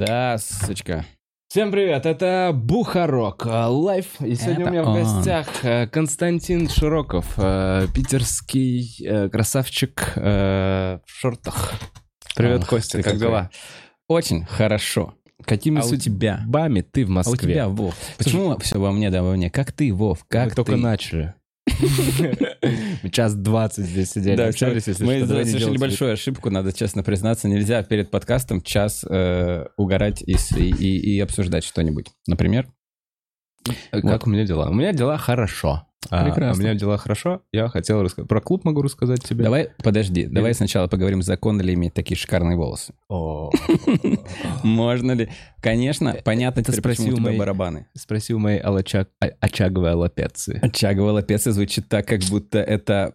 Да, сучка. Всем привет, это Бухарок э, лайв, и сегодня Это у меня в он. гостях э, Константин Широков, э, питерский красавчик в шортах. Привет, Ах, Костя, как какой. дела? Очень хорошо. Какими А у тебя? судьбами ты в А у Москве? тебя, Вов? Почему все во мне, да во мне? Как ты, Вов? Как Мы только ты? начали. Час двадцать здесь сидели, Да, общались, если мы совершили большую ошибку, надо честно признаться. Нельзя перед подкастом час э, угорать и, и- и- обсуждать что-нибудь. Например? Э, Как у меня дела? У меня дела хорошо. А, Прекрасно. У меня дела хорошо. Я хотел рассказать. Про клуб могу рассказать тебе. Давай, подожди, давай сначала поговорим, законно ли иметь такие шикарные волосы. Можно ли? Конечно, понятно это теперь, почему спроси у у тебя моей- барабаны. Спроси у моей алачаг- а- очаговой аллопеции. Очаговая лапеца звучит так, как будто это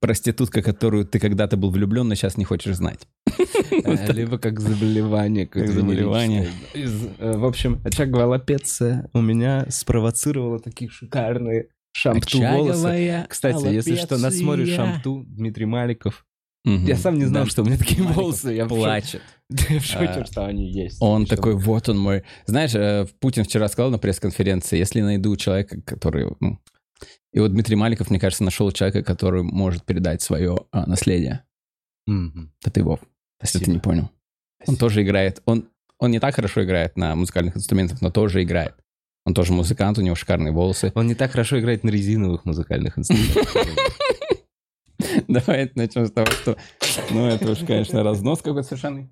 проститутка, которую ты когда-то был влюблен, но сейчас не хочешь знать. Э, Либо как заболевание. какое-то заболевание. э, В общем, очаговая аллопеция у меня спровоцировала такие шикарные шампту волосы. Кстати, если что, на смотре аллопеция. шампту Дмитрий Маликов. Мгм. Я сам не знал, Да. что у меня такие Маликов волосы. Я плачет. Я в шоке, А, что они есть. Он Что- такой, вот он мой. Знаешь, э, Путин вчера сказал на пресс-конференции, если найду человека, который... ну, И вот Дмитрий Маликов, мне кажется, нашел человека, который может передать свое а, наследие. Мгм. Это ты, Вов, если ты не понял. Он Спасибо. тоже играет. Он, он не так хорошо играет на музыкальных инструментах, но тоже играет. Он тоже музыкант, у него шикарные волосы. Он не так хорошо играет на резиновых музыкальных инструментах. Давай начнем с того, что... Ну, это уж, конечно, разнос какой-то совершенный.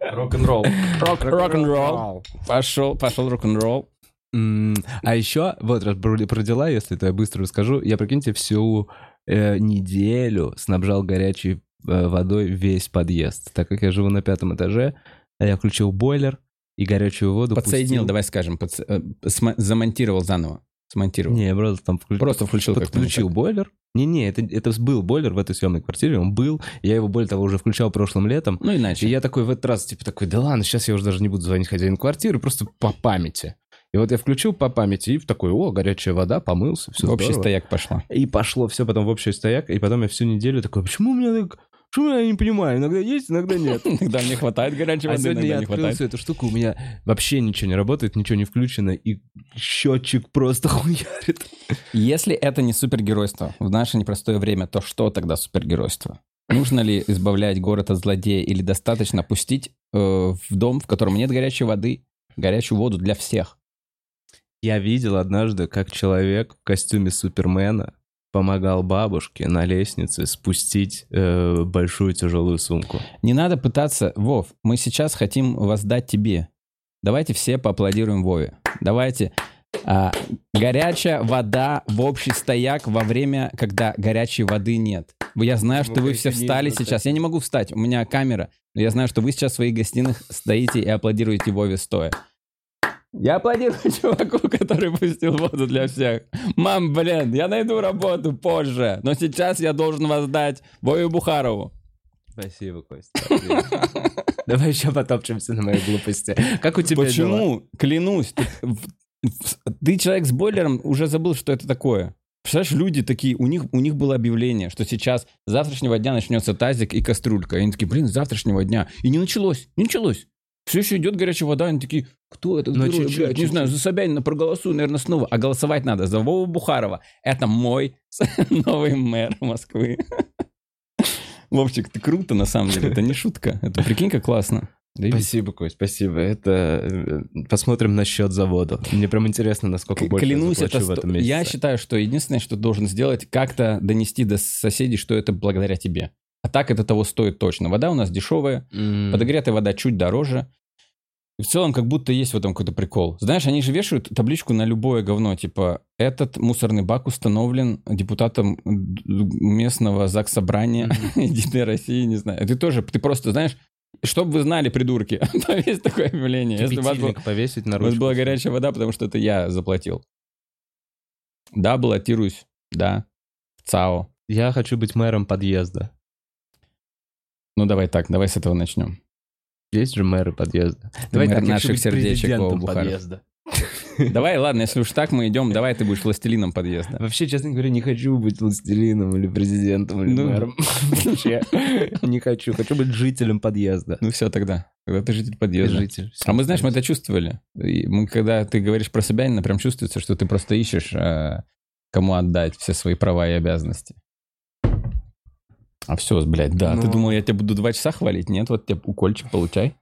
Рок-н-ролл. Рок-н-ролл. Пошел, пошел рок-н-ролл. А еще, вот, раз про про дела, если это я быстро расскажу, я, прикиньте, всю э, неделю снабжал горячей э, водой весь подъезд. Так как я живу на пятом этаже, я включил бойлер и горячую воду Подсоединил, пустил. давай скажем, подс- э, замонтировал заново. Смонтировал. Не, я просто там включил. Просто включил Подключил бойлер. Не-не, это, это был бойлер в этой съемной квартире, он был. Я его, более того, уже включал прошлым летом. Ну, И иначе. я такой в этот раз, типа, такой, да ладно, сейчас я уже даже не буду звонить хозяину квартиры, просто по памяти. И вот я включил по памяти и такой, о, горячая вода, помылся, все Общий стояк пошла. И пошло все потом в общий стояк, и потом я всю неделю такой, почему у меня так... Почему я не понимаю, иногда есть, иногда нет. Иногда мне хватает горячей А воды, сегодня иногда я не открыл хватает. всю эту штуку, у меня вообще ничего не работает, ничего не включено, и счетчик просто хуярит. Если это не супергеройство в наше непростое время, то что тогда супергеройство? Нужно ли избавлять город от злодея или достаточно пустить э, в дом, в котором нет горячей воды, горячую воду для всех? Я видел однажды, как человек в костюме Супермена помогал бабушке на лестнице спустить э, большую тяжелую сумку. Не надо пытаться... Вов, мы сейчас хотим воздать тебе. Давайте все поаплодируем Вове. Давайте. а, горячая вода в общий стояк во время, когда горячей воды нет. Я знаю, что вы все встали сейчас. Я не могу встать, у меня камера. Но я знаю, что вы сейчас в своих гостиных стоите и аплодируете Вове стоя. Я аплодирую чуваку, который пустил воду для всех. Мам, блин, я найду работу позже, но сейчас я должен воздать Вове Бухарову. Спасибо, Костя. Давай еще потопчемся на моей глупости. Как у тебя дела? Почему? Клянусь. Ты, в- в- ты человек с бойлером уже забыл, что это такое. Представляешь, люди такие, у них, у них было объявление, что сейчас с завтрашнего дня начнется тазик и кастрюлька. И они такие, блин, с завтрашнего дня. И не началось, не началось. Все еще идет горячая вода, они такие, кто этот Ну, герой, чуть-чуть, блядь? Не чуть-чуть. знаю, за Собянина проголосую, наверное, снова. А голосовать надо за Вову Бухарова. Это мой новый мэр Москвы. Вовчик, ты круто, на самом деле. Это не шутка. Это прикинь, как классно. Да Спасибо, Кость, спасибо. Это э, посмотрим на счет завода. Мне прям интересно, насколько К- больше Клянусь, я это в этом месяце. я считаю, что единственное, что должен сделать, как-то донести до соседей, что это благодаря тебе. А так это того стоит точно. Вода у нас дешевая, М. подогретая вода чуть дороже. И в целом, как будто есть в этом какой-то прикол. Знаешь, они же вешают табличку на любое говно, типа, этот мусорный бак установлен депутатом местного ЗАГС Собрания Единой России, не знаю. Ты тоже, ты просто, знаешь, чтобы вы знали, придурки, повесь такое объявление. Если у вас был- повесить на у вас ручку. была горячая вода, потому что это я заплатил. Да, баллотируюсь. Да. В ЦАО. Я хочу быть мэром подъезда. Ну, давай так, давай с этого начнем. Есть же мэры подъезда. Давай Мэр так, наших сердечек, подъезда. Давай, ладно, если уж так мы идем, давай ты будешь властелином подъезда. Вообще, честно говоря, не хочу быть властелином или президентом или Ну. мэром. Вообще, не хочу. Хочу быть жителем подъезда. Ну все тогда. Тогда ты житель подъезда. Житель. А мы, знаешь, мы это чувствовали. Мы, когда ты говоришь про себя, прям чувствуется, что ты просто ищешь, э, кому отдать все свои права и обязанности. А все, блядь, да. Ты Ну. думал, я тебя буду два часа хвалить? Нет, вот тебе укольчик получай.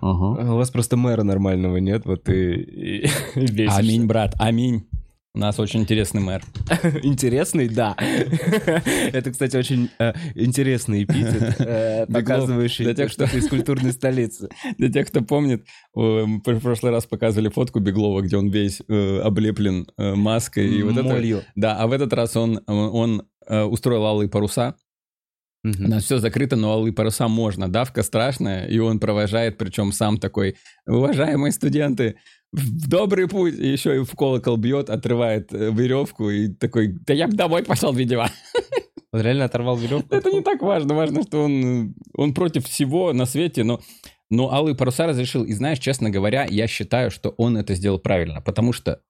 А У вас просто мэра нормального нет, вот ты и бесишься. Аминь, брат, аминь. У нас очень интересный мэр. Интересный, да. Это, кстати, очень э, интересный эпитет, э, показывающий, Для тех, что ты из культурной столицы. Для тех, кто помнит, мы в прошлый раз показывали фотку Беглова, где он весь э, облеплен маской. И вот это... Молью. Да, а в этот раз он, он устроил алые паруса. У Мгм. нас все закрыто, но алые паруса можно. Давка страшная, и он провожает, причем сам такой, уважаемые студенты, в добрый путь. И еще и в колокол бьет, отрывает э, веревку и такой, да я бы домой пошел, видимо. Он реально оторвал веревку? Это не так важно. Важно, что он, э, он против всего на свете, но, но алые паруса разрешил. И знаешь, честно говоря, я считаю, что он это сделал правильно, потому что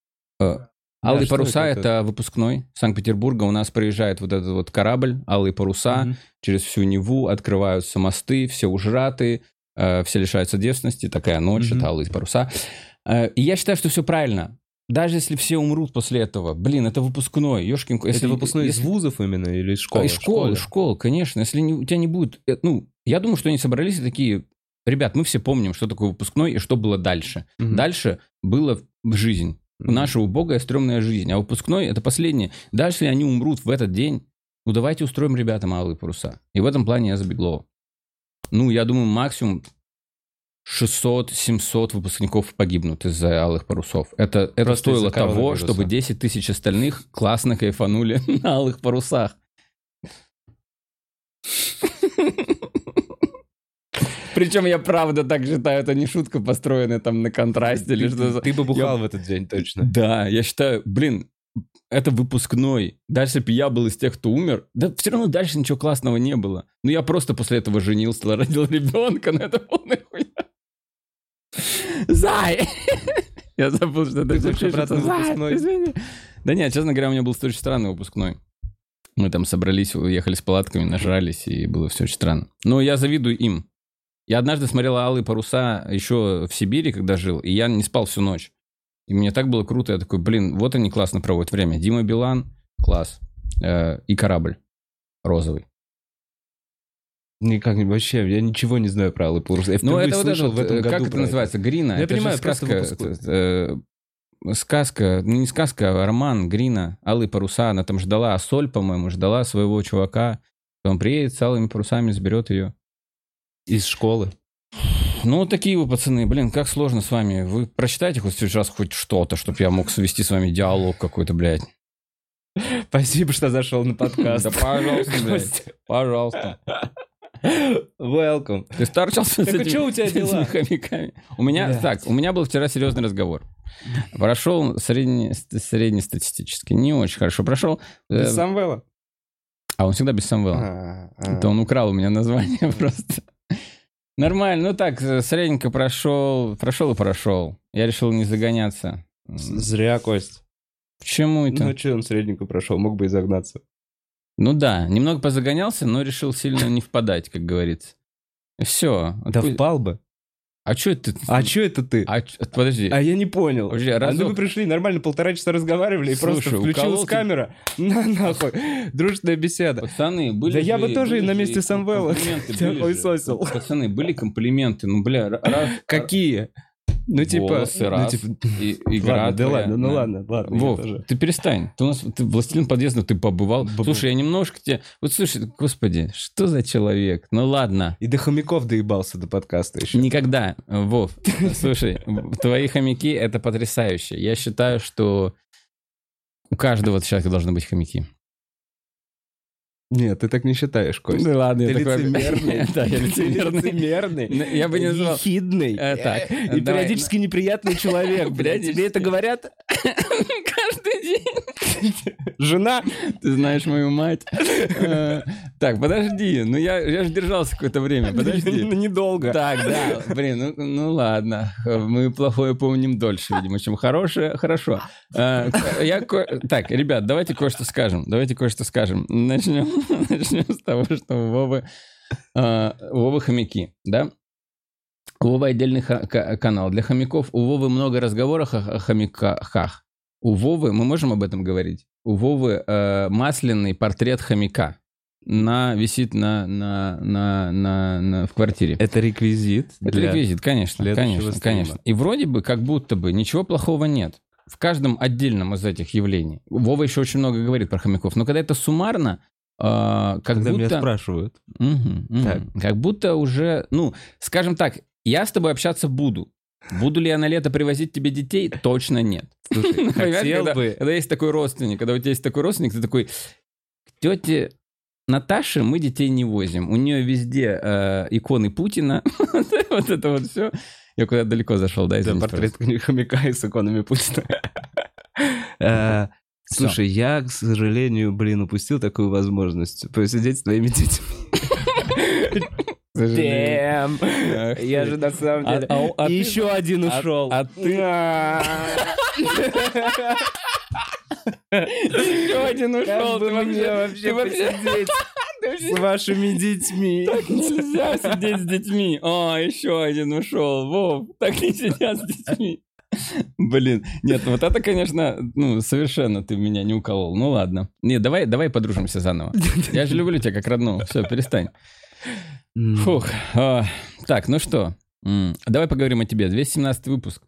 э, алые паруса это? это, выпускной Санкт-Петербурга. У нас проезжает вот этот вот корабль, алые паруса через всю Неву, открываются мосты, все ужраты, э, все лишаются девственности, такая ночь, это алые паруса. Э, и я считаю, что все правильно. Даже если все умрут после этого, блин, это выпускной, ёшкин если Это выпускной из если- вузов именно или из школы? из школы, школы, конечно. Если не- у тебя не будет... э, Ну, я думаю, что они собрались и такие... Ребят, мы все помним, что такое выпускной и что было дальше. Мгм. Дальше было жизнь. Наша убогая, стрёмная жизнь. А выпускной — это последнее. Даже если они умрут в этот день, ну, давайте устроим ребятам алые паруса. И в этом плане я за Беглова. Ну, я думаю, максимум 600-700 выпускников погибнут из-за алых парусов. Это, это Просто стоило того, коронавируса. чтобы 10 тысяч остальных классно кайфанули на алых парусах. Причем я правда так считаю, это не шутка, построенная там на контрасте или что-то. Ты бы бухал в этот день, точно. Да, я считаю, блин, это выпускной. Дальше бы я был из тех, кто умер. Да все равно дальше ничего классного не было. Ну, я просто после этого женился, родил ребенка, но это полная хуйня. Зай! Я забыл, что Ты хочешь выпускной? извини. Да нет, честно говоря, у меня был очень странный выпускной. Мы там собрались, уехали с палатками, нажрались, и было все очень странно. Но я завидую им. Я однажды смотрел «Алые паруса» еще в Сибири, когда жил, и я не спал всю ночь. И мне так было круто, я такой, блин, вот они классно проводят время. Дима Билан, класс. Э, и корабль розовый. Никак не вообще, я ничего не знаю про Алый Парус. Я Ну, это вот это, в этом году как это называется, Грина. Я это понимаю, же сказка, это, э, сказка, ну не сказка, а роман Грина, Алые паруса, она там ждала, а Соль, по-моему, ждала своего чувака, он приедет с алыми парусами, заберет ее. Из школы. Ну, такие вы, пацаны, блин, как сложно с вами. Вы прочитайте хоть сейчас хоть что-то, чтобы я мог свести с вами диалог какой-то, блядь. Спасибо, что зашел на подкаст. Да пожалуйста, блядь, пожалуйста. Welcome. Ты старчался с Так а этими, чё у тебя с дела? хомяками? У меня, Блядь. так, у меня был вчера серьезный разговор. Прошел средне, среднестатистически, не очень хорошо прошел. Э, Без Самвела? А он всегда без Самвела. А, а. Это он украл у меня название просто. Нормально, ну так, э, средненько прошел, прошел и прошел. Я решил не загоняться. Зря, Кость. Почему это? Ну, что он средненько прошел, мог бы и загнаться. Ну да, немного позагонялся, но решил сильно не впадать, как говорится. Все. Да впал бы. А что это? А что это ты? А чё- подожди. А я не понял. Подожди, А ну разок. мы пришли, нормально полтора часа разговаривали, и Слушай, просто включилась тебя- камера. На нахуй. Дружная беседа. Пацаны, были Да я же- бы тоже на месте Самвела же. хуесосил. Пацаны, были комплименты. Ну, бля, раз... Какие? Ну, типа... Волосы, ну, раз. типа, и- игра Ладно, да твоя, ладно, ну да. ладно, ладно. Вов, тоже. ты перестань. Ты у нас ты властелин подъезда, ты побывал. Побывал. Слушай, я немножко тебе... Вот слушай, господи, что за человек? Ну ладно. И до хомяков доебался до подкаста еще. Никогда, Вов. Слушай, твои хомяки — это потрясающе. Я считаю, что у каждого человека должны быть хомяки. Нет, ты так не считаешь, Кость. Ну ладно, Ты я лицемерный. Да, я лицемерный. Ну, Я бы не назвал... Ехидный. Э, так, И давай. периодически неприятный человек. блядь. Тебе это говорят? Каждый день. Жена? Ты знаешь мою мать. Э, Так, подожди. Ну, я, я же держался какое-то время. Подожди. Ну, недолго. Так, да. Блин, ну, ну ладно. Мы плохое помним дольше, видимо, чем хорошее. Хорошо. Э, Я Так, ребят, давайте кое-что скажем. Давайте кое-что скажем. Начнем, начнем с того, что у Вовы, э, у Вовы хомяки, да? У Вовы отдельный канал для хомяков. У Вовы много разговоров о о хомяках. У Вовы, мы можем об этом говорить? У Вовы э, масляный портрет хомяка на, висит на, на, на, на, на- в квартире. Это реквизит. Это для- реквизит, конечно, конечно, стрима. конечно. И вроде бы, как будто бы, ничего плохого нет. В каждом отдельном из этих явлений. Вова еще очень много говорит про хомяков. Но когда это суммарно, э, как Когда меня будто... спрашивают. Мгм, мгм. Так. Как будто уже, ну, скажем так, я с тобой общаться буду. Буду ли я на лето привозить тебе детей? Точно нет. Слушай, Понимаешь, хотел когда, бы... когда есть такой родственник, когда у тебя есть такой родственник, ты такой, к тете Наташе мы детей не возим. У нее везде э, иконы Путина. вот это вот все. Я куда далеко зашел, да, Да, извините, портрет хомяка и с иконами Путина. Э, Слушай, я, к сожалению, блин, упустил такую возможность посидеть с твоими детьми. Дэм. Я же на самом А- деле... а у- а И ты- еще один а- ушел. а ты- Еще один ушел. Ты вообще... Ты вообще... с вашими детьми. Так нельзя сидеть с детьми. А, еще один ушел. Вов, так не сидят с детьми. Блин, нет, вот это, конечно, ну, совершенно ты меня не уколол. Ну ладно. Не, давай, давай подружимся заново. Я же люблю тебя как родного. Все, перестань. Фух. а, так, ну что, давай поговорим о тебе. 217 выпуск.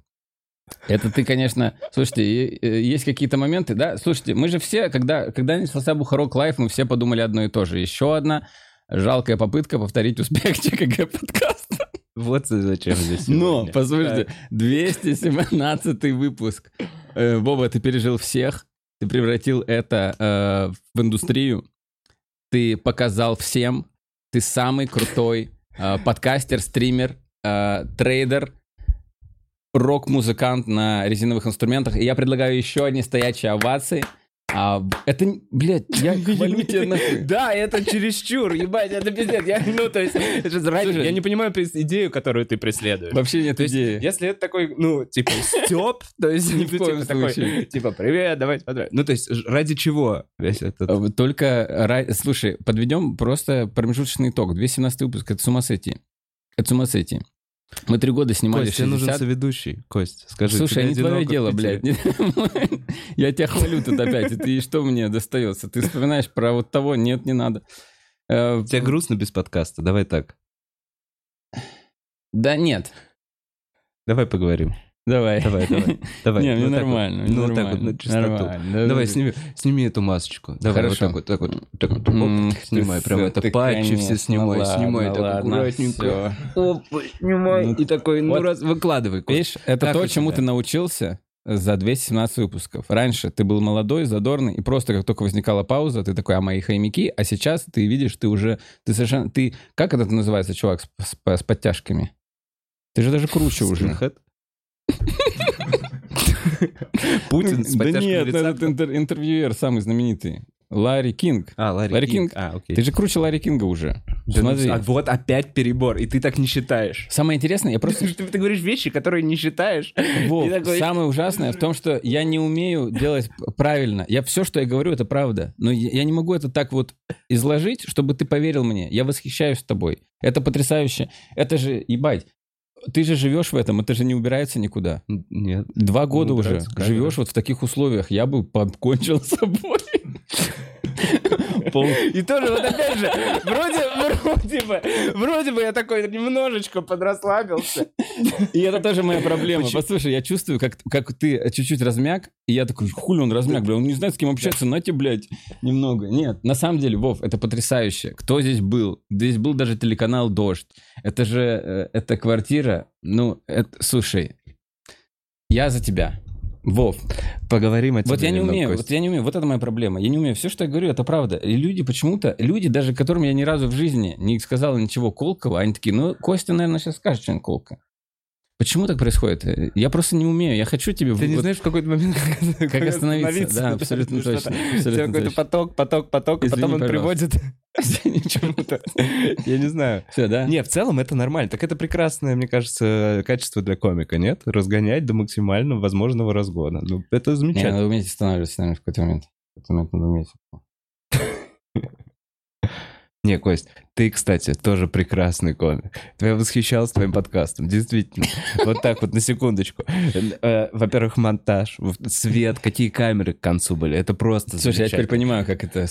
Это ты, конечно... Слушайте, э, есть какие-то моменты, да? Слушайте, мы же все, когда, когда начался Бухарок Лайв, мы все подумали одно и то же. Еще одна жалкая попытка повторить успех ЧКГ подкаста. Вот зачем здесь Но, послушайте, 217 выпуск. Э, Вова, ты пережил всех, ты превратил это э, в индустрию, ты показал всем, ты самый крутой э, подкастер, стример, э, трейдер, рок-музыкант на резиновых инструментах. И я предлагаю еще одни стоячие овации. А, это, блядь, я хвалю тебя нахуй. Да, это чересчур, ебать, это пиздец. Я, ну, то есть, ради- я не понимаю идею, которую ты преследуешь. Вообще нет То есть, идеи. если это такой, ну, типа, степ, то есть, Ни в ну, коем типа, такой, случае. типа, привет, давайте. Ну, то есть, ради чего весь этот... Э, Только, слушай, подведем просто промежуточный итог. 217 выпуск, это с ума сойти. Это с ума сойти. Мы три года снимали Кость, тебе нужен 60. соведущий. Кость, скажи, Слушай, тебе не твое дело, блядь. Я тебя хвалю тут опять, и ты что мне достается? Ты вспоминаешь про вот того? Нет, не надо. Э, Тебе грустно без подкаста? Давай так. Да нет. Давай поговорим. Давай. Давай, давай. Давай. Не, мне Ну, вот. нормально. мне Ну, вот так вот, на чистоту. Давай, сними, эту масочку. Давай, вот так вот, так вот. Так вот. Снимай, прям это патчи все снимай, снимай так аккуратненько. Оп, снимай. Ну, И такой, ну раз, выкладывай. Видишь, это то, чему ты научился за 217 выпусков. Раньше ты был молодой, задорный, и просто как только возникала пауза, ты такой, а мои хомяки, а сейчас ты видишь, ты уже, ты совершенно, ты, как это называется, чувак, с, с- с подтяжками? Ты же даже круче уже. Скинхед? Путин с Да нет, лица? этот интер- интервьюер самый знаменитый. Ларри Кинг. А, Ларри, Ларри Кинг. Кинг. А, окей. Ты же круче Ларри Кинга уже. Да ну, Смотри. а вот опять перебор, и ты так не считаешь. Самое интересное, я просто... Ты, ты говоришь вещи, которые не считаешь. Вов, такой- самое ужасное в том, что я не умею делать правильно. Я все, что я говорю, это правда. Но я я не могу это так вот изложить, чтобы ты поверил мне. Я восхищаюсь тобой. Это потрясающе. Это же, ебать, ты же живешь в этом, это же не убирается никуда. Нет. Два года уже живешь вот в таких условиях. Я бы покончил с собой. Пол- И тоже, вот опять же, вроде, вроде бы, вроде бы я такой немножечко подрасслабился. И это тоже моя проблема. Почему? Послушай, я чувствую, как, как ты чуть-чуть размяк, и я такой, хули он размяк, бля, он не знает, с кем общаться, на тебе, блядь, немного. Нет, на самом деле, Вов, это потрясающе. Кто здесь был? Здесь был даже телеканал «Дождь». Это же, э, это квартира, ну, это, слушай, я за тебя. Вов, Поговорим о тебе вот я не немного, умею, Кость. вот я не умею, вот это моя проблема. Я не умею. Все, что я говорю, это правда. И люди почему-то, люди, даже которым я ни разу в жизни не сказал ничего колкого, они такие, ну, Костя, наверное, сейчас скажет что-нибудь колко. Почему так происходит? Э, Я просто не умею. Я хочу тебе... Ты не вот- знаешь в какой-то момент, как, Как остановиться, да, абсолютно точно, абсолютно какой-то точно. поток, поток, поток, Извини, потом он пожалуйста. приводит к чему-то. Я не знаю. Все, да? Не, в целом это нормально. Так это прекрасное, мне кажется, качество для комика, нет? Разгонять до максимально возможного разгона. Ну, это Не, замечательно. надо уметь останавливаться, наверное, в какой-то момент. В какой-то момент надо уметь. Не, Кость, ты, кстати, тоже прекрасный комик. Я восхищался твоим подкастом, действительно. Вот так вот, на секундочку. Э, Во-первых, монтаж, свет, какие камеры к концу были. Это просто Слушай, я теперь понимаю, как это...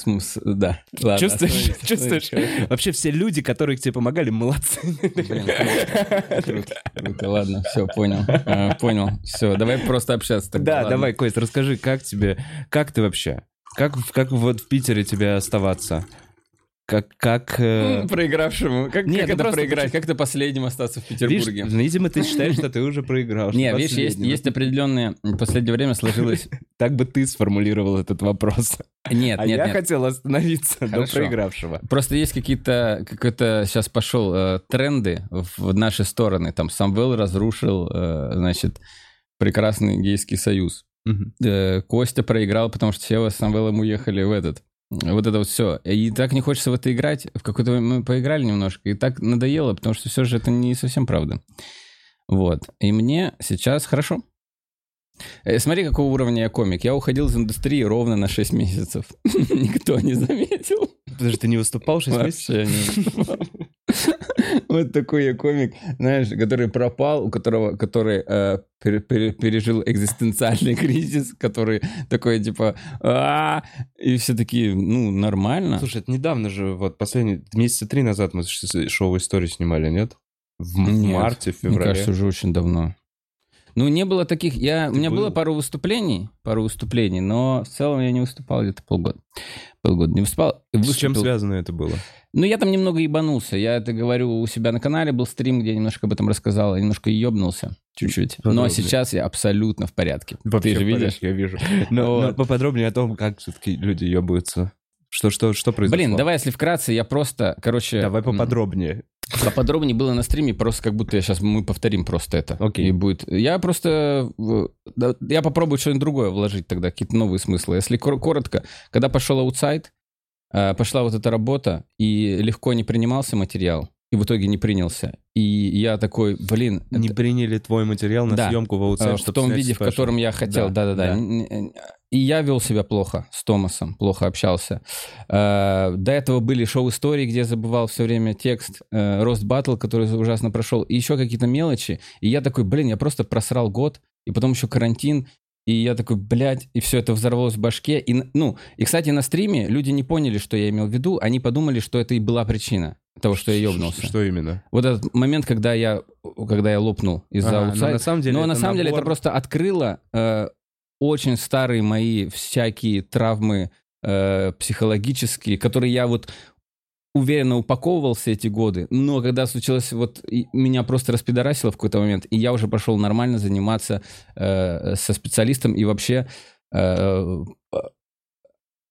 Да, ладно. Чувствуешь? Чувствуешь? Вообще все люди, которые тебе помогали, молодцы. Круто, ладно, все, понял, А, понял, все, давай просто общаться тогда. Да, давай, Кость, расскажи, как тебе, как ты вообще? Как, как вот в Питере тебе оставаться? Как, как... э, Проигравшему. Как, Нет, как это просто проиграть? Как это последним остаться в Видишь, Петербурге? видимо, ты считаешь, что ты уже проиграл. что Не, видишь, есть, есть определенные... В последнее время сложилось... Так бы ты сформулировал этот вопрос. Нет, а нет, я нет. хотел остановиться до Хорошо. проигравшего. Просто есть какие-то... Какой-то сейчас пошел э, тренды в наши стороны. Там Самвел разрушил, э, значит, прекрасный гейский союз. Э, Костя проиграл, потому что все с Самвелом уехали в этот. Вот это вот все. И так не хочется в это играть. В какой-то мы поиграли немножко, и так надоело, потому что все же это не совсем правда. Вот. И мне сейчас хорошо. Э, Смотри, какого уровня я комик. Я уходил из индустрии ровно на 6 месяцев. Никто не заметил. Подожди, ты не выступал 6 месяцев? Вообще не выступал. Вот такой я комик, знаешь, который пропал, у которого, который э, пере- пере- пережил экзистенциальный кризис, который такой типа, «А-а-а», и все такие, ну нормально. Слушай, это недавно же, вот последние месяца три назад мы шоу «Истории» снимали, нет? В Нет, марте, в Мне феврале. кажется, уже очень давно. Ну, не было таких... Я, у меня был? было пару выступлений, пару выступлений, но в целом я не выступал где-то полгода. Полгода не выступал. С чем связано это было? Ну, я там немного ебанулся. Я это говорю у себя на канале, был стрим, где я немножко об этом рассказал. Я немножко ебнулся, чуть-чуть. Но Подробнее. сейчас я абсолютно в порядке. Вообще Ты же видишь? порядке, Я вижу. Но, но Вот. поподробнее о том, как все-таки люди ебаются. Что, что, что произошло? Блин, давай, если вкратце, я просто, короче... Давай поподробнее. Поподробнее было на стриме, просто как будто я сейчас мы повторим просто это. Окей. И будет. Я просто. Я попробую что-нибудь другое вложить тогда, какие-то новые смыслы. Если кор- коротко, когда пошел Outside, э, пошла вот эта работа, и легко не принимался материал, и в итоге не принялся. И я такой, блин, Не это- приняли твой материал на Да. съемку в э, Outside, в чтобы том виде, в special. котором я хотел. Да, Да-да-да. И я вел себя плохо с Томасом, плохо общался. Э, До этого были шоу-истории, где я забывал все время текст, э, рост батл, который ужасно прошел, и еще какие-то мелочи. И я такой, блин, я просто просрал год, и потом еще карантин, и я такой, блядь, и все это взорвалось в башке. И, ну, и, кстати, на стриме люди не поняли, что я имел в виду, они подумали, что это и была причина того, что я ебнулся. Что именно? Вот этот момент, когда я, когда я лопнул из-за А, но аутсайда. на самом деле Но это на самом деле это набор- просто открыло э, очень старые мои всякие травмы э, психологические, которые я вот уверенно упаковывал все эти годы, но когда случилось, вот и меня просто распидорасило в какой-то момент, и я уже пошел нормально заниматься э, со специалистом и вообще э, э,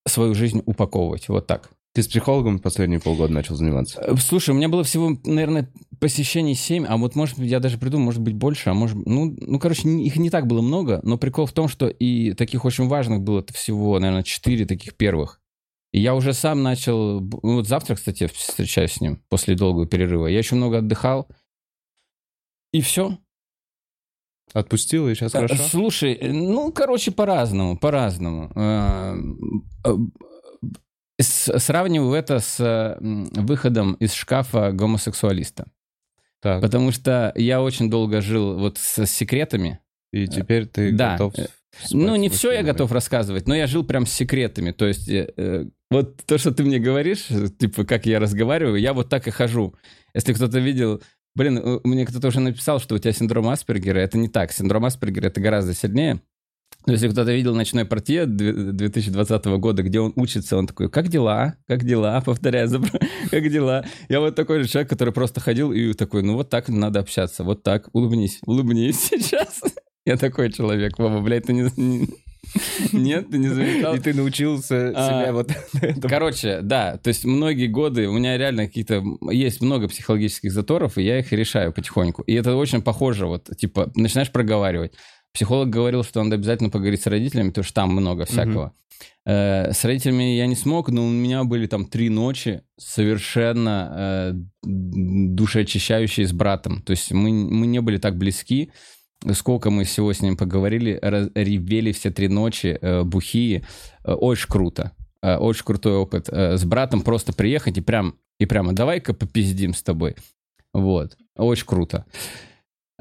свою жизнь упаковывать, вот так. Ты с психологом последние полгода начал заниматься? Э, Слушай, у меня было всего, наверное, посещений 7, а вот, может быть, я даже придумал, может быть, больше, а может, ну, ну, короче, их не так было много, но прикол в том, что и таких очень важных было всего, наверное, 4 таких первых. И я уже сам начал, ну, вот завтра, кстати, встречаюсь с ним после долгого перерыва. Я еще много отдыхал, и все. Отпустил, и сейчас хорошо? Слушай, э, ну, короче, по-разному, по-разному. Э, э, с- Сравниваю это с э, выходом из шкафа гомосексуалиста. Так, Потому что я очень долго жил вот с секретами. и теперь ты да. готов... Э, ну, не все я готов рассказывать, но я жил прям с секретами. То есть, э, э, вот то, что ты мне говоришь, э, типа, как я разговариваю, я вот так и хожу. Если кто-то видел... Блин, э, мне кто-то уже написал, что у тебя синдром Аспергера. Это не так. Синдром Аспергера — это гораздо сильнее. Но если кто-то видел «Ночной портье» две- 2020 года, где он учится, он такой, как дела? Как дела? Повторяю, как дела? Я вот такой же человек, который просто ходил и такой, ну вот так надо общаться, вот так, улыбнись, улыбнись сейчас. Я такой человек, Вова, блядь, ты не... не- Нет, ты не замечал? И ты научился А, себя вот этому. Короче, да, то есть многие годы у меня реально какие-то... Есть много психологических заторов, и я их решаю потихоньку. И это очень похоже, вот, типа, начинаешь проговаривать. Психолог говорил, что надо обязательно поговорить с родителями, потому что там много всякого. Э, с родителями я не смог, но у меня были там три ночи совершенно э, душеочищающие с братом. То есть мы, мы не были так близки. Сколько мы всего с ним поговорили, раз- ревели все три ночи, э, бухие. Э, очень круто. Э, очень крутой опыт. Э, с братом просто приехать и прям и прямо давай-ка попиздим с тобой. Вот. Очень круто. Э,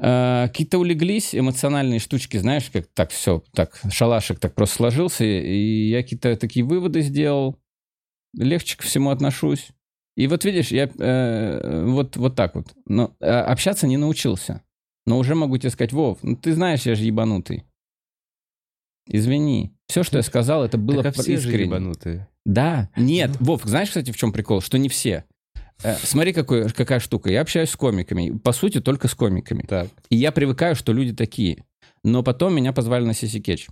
Какие-то улеглись эмоциональные штучки, знаешь, как так все, так шалашик так просто сложился, и я какие-то такие выводы сделал, легче ко всему отношусь. И вот видишь, я э, вот, вот так вот. Но э, общаться не научился. Но уже могу тебе сказать, Вов, ну ты знаешь, я же ебанутый. Извини. Все, что я сказал, это было Так, а все же искренне. ебанутые. Да, нет, Вов, знаешь, кстати, в чем прикол? Что не все. Э, Смотри, какой, какая штука. Я общаюсь с комиками. По сути, только с комиками. Так. И я привыкаю, что люди такие. Но потом меня позвали на Сиси Кетч.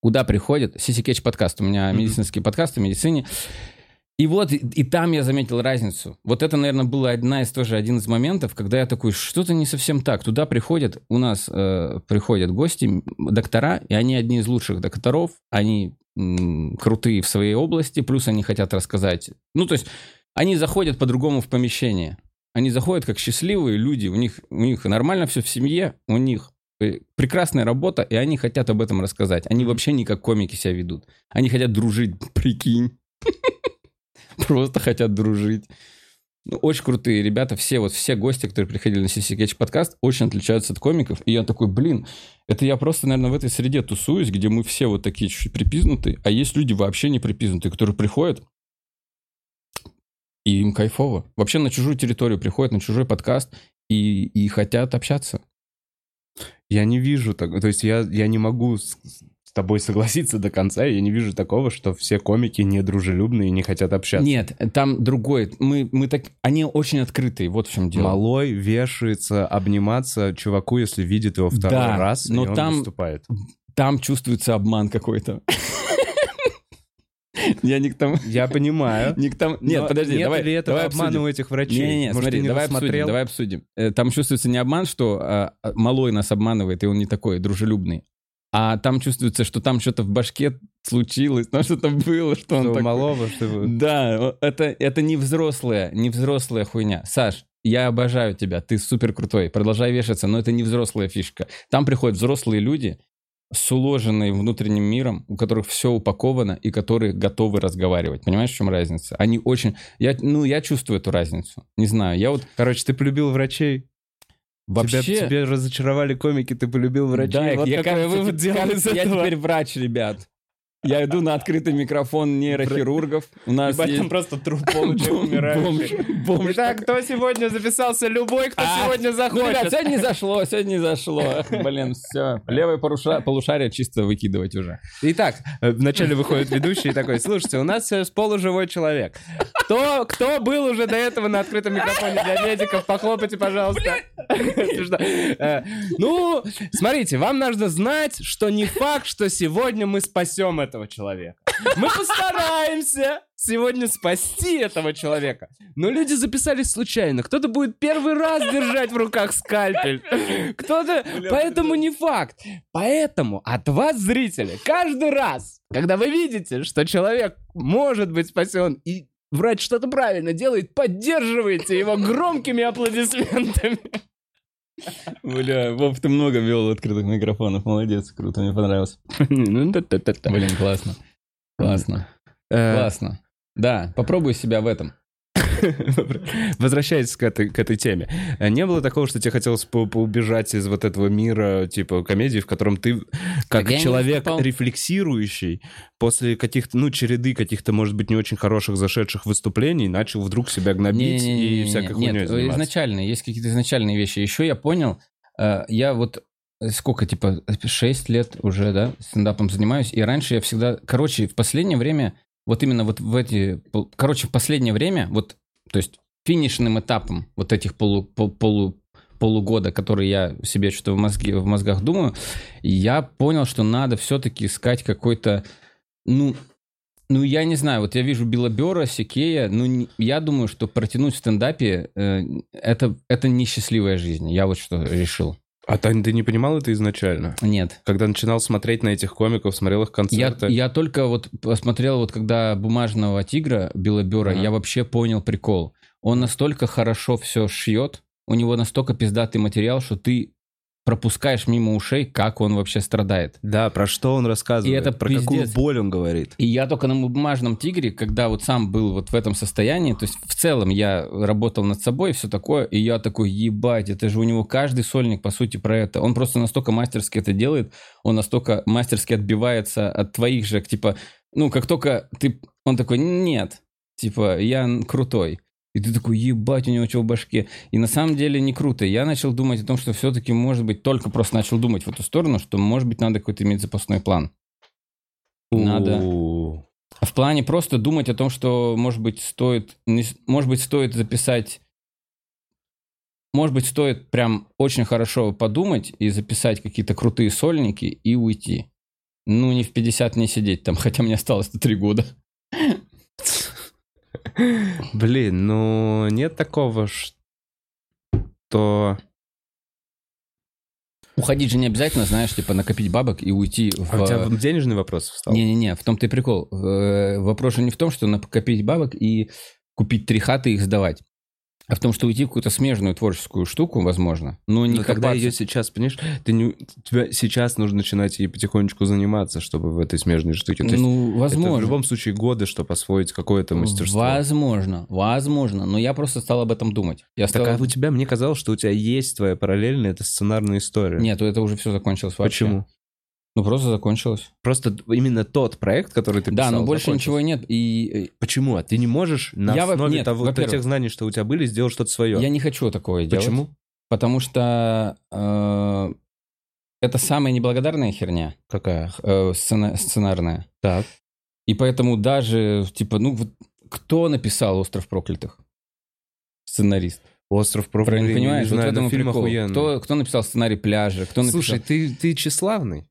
Куда приходят? Сиси Кетч подкаст. У меня Мгм. медицинский подкаст о медицине. И вот, и, и там я заметил разницу. Вот это, наверное, было одна из тоже один из моментов, когда я такой, что-то не совсем так. Туда приходят, у нас э, приходят гости, доктора, и они одни из лучших докторов, они м, крутые в своей области, плюс они хотят рассказать. Ну, то есть они заходят по-другому в помещение. Они заходят как счастливые люди, у них, у них нормально все в семье, у них э, прекрасная работа, и они хотят об этом рассказать. Они вообще не как комики себя ведут. Они хотят дружить, прикинь. Просто хотят дружить. Ну, очень крутые ребята, все вот все гости, которые приходили на CC Catch подкаст, очень отличаются от комиков. И я такой, блин, это я просто, наверное, в этой среде тусуюсь, где мы все вот такие чуть-чуть припизнутые, а есть люди вообще не припизнутые, которые приходят, и им кайфово. Вообще на чужую территорию приходят, на чужой подкаст, и, и хотят общаться. Я не вижу так, то есть я, я не могу с, с тобой согласиться до конца, я не вижу такого, что все комики недружелюбные и не хотят общаться. Нет, там другой. Мы, мы так... Они очень открытые, вот в чем дело. Малой вешается обниматься чуваку, если видит его второй Да, раз, но и он там- выступает. Там чувствуется обман какой-то. Я не к тому... Я понимаю. Не к тому... Нет, подожди, нет давай, ли этого давай обсудим. у этих врачей? Не-не-не, Может, смотри, не давай обсудим, рассмотрел? давай обсудим. Э, Там чувствуется не обман, что а, а, малой нас обманывает, и он не такой дружелюбный. А там чувствуется, что там что-то в башке случилось, там что-то было, что он Что у такой- малого, что Да, это, это не взрослая, не взрослая хуйня. Саш, я обожаю тебя, ты супер крутой, продолжай вешаться, но это не взрослая фишка. Там приходят взрослые люди с уложенной внутренним миром, у которых все упаковано и которые готовы разговаривать. Понимаешь, в чем разница? Они очень... Я, ну, я чувствую эту разницу. Не знаю, я вот Короче, ты полюбил врачей. вообще... Тебя, тебе разочаровали комики, ты полюбил врачей. Да, вот я, какой кажется, вывод делал из кажется, я этого. теперь врач, ребят. Я иду на открытый микрофон нейрохирургов. У нас Ебать, есть... там просто труп полностью умирающий. бомж Итак, кто сегодня записался? Любой, кто А, сегодня Ну, ребят, захочет. сегодня не зашло, сегодня не зашло. Блин, все. Левое полушарие чисто выкидывать уже. Итак, э, вначале выходит ведущий и такой, слушайте, у нас сейчас полуживой человек. Кто, кто был уже до этого на открытом микрофоне для медиков, похлопайте, пожалуйста. Э, Ну, смотрите, вам нужно знать, что не факт, что сегодня мы спасем этого человека. Мы постараемся сегодня спасти этого человека. Но люди записались случайно. Кто-то будет первый раз держать в руках скальпель. Кто-то... Поэтому не факт. Поэтому от вас, зрители, каждый раз, когда вы видите, что человек может быть спасен и врач что-то правильно делает, поддерживайте его громкими аплодисментами. Бля, Вов, ты много вел открытых микрофонов. Молодец, круто, мне понравилось. Блин, классно. Классно. Э, Классно. Да, попробуй себя в этом. Возвращаясь к этой, к этой теме. Не было такого, что тебе хотелось по- поубежать из вот этого мира, типа, комедии, в котором ты, как Так не человек рефлексирующий, после каких-то, ну, череды каких-то, может быть, не очень хороших зашедших выступлений, начал вдруг себя гнобить и всякой хуйней Нет, заниматься. изначально, есть какие-то изначальные вещи. Еще я понял, э, я вот э, сколько, типа, 6 лет уже, да, стендапом занимаюсь, и раньше я всегда, короче, в последнее время, вот именно вот в эти, короче, в последнее время, вот, то есть финишным этапом вот этих полу, пол- полу, полугода, который я себе что-то в, мозге, в мозгах думаю, я понял, что надо все-таки искать какой-то, ну, ну, я не знаю, вот я вижу Белобера, Сикея, ну, я думаю, что протянуть в стендапе э, это, это несчастливая жизнь. Я вот что решил. А Тань, ты не понимал это изначально? Нет. Когда начинал смотреть на этих комиков, смотрел их Я, концерты. я только вот посмотрел, вот когда «Бумажного тигра» Белобера, Ага. я вообще понял прикол. Он настолько хорошо все шьет, у него настолько пиздатый материал, что ты пропускаешь мимо ушей, как он вообще страдает. Да, про что он рассказывает? И это про какую пиздец. боль он говорит? И я только на бумажном тигре, когда вот сам был вот в этом состоянии, то есть в целом я работал над собой и все такое, и я такой, ебать, это же у него каждый сольник, по сути, про это. Он просто настолько мастерски это делает, он настолько мастерски отбивается от твоих же, типа, ну, как только ты... Он такой, нет, типа, я крутой. И ты такой, ебать, у него что в башке. И на самом деле не круто. Я начал думать о том, что все-таки, может быть, только просто начал думать в эту сторону, что, может быть, надо какой-то иметь запасной план. Надо. У, В плане просто думать о том, что, может быть, стоит, может быть, стоит записать, может быть, стоит прям очень хорошо подумать и записать какие-то крутые сольники и уйти. Ну, не в 50 не сидеть там, хотя мне осталось-то 3 года. Блин, ну нет такого, что... Уходить же не обязательно, знаешь, типа накопить бабок и уйти в... А у тебя денежный вопрос встал? Не-не-не, в том-то и прикол. Э, Вопрос же не в том, что накопить бабок и купить три хаты и их сдавать. А в том, что уйти в какую-то смежную творческую штуку, возможно, но не Но тогда копаться. ее сейчас, понимаешь, ты не, тебе сейчас нужно начинать ей потихонечку заниматься, чтобы в этой смежной штуке. То Ну, это возможно. в любом случае годы, чтобы освоить какое-то мастерство. Возможно, возможно. Но я просто стал об этом думать. Я стал... Так а у тебя, мне казалось, что у тебя есть твоя параллельная, это сценарная история. Нет, это уже все закончилось вообще. Почему? Ну, просто закончилось. Просто именно тот проект, который ты да, писал, но больше закончился. ничего и нет. И Почему? А ты не можешь на Я во- основе нет, того, тех знаний, что у тебя были, сделать что-то свое? я не хочу такое делать. Почему? Потому что э, это самая неблагодарная херня Какая? э, сцена- сценарная. Так. И поэтому даже, типа, ну, вот кто написал «Остров проклятых»? Сценарист. Остров Правильно проклятых. понимаешь? Не вот в знаю, этом но и фильм прикол. охуенный. Кто, кто написал сценарий «Пляжа»? Кто написал... Слушай, ты, ты тщеславный.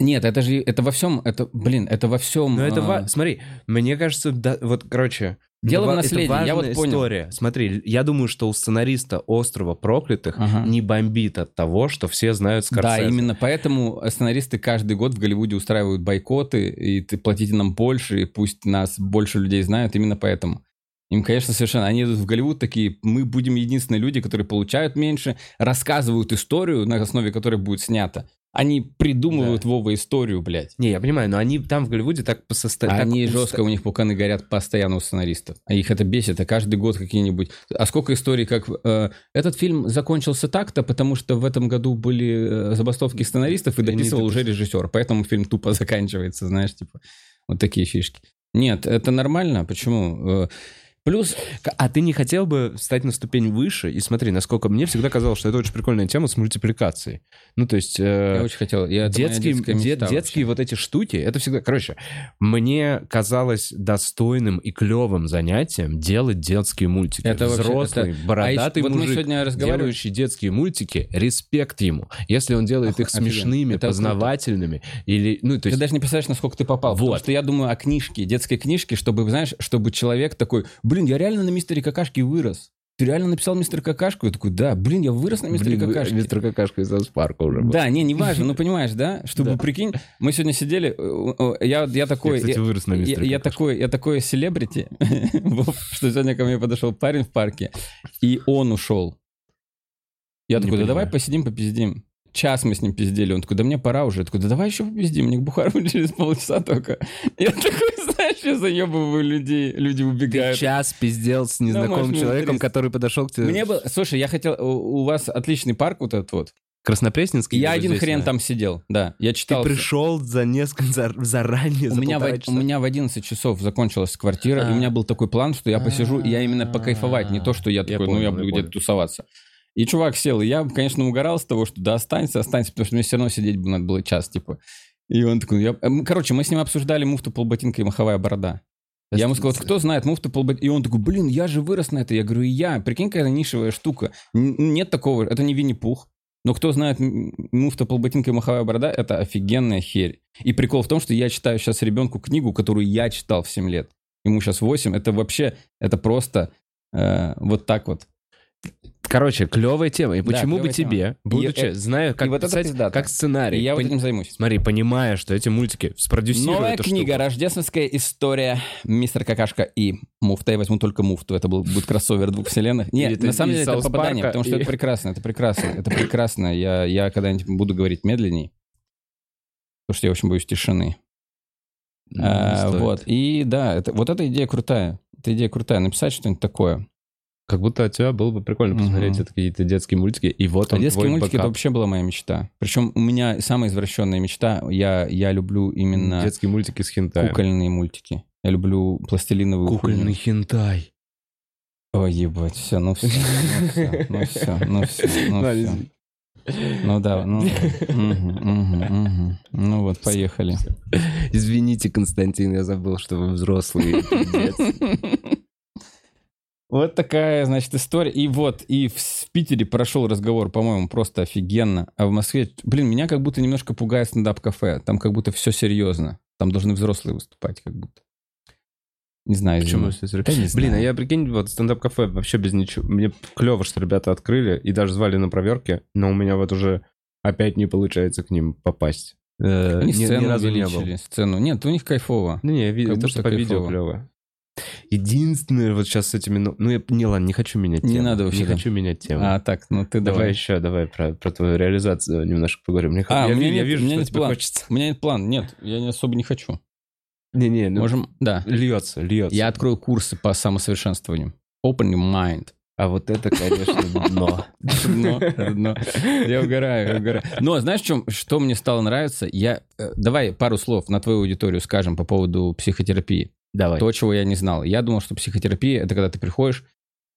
Нет, это же, это во всем, это, блин, это во всем... Но это, а, смотри, мне кажется, да, вот, короче... Дело это в наследии, это я вот понял. история. Смотри, я думаю, что у сценариста «Острова проклятых» Ага. не бомбит от того, что все знают Да, Скорсезе. именно поэтому сценаристы каждый год в Голливуде устраивают бойкоты, и ты платите нам больше, и пусть нас больше людей знают, именно поэтому. Им, конечно, совершенно... Они идут в Голливуд такие, мы будем единственные люди, которые получают меньше, рассказывают историю, на основе которой будет снято. Они придумывают Вова историю, блядь. Не, я понимаю, но они там в Голливуде так по состо- так Они уста- жестко, у них пуканы горят постоянно у сценаристов. А их это бесит, а каждый год какие-нибудь... А сколько историй, как... э, этот фильм закончился так-то, потому что в этом году были э, забастовки сценаристов, и дописывал уже режиссер. Поэтому фильм тупо заканчивается, знаешь, типа... Вот такие фишки. Нет, это нормально. Почему? Плюс... А ты не хотел бы встать на ступень выше? И смотри, насколько мне всегда казалось, что это очень прикольная тема с мультипликацией. Ну, то есть... э, Я очень хотел... я- детские, де- детские вот эти штуки, это всегда... Короче, мне казалось достойным и клевым занятием делать детские мультики. Это вообще- Взрослый, это- бородатый А еще- вот мы мужик, сегодня разговаривали- делающий детские мультики, респект ему. Если он делает Оху- их офигенно. смешными, Это познавательными, или... Ну, то Ты есть... даже не представляешь, насколько ты попал. Потому Вот. что я думаю о книжке, детской книжке, чтобы, знаешь, чтобы человек такой, блин, я реально на мистере Какашке вырос. Ты реально написал мистер Какашку? Я такой, да, блин, я вырос на мистере Блин, Какашке. мистер Какашка из Саус Парка уже был. Да, не, не важно, ну понимаешь, да? Чтобы, Да. прикинь, мы сегодня сидели, э, э, я, я такой... Я, кстати, я- вырос на я, мистере я Какашке. такой, я такой селебрити, что сегодня ко мне подошел парень в парке, и он ушел. Я такой, да давай посидим, попиздим. Час мы с ним пиздели. Он такой, да мне пора уже. Я такой, да давай еще попиздим, мне к Бухару через полчаса только. Я такой, знаешь, я заебываю людей, люди Ты убегают. час пиздел с незнакомым можешь человеком, который подошел к тебе. Мне было... Слушай, я хотел... У вас отличный парк вот этот вот. Краснопресненский? Я один здесь, хрен да. там сидел, да. Я Ты читал... пришел за несколько, за- заранее, У за меня, в, полтора у часа? меня в 11 часов закончилась квартира, и А. у меня был такой план, что я посижу, и я именно покайфовать, не то, что я такой, ну, я буду где-то тусоваться. И чувак сел, и я, конечно, угорал с того, что да останься, останься, потому что мне все равно сидеть бы надо было час, типа. И он такой, я... эм, Короче, мы с ним обсуждали муфту, полботинка и маховая борода. Я ему сказал, кто знает муфта полботинка? И он такой, блин, я же вырос на это. Я говорю, и я. Прикинь, какая нишевая штука. Нет такого, это не Винни-Пух. Но кто знает муфта полботинка и маховая борода, это офигенная херь. И прикол в том, что я читаю сейчас ребенку книгу, которую я читал в 7 лет. Ему сейчас 8. Это вообще, это просто э, вот так вот. Короче, клевая тема. И Да, почему бы клевая тема. тебе, будучи, И, э, зная, как вот это писать, пиздато. как сценарий, И я вот пон- этим займусь. смотри, понимая, что эти мультики спродюсируют Новая книга штуку. «Рождественская история. Мистер Какашка и Муфта». Я возьму только Муфту. Это был, будет кроссовер двух вселенных. Нет, ты на самом из деле это попадание, Парка потому что и- это прекрасно, это прекрасно, это прекрасно. Я, я когда-нибудь буду говорить медленней, потому что я очень боюсь тишины. Ну, А, вот, и да, это, вот эта идея крутая. Эта идея крутая. Написать что-нибудь такое. Как будто от тебя было бы прикольно посмотреть Мгм. это какие-то детские мультики, и вот А он детские твой мультики это бэкап. вообще была моя мечта. Причем у меня самая извращенная мечта. Я, я люблю именно Детские мультики с хентаем. кукольные мультики. Я люблю пластилиновую Кукольный хуйню. хентай. Ой, ебать, все, ну все, ну все, ну все, ну все, ну. Ну да, ну, ну вот, поехали. Извините, Константин, я забыл, что вы взрослый. Вот такая, значит, история. И вот, и в, в Питере прошел разговор, по-моему, просто офигенно. А в Москве, блин, меня как будто немножко пугает стендап-кафе. Там как будто все серьезно. Там должны взрослые выступать, как будто. Не знаю, Почему серьезно? Да не Блин, а я прикинь, вот стендап-кафе вообще без ничего. Мне клево, что ребята открыли и даже звали на проверки, но у меня вот уже опять не получается к ним попасть. Э, Они ни- ни сцену разу не был. сцену. Нет, у них кайфово. Ну не, я видел, Как то, что по видео кайфово. клево. Единственное, вот сейчас с этими... Ну, ну, я, не, ладно, не хочу менять Не тему. надо вообще, Не хочу менять тему. А, так, ну ты давай, давай. еще, давай про, про твою реализацию немножко поговорим. Мне, А, я, у меня я нет- вижу, у меня что нет тебе плана. хочется. У меня нет плана. Нет, я не особо не хочу. Не-не, ну, Можем, да. льется, льется. Я открою курсы по самосовершенствованию. Open your mind. А вот это, конечно, дно. Дно, дно. Я угораю, я угораю. Но знаешь, чем, что мне стало нравиться? Я, э, давай пару слов на твою аудиторию скажем по поводу психотерапии. Давай. То, чего я не знал. Я думал, что психотерапия — это когда ты приходишь,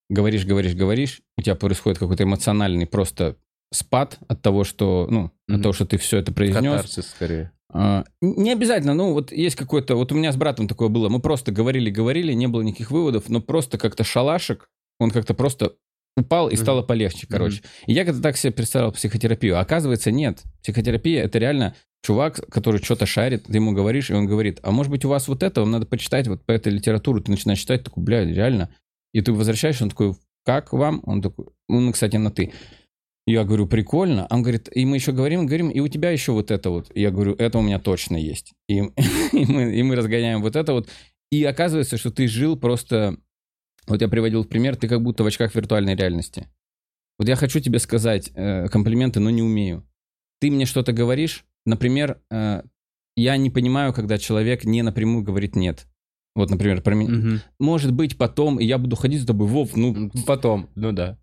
говоришь, говоришь, говоришь, у тебя происходит какой-то эмоциональный просто спад от того, что, ну, Мгм. от того, что ты все это произнес. Катарсис скорее. А, Не обязательно, ну вот есть какой-то, вот у меня с братом такое было, мы просто говорили-говорили, не было никаких выводов, но просто как-то шалашик, он как-то просто упал и Мгм. стало полегче, короче. И я как-то так себе представлял психотерапию, а оказывается нет. Психотерапия это реально чувак, который что-то шарит, ты ему говоришь, и он говорит, а может быть у вас вот это, вам надо почитать вот по этой литературу, ты начинаешь читать, такой, бля, реально. И ты возвращаешься, он такой, как вам? Он такой, он, кстати, на ты. Я говорю, прикольно. Он говорит, и мы еще говорим, говорим, и у тебя еще вот это вот. Я говорю, это у меня точно есть. И, и, мы, и мы разгоняем вот это вот. И оказывается, что ты жил просто... Вот я приводил пример, ты как будто в очках виртуальной реальности. Вот я хочу тебе сказать э, комплименты, но не умею. Ты мне что-то говоришь, например, э, я не понимаю, когда человек не напрямую говорит «нет». Вот, например, про меня. Мгм. Может быть, потом, и я буду ходить с тобой, Вов, ну, Потом, ну да.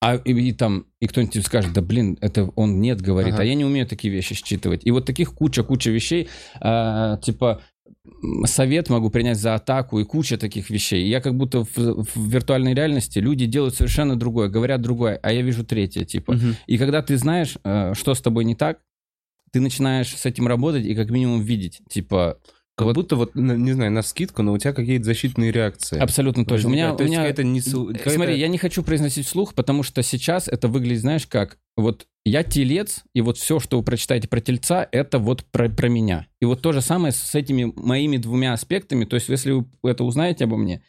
а и, и там, и кто-нибудь скажет, да блин, это он нет говорит, Ага. а я не умею такие вещи считывать. И вот таких куча-куча вещей, а, типа совет могу принять за атаку и куча таких вещей. Я как будто в, в виртуальной реальности люди делают совершенно другое, говорят другое, а я вижу третье, типа. Мгм. И когда ты знаешь, э, что с тобой не так, ты начинаешь с этим работать и как минимум видеть, типа, Как Вот- будто вот, не знаю, на скидку, но у тебя какие-то защитные реакции. абсолютно точно. У меня, возникают. То у меня какая-то несу- Э, Смотри, я не хочу произносить вслух, потому что сейчас это выглядит, знаешь, как вот я телец, и вот все, что вы прочитаете про тельца, это вот про, про меня. И вот то же самое с этими моими двумя аспектами. То есть, если вы это узнаете обо мне,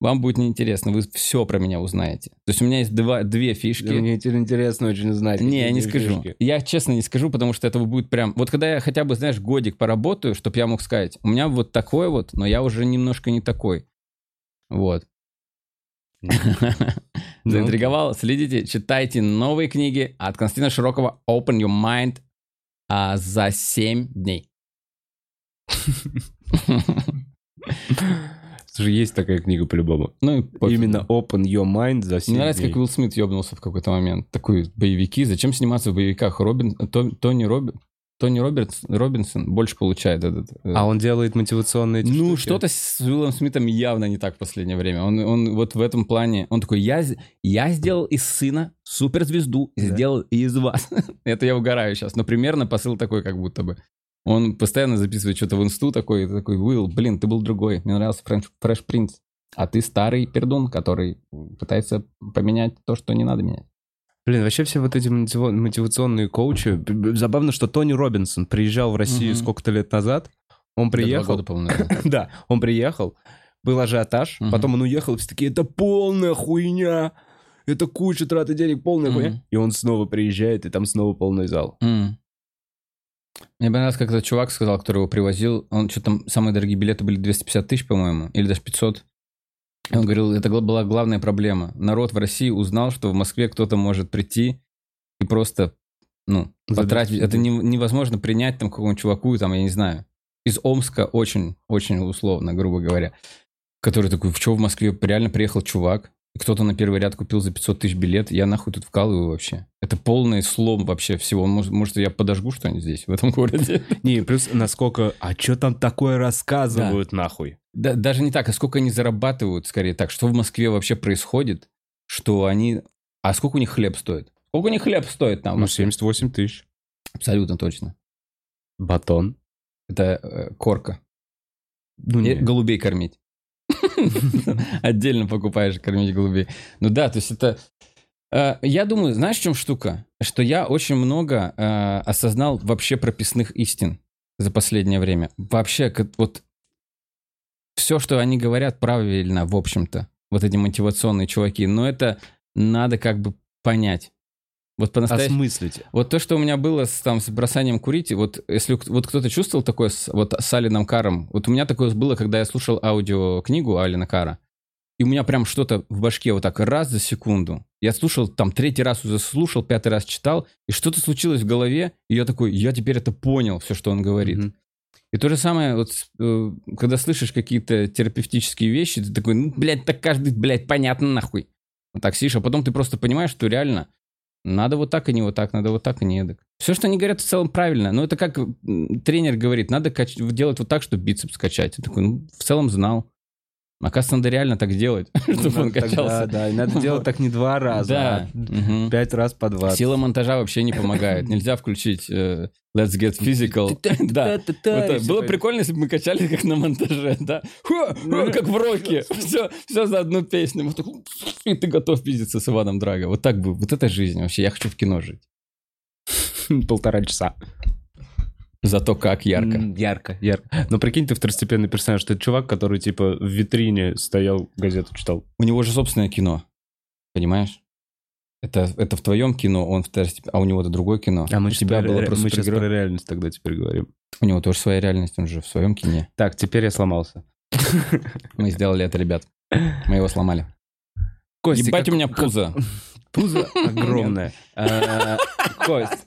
вам будет неинтересно, вы все про меня узнаете. То есть у меня есть два, две фишки. Да, Мне интересно очень знать. Не, я не эти скажу. фишки. Я честно не скажу, потому что этого будет прям... Вот когда я хотя бы, знаешь, годик поработаю, чтобы я мог сказать, у меня вот такой вот, но я уже немножко не такой. Вот. Ну, Заинтриговал? Следите, читайте новые книги от Константина Широкого «Open Your Mind» а, за 7 дней. Слушай, есть такая книга по-любому. Ну пофиг. Именно Open Your Mind за 7 Мне нравится, дней. как Уилл Смит ёбнулся в какой-то момент. Такой боевики. Зачем сниматься в боевиках? Робин, То- Тони, Роби, Тони Робертс, Робинсон больше получает этот... э, А он делает мотивационные эти Ну, штуки? что-то с Уиллом Смитом явно не так в последнее время. Он, он вот в этом плане, он такой, я, я сделал из сына суперзвезду, Да. сделал и из вас. Это я угораю сейчас. Но примерно посыл такой, как будто бы. Он постоянно записывает что-то в инсту такой, такой, Уилл, блин, ты был другой, мне нравился Фреш Принц. А ты старый пердун, который пытается поменять то, что не надо менять. Блин, вообще все вот эти мотива- мотивационные коучи. Забавно, что Тони Робинсон приезжал в Россию Мгм. сколько-то лет назад. Он Да, приехал. года, по-моему, наверное. Да, он приехал, был ажиотаж, Мгм. потом он уехал, все такие, это полная хуйня, это куча траты денег, полная Мгм. хуйня. И он снова приезжает, и там снова полный зал. М. Мне понравилось, как этот чувак сказал, который его привозил, он что там, самые дорогие билеты были 250 тысяч, по-моему, или даже 500. И он говорил, это была главная проблема. Народ в России узнал, что в Москве кто-то может прийти и просто, ну, потратить. 250 Это не- невозможно принять там какому-нибудь чуваку, там, я не знаю, из Омска очень, очень условно, грубо говоря, который такой, в что в Москве реально приехал чувак, кто-то на первый ряд купил за 500 тысяч билет, я нахуй тут вкалываю вообще. Это полный слом вообще всего. Может, может я подожгу что-нибудь здесь, в этом городе? Не, плюс насколько, а что там такое рассказывают нахуй? Да, даже не так, а сколько они зарабатывают, скорее так. Что в Москве вообще происходит, что они... А сколько у них хлеб стоит? Сколько у них хлеб стоит там? Ну, Москве? 78 тысяч. Абсолютно точно. Батон. Это э, корка. Ну, И не. голубей кормить. Отдельно покупаешь кормить голубей. Ну да, то есть это... э, Я думаю, знаешь, в чем штука? Что я очень много э, осознал вообще прописных истин за последнее время. Вообще, вот все, что они говорят, правильно, в общем-то. Вот эти мотивационные чуваки. Но это надо как бы понять. Вот по-настоящему... Осмыслить. Вот то, что у меня было с, там, с бросанием курить, вот если вот кто-то чувствовал такое с, вот, с Алином Каром, вот у меня такое было, когда я слушал аудиокнигу Алина Кара, и у меня прям что-то в башке вот так раз за секунду. Я слушал, там, третий раз уже слушал, пятый раз читал, и что-то случилось в голове, и я такой, я теперь это понял, все, что он говорит. Мгм. И то же самое, вот, э, когда слышишь какие-то терапевтические вещи, ты такой, ну, блядь, так каждый, блядь, понятно нахуй. Вот так сидишь, а потом ты просто понимаешь, что реально надо вот так, а не вот так, надо вот так, а не эдак. Все, что они говорят, в целом правильно. Но это как тренер говорит, надо кач- делать вот так, чтобы бицепс качать. Я такой, ну, в целом знал. Оказывается, надо реально так делать, чтобы он Надо тогда, качался. Да, и надо делать так не два раза, Да. а Мгм. пять раз по два. Сила монтажа вообще не помогает. Нельзя включить э, Let's Get Physical. Да. Вот. Было прикольно, если бы мы качали как на монтаже, да? Ха, ха, Как в роке. Все, все за одну песню. Вот так, И ты готов пиздиться с Иваном Драго. Вот так бы. Вот это жизнь вообще. Я хочу в кино жить. Полтора часа. Зато как ярко. М, Ярко, ярко. Но прикинь, ты второстепенный персонаж. Ты чувак, который, типа, в витрине стоял, газету читал. У него же собственное кино. Понимаешь? Это, это в твоем кино, он второстепенный, а у него это другое кино. А мы у сейчас тебя про, было просто мы сейчас про реальность тогда теперь говорим. У него тоже своя реальность, он же в своем кине. Так, теперь я сломался. Мы сделали это, ребят. Мы его сломали. Костя, Ебать как- у меня как- пузо. Пузо огромное. А, Кость,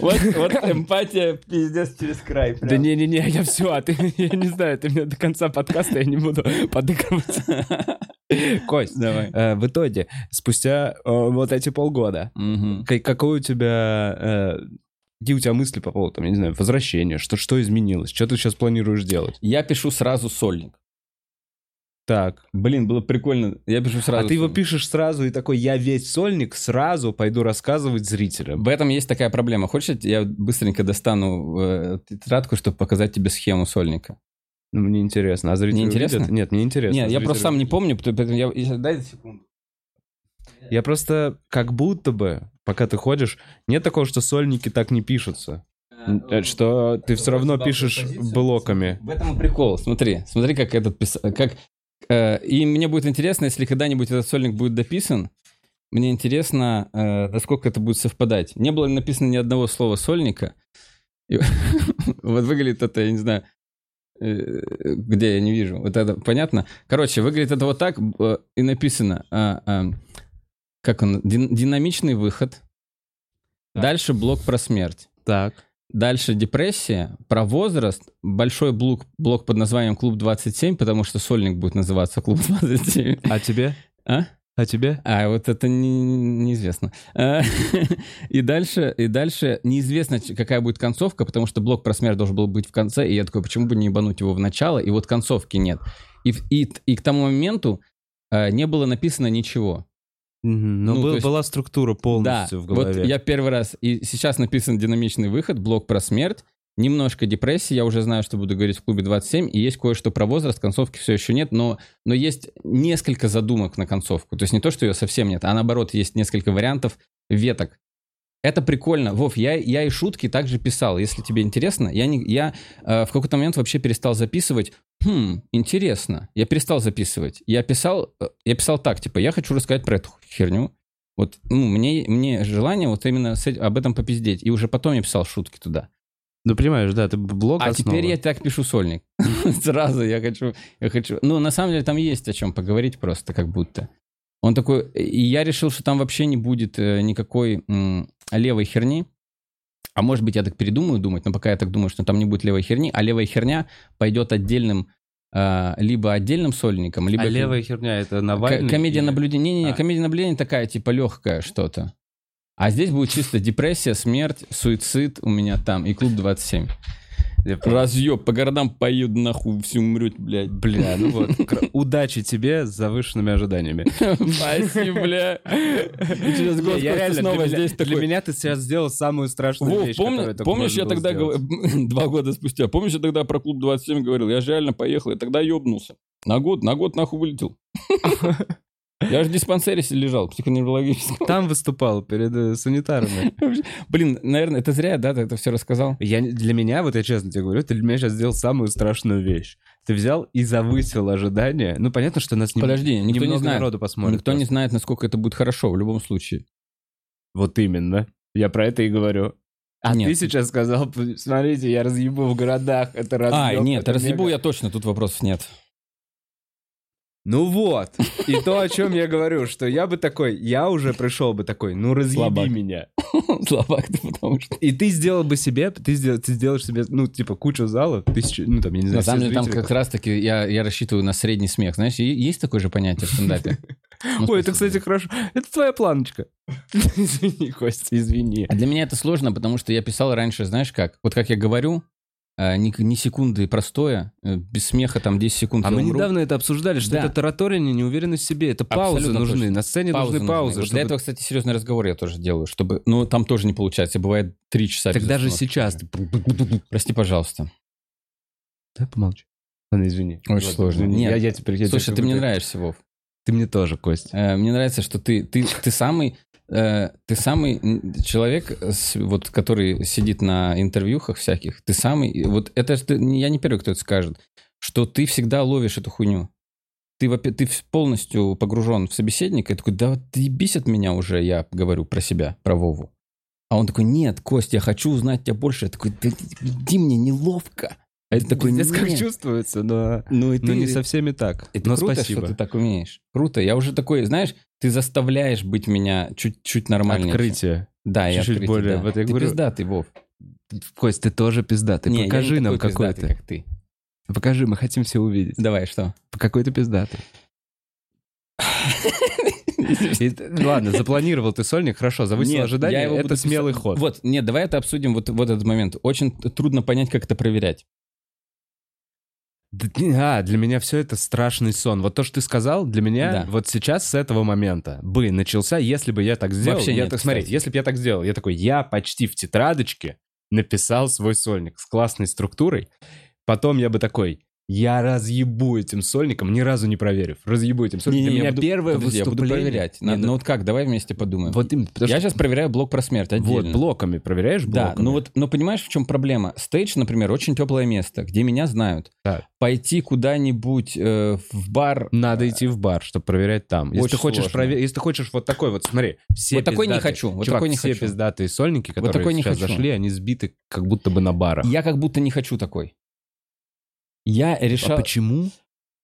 Вот, вот эмпатия пиздец через край. да не-не-не, я все, а ты, я не знаю, ты меня до конца подкаста, я не буду подыгрывать. Кость, Давай. э, в итоге, спустя э, вот эти полгода, ка- какой у тебя, э, какие у тебя мысли по поводу, там, я не знаю, возвращения, что, что изменилось, что ты сейчас планируешь делать? Я пишу сразу сольник. Так, Блин, было прикольно. Я пишу сразу. а ты его пишешь сразу и такой, я весь сольник сразу пойду рассказывать зрителям. В этом есть такая проблема. Хочешь, я быстренько достану э, тетрадку, чтобы показать тебе схему сольника? Ну, мне интересно. А зрители Не интересно? увидят? Нет, мне интересно. Нет, я Зрители просто сам не помню, поэтому я... я- Дай секунду. Я просто как будто бы, пока ты ходишь, нет такого, что сольники так не пишутся. Э, Что ты все равно пишешь блоками. В этом и прикол. Смотри, смотри, как этот пис- как э, и мне будет интересно, если когда-нибудь этот сольник будет дописан. Мне интересно, э, насколько это будет совпадать. Не было написано ни одного слова сольника. И вот выглядит это, я не знаю, э, где я не вижу. Вот это понятно? Короче, выглядит это вот так э, и написано. а, а, как он? Дин- Динамичный выход. Так. Дальше блок про смерть. Так. Дальше депрессия, про возраст, большой блок, блок под названием Клуб 27, потому что сольник будет называться Клуб 27. А тебе? А? А тебе? А, вот это не- неизвестно. А, И дальше, и дальше неизвестно, какая будет концовка, потому что блок про смерть должен был быть в конце, и я такой, почему бы не ебануть его в начало, и вот концовки нет. И, и, и к тому моменту а, не было написано ничего. Но Ну, был- есть- была структура полностью да, в голове. вот я первый раз, и сейчас написан динамичный выход, блок про смерть, немножко депрессии, я уже знаю, что буду говорить в клубе 27, и есть кое-что про возраст, концовки все еще нет, но, но есть несколько задумок на концовку. То есть не то, что ее совсем нет, а наоборот, есть несколько вариантов веток. Это прикольно. Вов, я, я и шутки также писал. Если тебе интересно, я, не, я э, в какой-то момент вообще перестал записывать. Хм, интересно. Я перестал записывать. Я писал, э, я писал так, типа, я хочу рассказать про эту херню. Вот, ну, мне, мне желание вот именно с, об этом попиздеть. И уже потом я писал шутки туда. Ну, понимаешь, да, ты блог А основа. теперь я так пишу сольник. Сразу я хочу, я хочу. Ну, на самом деле там есть о чем поговорить просто, как будто. Он такой, и я решил, что там вообще не будет э, никакой левой херни. А может быть, я так передумаю думать, но пока я так думаю, что там не будет левой херни, а левая херня пойдет отдельным, э, либо отдельным сольником, либо... А левая херня это К- Навальный? комедия или- наблюдения. Не-не-не, А. комедия наблюдения такая, типа, легкая что-то. А здесь будет чисто депрессия, смерть, суицид у меня там и клуб 27. Разъеб, по городам поеду нахуй, все умрете, блядь. Бля, ну вот. Удачи тебе с завышенными ожиданиями. Спасибо, бля. И через год Я реально, снова для, здесь для такой... меня ты сейчас сделал самую страшную вещь, помнишь, я тогда два года спустя, помнишь, я тогда про клуб 27 говорил, я же реально поехал, я тогда ебнулся. На год, на год нахуй вылетел. Я же в диспансере лежал, психоневрологическом. Там выступал перед э, санитарами. Блин, наверное, это зря, да, ты это все рассказал? Я, не- для меня, вот я честно тебе говорю, ты для меня сейчас сделал самую страшную вещь. Ты взял и завысил ожидания. Ну, понятно, что нас не, Подожди, никто не знает. народу посмотрит. Никто не просто. знает, насколько это будет хорошо в любом случае. Вот именно. Я про это и говорю. А Нет. ты сейчас сказал, смотрите, я разъебу в городах, это разъеб. А, нет, это разъебу мега». я точно, тут вопросов нет. Ну вот. И то, о чем я говорю, что я бы такой, я уже пришел бы такой, ну разъеби Слабак. меня. Слабак ты, потому что... И ты сделал бы себе, ты, сдел- ты сделаешь себе, ну, типа, кучу залов, тысячу, ну, там, я не знаю, На самом деле там как раз-таки я, я рассчитываю на средний смех. Знаешь, есть такое же понятие в стендапе? Ой, это, кстати, хорошо. Это твоя планочка. Извини, Костя, извини. А для меня это сложно, потому что я писал раньше, знаешь как? Вот как я говорю, э, ни, ни секунды простое, э, без смеха там 10 секунд А мы умру. недавно это обсуждали, что Да. это тараторение, неуверенность в себе, это паузы Абсолютно нужны, точно. на сцене Паузы нужны паузы. Вот чтобы- Для этого, кстати, серьезный разговор я тоже делаю, чтобы... Ну, там тоже не получается, бывает 3 часа Так даже остановки. сейчас. Прости, пожалуйста. Да, помолчи. Ладно, извини. Очень Ладно, сложно. извини. Нет. Я, я теперь... я Слушай, теперь ты мне нравишься, Вов. Ты мне тоже, Кость. Э, Мне нравится, что ты, ты, ты самый, э, ты самый человек, вот, который сидит на интервьюхах всяких. Ты самый, и вот это ты- я не первый, кто это скажет, что ты всегда ловишь эту хуйню. Ты, ты в- полностью погружен в собеседника и такой, да вот ты бесит меня уже, я говорю про себя, про Вову. А он такой, нет, Кость, я хочу узнать тебя больше. Я такой, да иди мне неловко. А это такой, Пиздец, как чувствуется, но... Ну и но ты не со всеми так. это но круто, спасибо. что ты так умеешь. Круто. Я уже такой, знаешь, ты заставляешь быть меня чуть-чуть нормальнее. Открытие. Да, я Чуть-чуть открытие, более. да. Вот я ты говорю- пиздатый, Вов. Кость, ты тоже пиздатый. Не, я Покажи не нам какой ты. как ты. Покажи, мы хотим все увидеть. Давай, что? Какой ты пиздатый. И- Ладно, запланировал ты сольник, хорошо, завысил Нет, ожидания, я это смелый писать- ход. Вот, нет, давай это обсудим вот, вот этот момент. Очень трудно понять, как это проверять. А, для меня все это страшный сон. Вот то, что ты сказал, для меня Да. вот сейчас с этого момента бы начался, если бы я так сделал. Вообще я нет, так, смотри, если бы я так сделал, я такой, я почти в тетрадочке написал свой сольник с классной структурой. Потом я бы такой, я разъебу этим сольником, ни разу не проверив. Разъебу этим сольником. Не-не, для я меня буду- первое подожди, я буду выступление... проверять. Не, На- ну, ну вот как, давай вместе подумаем. вот именно, потому я что- сейчас проверяю блок про смерть отдельно. Вот, блоками проверяешь Да, блоками? ну вот, но понимаешь, в чем проблема? Стейдж, например, очень теплое место, где меня знают. Так. Пойти куда-нибудь э, в бар... Надо идти в бар, чтобы проверять там. Если Очень ты хочешь проверить, если ты хочешь вот такой вот, смотри, все Вот такой не пиздатые- хочу, вот Чувак, такой не все хочу. пиздатые сольники, которые такой не сейчас хочу. зашли, они сбиты как будто бы на барах. Я как будто не хочу такой. Я А решал... почему?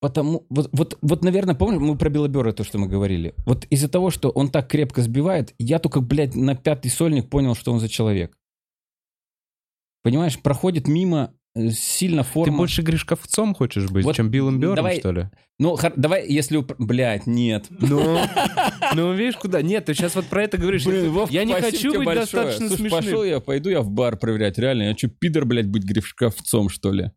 Потому, вот, вот, вот, наверное, помнишь, мы про Белобера то, что мы говорили. Вот из-за того, что он так крепко сбивает, я только, блядь, на пятый сольник понял, что он за человек. Понимаешь, проходит мимо э, сильно форма. Ты больше Гришковцом хочешь быть, Вот чем Биллом Бёрном, давай- что ли? Ну, хор- давай, если... Блядь, нет. Ну, ну, видишь, куда? Нет, ты сейчас вот про это говоришь. Блин, Вов, я не хочу быть большое. достаточно Слушай, смешным. пошел я, пойду я в бар проверять. Реально, я что, пидор, блядь, быть грифшковцом, что ли?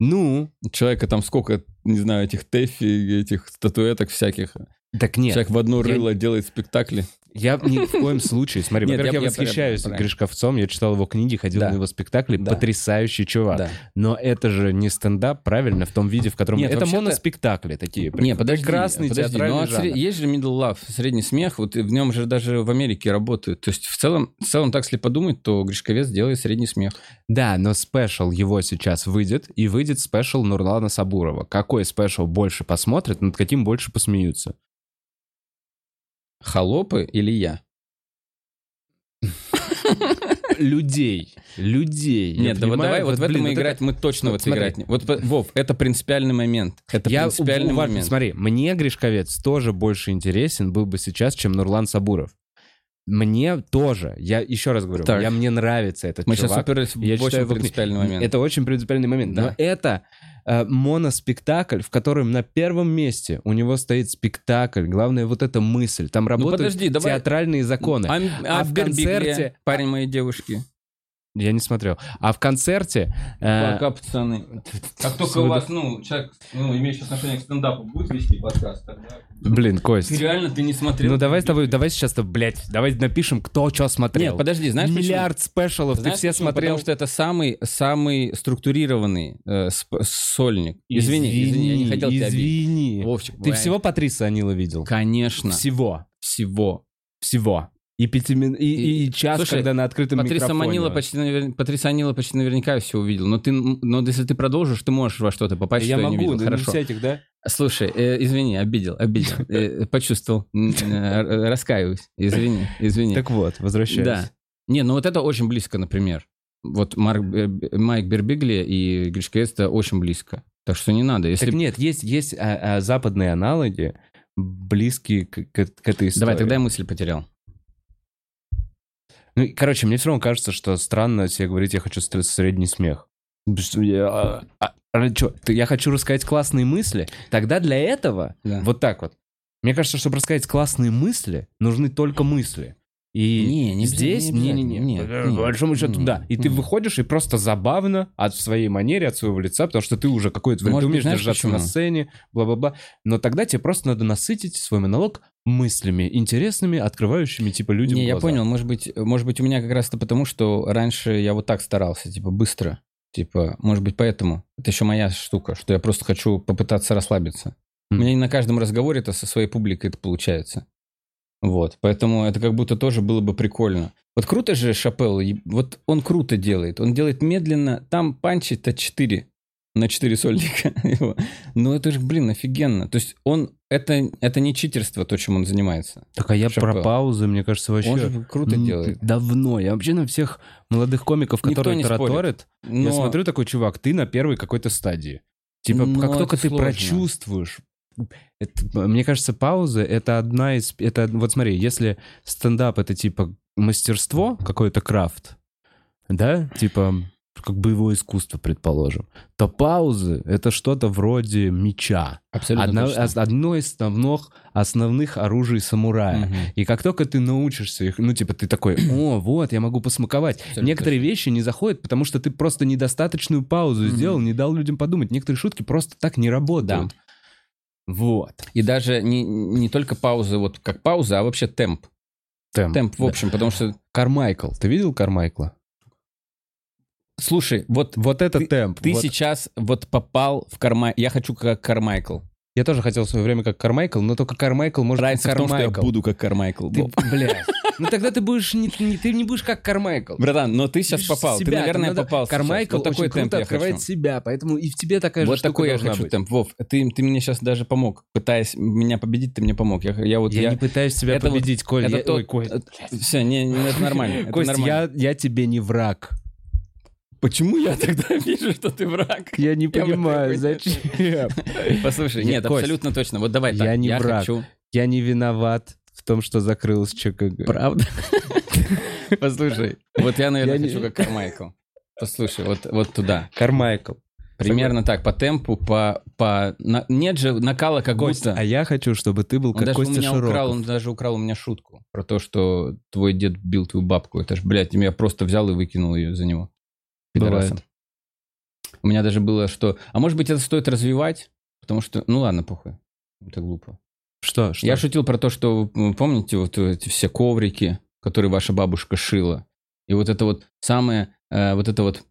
Ну, Человека там сколько, не знаю, этих тэфи, этих статуэток всяких. так нет. Человек в одно я- рыло делает спектакли. Я ни в коем случае, смотри, Нет, во-первых, я- я, я восхищаюсь правильно. Гришковцом, я читал его книги, ходил Да. на его спектакли, Да. потрясающий чувак. Да. Но это же не стендап, правильно, в том виде, в котором... Нет, это моноспектакли такие. Не, подожди, Прекрасный подожди, но жанр. сре- есть же middle love, средний смех, вот в нем же даже в Америке работают. То есть в целом, в целом так, если подумать, то Гришковец делает средний смех. Да, но special его сейчас выйдет, и выйдет special Нурлана Сабурова. Какой special больше посмотрят, над каким больше посмеются? Холопы или я? Людей. Людей. Нет, да вот давай вот в это блин, мы вот играть, мы точно вот в это смотри. играть не. Вот, Вов, это принципиальный момент. Это Я принципиальный уважаю- момент. Смотри, мне Гришковец тоже больше интересен был бы сейчас, чем Нурлан Сабуров. Мне тоже. Я еще раз говорю, Так. я мне нравится этот Мы сейчас чувак. уперлись в Я очень читаю его кни- принципиальный момент. Это очень принципиальный момент. Да. Но это э, моноспектакль, в котором на первом месте у него стоит спектакль. Главное, вот эта мысль. Там работают Ну, подожди, давай- театральные законы. А, А а в в концерте... Парень моей девушки. Я не смотрел. А в концерте... э, Пока, пацаны. Как только у вас, ну, человек, ну, имеющий отношение к стендапу, будет вести подкаст, тогда... Блин, Кость. Ты реально, ты не смотрел? Ну давай с тобой, давай сейчас-то, блядь, давай напишем, кто что смотрел. Нет, подожди, знаешь почему? Миллиард спешалов, Знаешь ты все почему? смотрел. Потому что это самый, самый структурированный э, сп- сольник. Извини, извини, я не хотел тебя обидеть. Извини. Вовчик, Ты бывает. всего Патриса Анила видел? Конечно. Всего. Всего. Всего. И, пятимин... и, и, и час, Слушай, когда на открытом Патриса микрофоне. Манила почти, навер... Патриса Анила почти наверняка все увидел. Но, ты, но если ты продолжишь, ты можешь во что-то попасть, Я что я могу, не видел. да, Хорошо. не всяких, да? Слушай, э, извини, обидел, обидел. Э, почувствовал. М, э, Раскаиваюсь. Извини, извини. Так вот, возвращаюсь. Да. Не, ну вот это очень близко, например. Вот Марк, Майк Бербигли и Гришковец это очень близко. Так что не надо. Если... Так нет, есть, есть а, а, западные аналоги, близкие к, к- к этой истории. Давай, тогда я мысль потерял. Ну, короче, мне все равно кажется, что странно себе говорить, я хочу средний смех. Я, а, а, чё, ты- я хочу рассказать классные мысли. Тогда для этого Да. вот так вот. Мне кажется, чтобы рассказать классные мысли, нужны только мысли. И Не, не здесь, не не-не-не, по большому счету, да. И ты нет. выходишь, и просто забавно от своей манеры, от своего лица, потому что ты уже какое-то время, Может ты умеешь знаешь, держаться на почему? сцене, бла-бла-бла. Но тогда тебе просто надо насытить свой монолог мыслями интересными, открывающими, типа, людям Не, я глаза. понял. Может быть, может быть, у меня как раз это потому, что раньше я вот так старался, типа, быстро. Типа, может быть, поэтому. Это еще моя штука, что я просто хочу попытаться расслабиться. У М. меня не на каждом разговоре это со своей публикой это получается. Вот, поэтому это как будто тоже было бы прикольно. Вот круто же Шапел, и- вот он круто делает. Он делает медленно, там панчи-то 4 на 4 сольника. его. Ну это же, блин, офигенно. То есть он, это, это не читерство, то, чем он занимается. Так, а я Шапел. про паузы, мне кажется, вообще... Он же круто делает. Давно. Я вообще на всех молодых комиков, которые тараторят, Но... я смотрю такой, чувак, ты на первой какой-то стадии. Типа, Но как только ты сложно. прочувствуешь... это- мне кажется, паузы — это одна из... Это, вот смотри, если стендап — это типа мастерство, какой-то крафт, да, типа как боевое искусство, предположим, то паузы — это что-то вроде меча. Абсолютно Одно, точно. одно из основных, основных оружий самурая. Мгм. И как только ты научишься их, ну, типа, ты такой, о, вот, я могу посмаковать. Абсолютно Некоторые вещи не заходят, потому что ты просто недостаточную паузу Мгм. сделал, не дал людям подумать. Некоторые шутки просто так не работают. Вот. И даже не, не только паузы, вот как пауза, а вообще темп. Темп. Темп, в Да. общем, потому что... Кармайкл. Ты видел Кармайкла? Слушай, вот Вот это Ты- темп. ты Вот. сейчас вот попал в Кармайкл. Я хочу как Кармайкл. Я тоже хотел в свое время как Кармайкл, но только Кармайкл может Разница как в том, что я Кармайкл. буду как Кармайкл. Ты, блядь. Ну тогда ты будешь не, не- ты не будешь как Кармайкл. Братан, но ты сейчас попал. Ты, себя, наверное, там надо- попал. Кармайкл Вот такой очень темп круто открывает хочу. себя, поэтому и в тебе такая же Вот такой я хочу быть. темп. Вов, ты, ты мне сейчас даже помог. Пытаясь меня победить, ты мне помог. Я, я вот... Я, Я, не пытаюсь тебя это вот- победить, Коль. это я- тот- Ой, Кость. Все, не, не, это нормально. Кость, я, я тебе не враг. Почему я тогда вижу, что ты враг? Я не понимаю, зачем. Послушай, нет, абсолютно точно. Вот давай так. я не враг. Я не виноват в том, что закрылась ЧКГ. Правда? Послушай, вот я, наверное, хочу как Кармайкл. Послушай, вот, вот туда. Кармайкл. Примерно так, по темпу, по... по... на- Нет же накала как Кость, будто... а я хочу, чтобы ты был Он как даже у Костя украл, Широков. он даже украл у меня шутку про то, что твой дед бил твою бабку. Это ж, блядь, я просто взял и выкинул ее за него. Бывает. Пидораса. У меня даже было, что... А может быть, это стоит развивать? Потому что... Ну ладно, похуй. Это глупо. Что? что? Я шутил про то, что помните вот эти все коврики, которые ваша бабушка шила, и вот это вот самое, э, вот это вот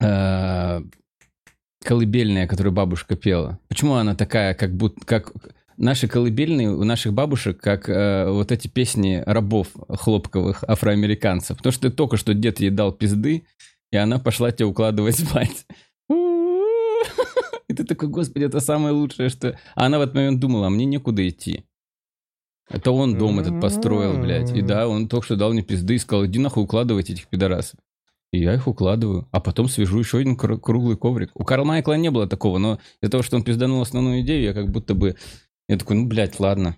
э, колыбельная, которую бабушка пела. Почему она такая, как будто, как наши колыбельные у наших бабушек, как э, вот эти песни рабов хлопковых афроамериканцев. Потому что только что дед ей дал пизды, и она пошла тебя укладывать спать. И ты такой, господи, это самое лучшее, что... А она в этот момент думала, а мне некуда идти. Это он дом этот построил, блядь. И да, он только что дал мне пизды и сказал, иди нахуй укладывайте этих пидорасов. И я их укладываю, а потом свяжу еще один кру- круглый коврик. У Карла Майкла не было такого, но из-за того, что он пизданул основную идею, я как будто бы... Я такой, ну, блядь, ладно.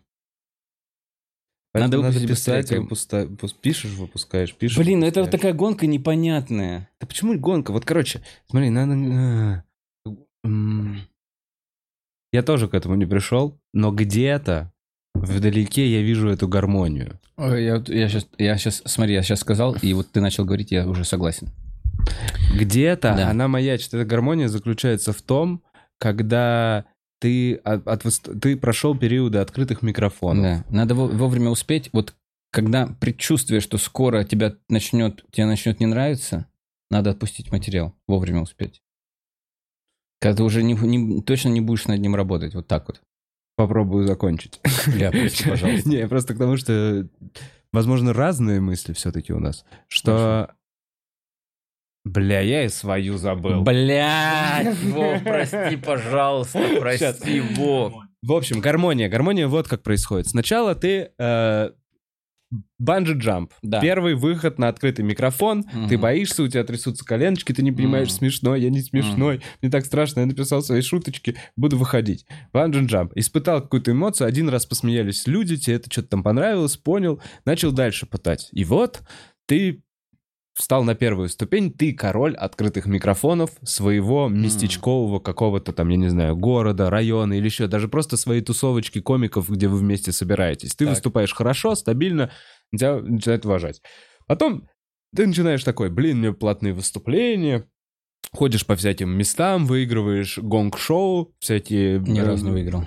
Надо, Надо выпустить писать, быстрее. выпуста- пус- пишешь, выпускаешь, пишешь. Блин, ну это вот такая гонка непонятная. Да почему гонка? Вот, короче, смотри, надо... э, Я тоже к этому не пришел, но где-то вдалеке я вижу эту гармонию. Ой, я, я сейчас, я сейчас, смотри, я сейчас сказал, и вот ты начал говорить, я уже согласен. Где-то Да. она маячит. Эта гармония заключается в том, когда ты, от, от ты прошел периоды открытых микрофонов. Да, надо во- вовремя успеть. Вот когда предчувствие, что скоро тебя начнет, тебе начнет не нравиться, надо отпустить материал, вовремя успеть. Когда ты уже не, не- точно не будешь над ним работать, вот так вот. Попробую закончить. Ля, прости, пожалуйста. Не, просто к тому, что, возможно, разные мысли все-таки у нас. Что... Бля, я и свою забыл. Блядь, Вов, прости, пожалуйста, прости, Вов. В общем, гармония. Гармония вот как происходит. Сначала ты э, банджи-джамп. Да. Первый выход на открытый микрофон. Ты Мгм. боишься, у тебя трясутся коленочки, ты не понимаешь, Мгм. смешной, я не смешной, мне так страшно, я написал свои шуточки, буду выходить. Банджи-джамп. Испытал какую-то эмоцию, один раз посмеялись люди, тебе это что-то там понравилось, понял, начал дальше пытать. И вот ты встал на первую ступень, ты король открытых микрофонов своего местечкового какого-то там, я не знаю, города, района или еще даже просто своей тусовочки комиков, где вы вместе собираетесь. Ты Так. выступаешь хорошо, стабильно, тебя начинают уважать. Потом ты начинаешь такой, блин, меня платные выступления, ходишь по всяким местам, выигрываешь гонг-шоу, всякие... Ни э, разу не выиграл.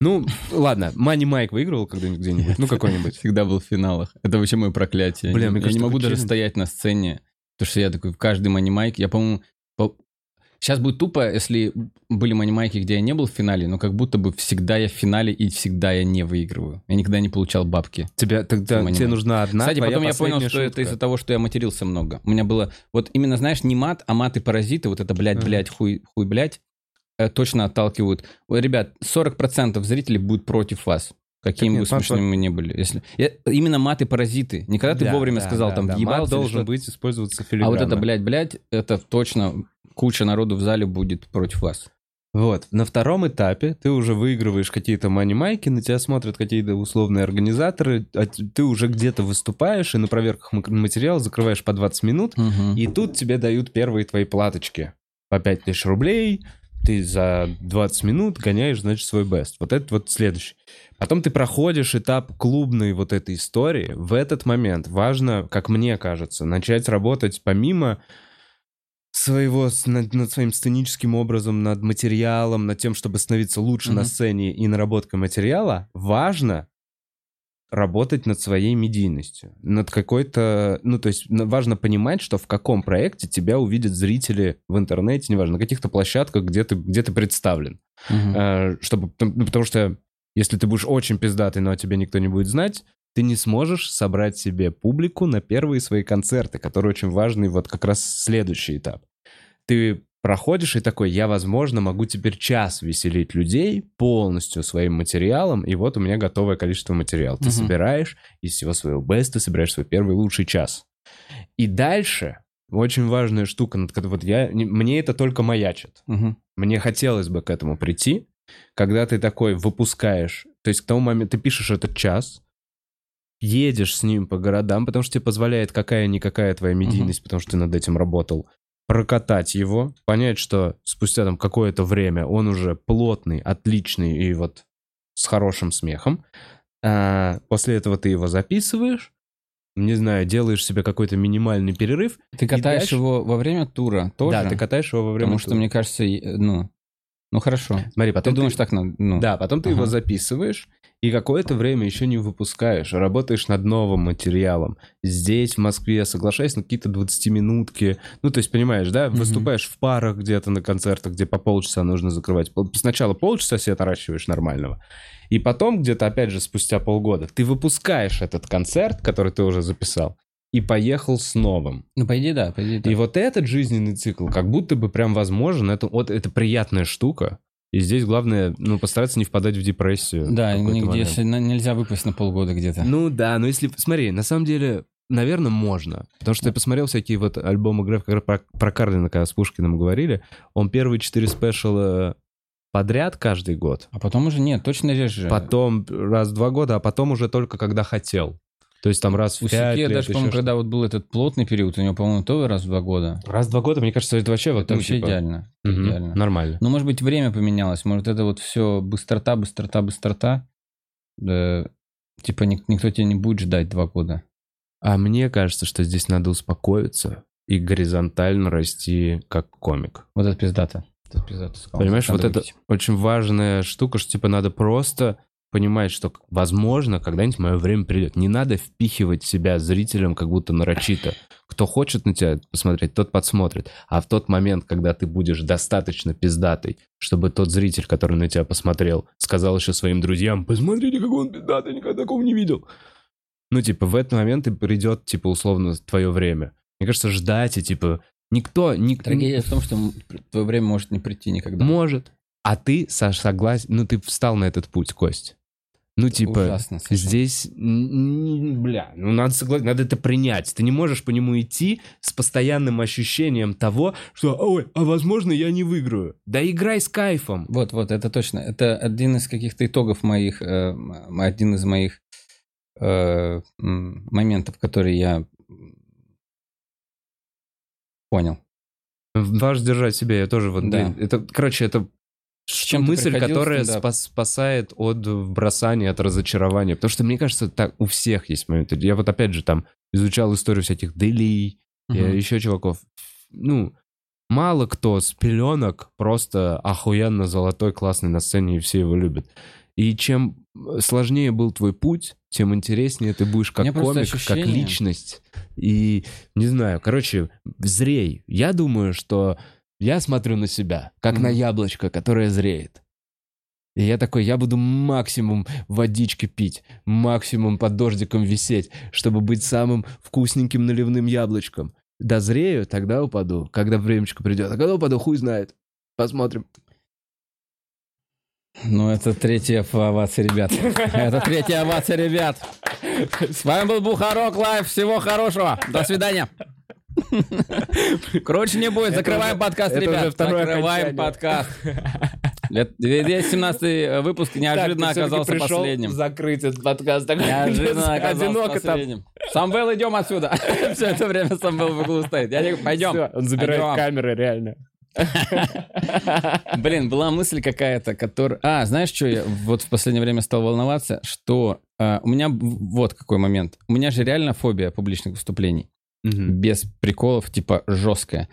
Ну, ладно, Мани Майк выигрывал когда-нибудь где-нибудь? Ну, какой-нибудь. Всегда был в финалах. Это вообще мое проклятие. Бля, я, мне я кажется, не могу даже стоять на сцене, потому что я такой каждый манимайк. Я, по-моему, сейчас будет тупо, если были манимайки, где я не был в финале, но как будто бы всегда я в финале и всегда я не выигрываю. Я никогда не получал бабки. Тебя, тогда Мани тебе Майк. нужна одна Кстати, потом я понял, последняя что это шутка. из-за того, что я матерился много. У меня было, вот именно, знаешь, не мат, а маты-паразиты, вот это, блядь, блядь, хуй, хуй, блядь, точно отталкивают. Ребят, 40% зрителей будет против вас. Какими нет, бы смешными мы не были. Если... Я- Именно маты-паразиты. Не когда ты Да, вовремя да, сказал, да, там, да. въебался Мат должен быть использоваться А филигранно. вот это, блядь, блядь, это точно куча народу в зале будет против вас. Вот, на втором этапе ты уже выигрываешь какие-то мани-майки, на тебя смотрят какие-то условные организаторы, а ты уже где-то выступаешь, и на проверках материала закрываешь по 20 минут, и тут тебе дают первые твои платочки по 5000 рублей, ты за 20 минут гоняешь, значит, свой бест. Вот это вот следующий. Потом ты проходишь этап клубной вот этой истории. В этот момент важно, как мне кажется, начать работать помимо своего, над, над своим сценическим образом, над материалом, над тем, чтобы становиться лучше на Мгм. сцене и наработкой материала, важно работать над своей медийностью, над какой-то, ну, то есть важно понимать, что в каком проекте тебя увидят зрители в интернете, неважно, на каких-то площадках, где ты, где ты представлен. Э, чтобы, ну, потому что если ты будешь очень пиздатый, но о тебе никто не будет знать, ты не сможешь собрать себе публику на первые свои концерты, которые очень важный, вот как раз следующий этап. Ты проходишь и такой, я, возможно, могу теперь час веселить людей полностью своим материалом, и вот у меня готовое количество материала. Ты Мгм. собираешь из всего своего беста, собираешь свой первый лучший час. И дальше очень важная штука, над которой вот я, не- мне это только маячит. Мгм. Мне хотелось бы к этому прийти, когда ты такой выпускаешь, то есть к тому моменту ты пишешь этот час, едешь с ним по городам, потому что тебе позволяет какая-никакая твоя медийность, потому что ты над этим работал, прокатать его, понять, что спустя там какое-то время он уже плотный, отличный и вот с хорошим смехом. А, после этого ты его записываешь, не знаю, делаешь себе какой-то минимальный перерыв. Ты катаешь дальше- его во время тура тоже? Да, ты катаешь его во время Потому что, тура. мне кажется, э, ну, Ну хорошо. Смотри, Ты потом думаешь, так надо? Ну, Да, потом ты его Ага. записываешь, и какое-то время еще не выпускаешь, работаешь над новым материалом. Здесь, в Москве, соглашаясь на какие-то 20-минутки. Ну, то есть, понимаешь, да, выступаешь в парах где-то на концертах, где по полчаса нужно закрывать. Сначала полчаса себе наращиваешь нормального, и потом где-то, опять же, спустя полгода, ты выпускаешь этот концерт, который ты уже записал, и поехал с новым. Ну, по идее, да, по идее, да. И вот этот жизненный цикл, как будто бы прям возможен, это вот это приятная штука. И здесь главное, ну, постараться не впадать в депрессию. Да, нигде если нельзя выпасть на полгода где-то. Ну да, но если... Смотри, на самом деле, наверное, можно. Потому что я посмотрел всякие вот альбомы Грэф, как про, про Карлина, когда с Пушкиным говорили. Он первые четыре спешала подряд каждый год. А потом уже нет, точно реже. Потом раз в два года, а потом уже только когда хотел. То есть там раз в У пять Сике лет, даже, по-моему, когда вот был этот плотный период, у него, по-моему, то раз в два года. Раз в два года, мне кажется, это вообще вот Это ну, вообще типа, идеально. мгм, идеально. Нормально. Ну, может быть, время поменялось. Может, это вот все быстрота, быстрота, быстрота. Да, типа ник- никто тебя не будет ждать два года. А мне кажется, что здесь надо успокоиться и горизонтально расти как комик. Вот это пиздато. Это пиздато. Понимаешь, Надо вот это очень важная штука, что типа надо просто понимать, что, возможно, когда-нибудь мое время придет. Не надо впихивать себя зрителям как будто нарочито. Кто хочет на тебя посмотреть, тот подсмотрит. А в тот момент, когда ты будешь достаточно пиздатый, чтобы тот зритель, который на тебя посмотрел, сказал еще своим друзьям, посмотрите, какой он пиздатый, никогда такого не видел. Ну, типа, в этот момент и придет, типа, условно, твое время. Мне кажется, ждать и, типа, никто... ник- Трагедия в том, что твое время может не прийти никогда. может. А ты, Саш, согласен, ну ты встал на этот путь, Кость. Ну, типа, Ужасно совершенно. здесь, бля, ну надо согласиться, надо это принять. Ты не можешь по нему идти с постоянным ощущением того, что, ой, а возможно, я не выиграю. Да играй с кайфом. Вот, вот, это точно. Это один из каких-то итогов моих, э, один из моих э, моментов, которые я понял. Важно держать себя, я тоже вот, Да. блин, это, короче, это чем мысль, которая стендап? спас- спасает от бросания, от разочарования. Потому что, мне кажется, так у всех есть моменты. Я вот опять же там изучал историю всяких Дели, Мгм. еще чуваков. Ну, мало кто с пеленок просто охуенно золотой, классный на сцене, и все его любят. И чем сложнее был твой путь, тем интереснее ты будешь как комик, как ощущение- личность. И, не знаю, короче, зрей. Я думаю, что я смотрю на себя, как на Мгм. яблочко, которое зреет. И я такой, я буду максимум водички пить, максимум под дождиком висеть, чтобы быть самым вкусненьким наливным яблочком. Дозрею, тогда упаду, когда времечко придет. А когда упаду, хуй знает. Посмотрим. Ну, это третья овация, ребят. Это третья овация, ребят. С вами был Бухарок Лайв. Всего хорошего. До свидания. Круче не будет. Закрываем подкаст, ребят. Закрываем подкаст. 217 выпуск неожиданно оказался последним. закрыть этот подкаст. Неожиданно оказался последним. Самвел, идем отсюда. Все это время Самвел в углу стоит. Я не... Пойдем. он забирает Пойдем. камеры, реально. Блин, была мысль какая-то, которая... А, знаешь, что я вот в последнее время стал волноваться? Что а, у меня... Вот какой момент. У меня же реально фобия публичных выступлений. Мгм. Без приколов, типа, жесткая.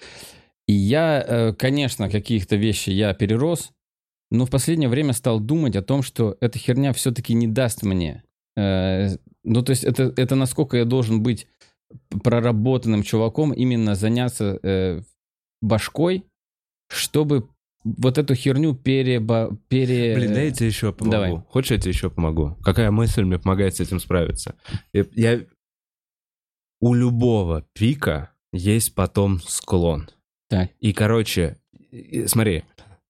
И я, э, конечно, каких-то вещи я перерос, но в последнее время стал думать о том, что эта херня все-таки не даст мне. э, Ну, то есть это, это насколько я должен быть проработанным чуваком, именно заняться э, башкой, чтобы вот эту херню переба... пере... Блин, да я тебе еще помогу. давай. Хочешь, я тебе еще помогу? Какая мысль мне помогает с этим справиться? Я- У любого пика есть потом склон. Так. И, короче, смотри,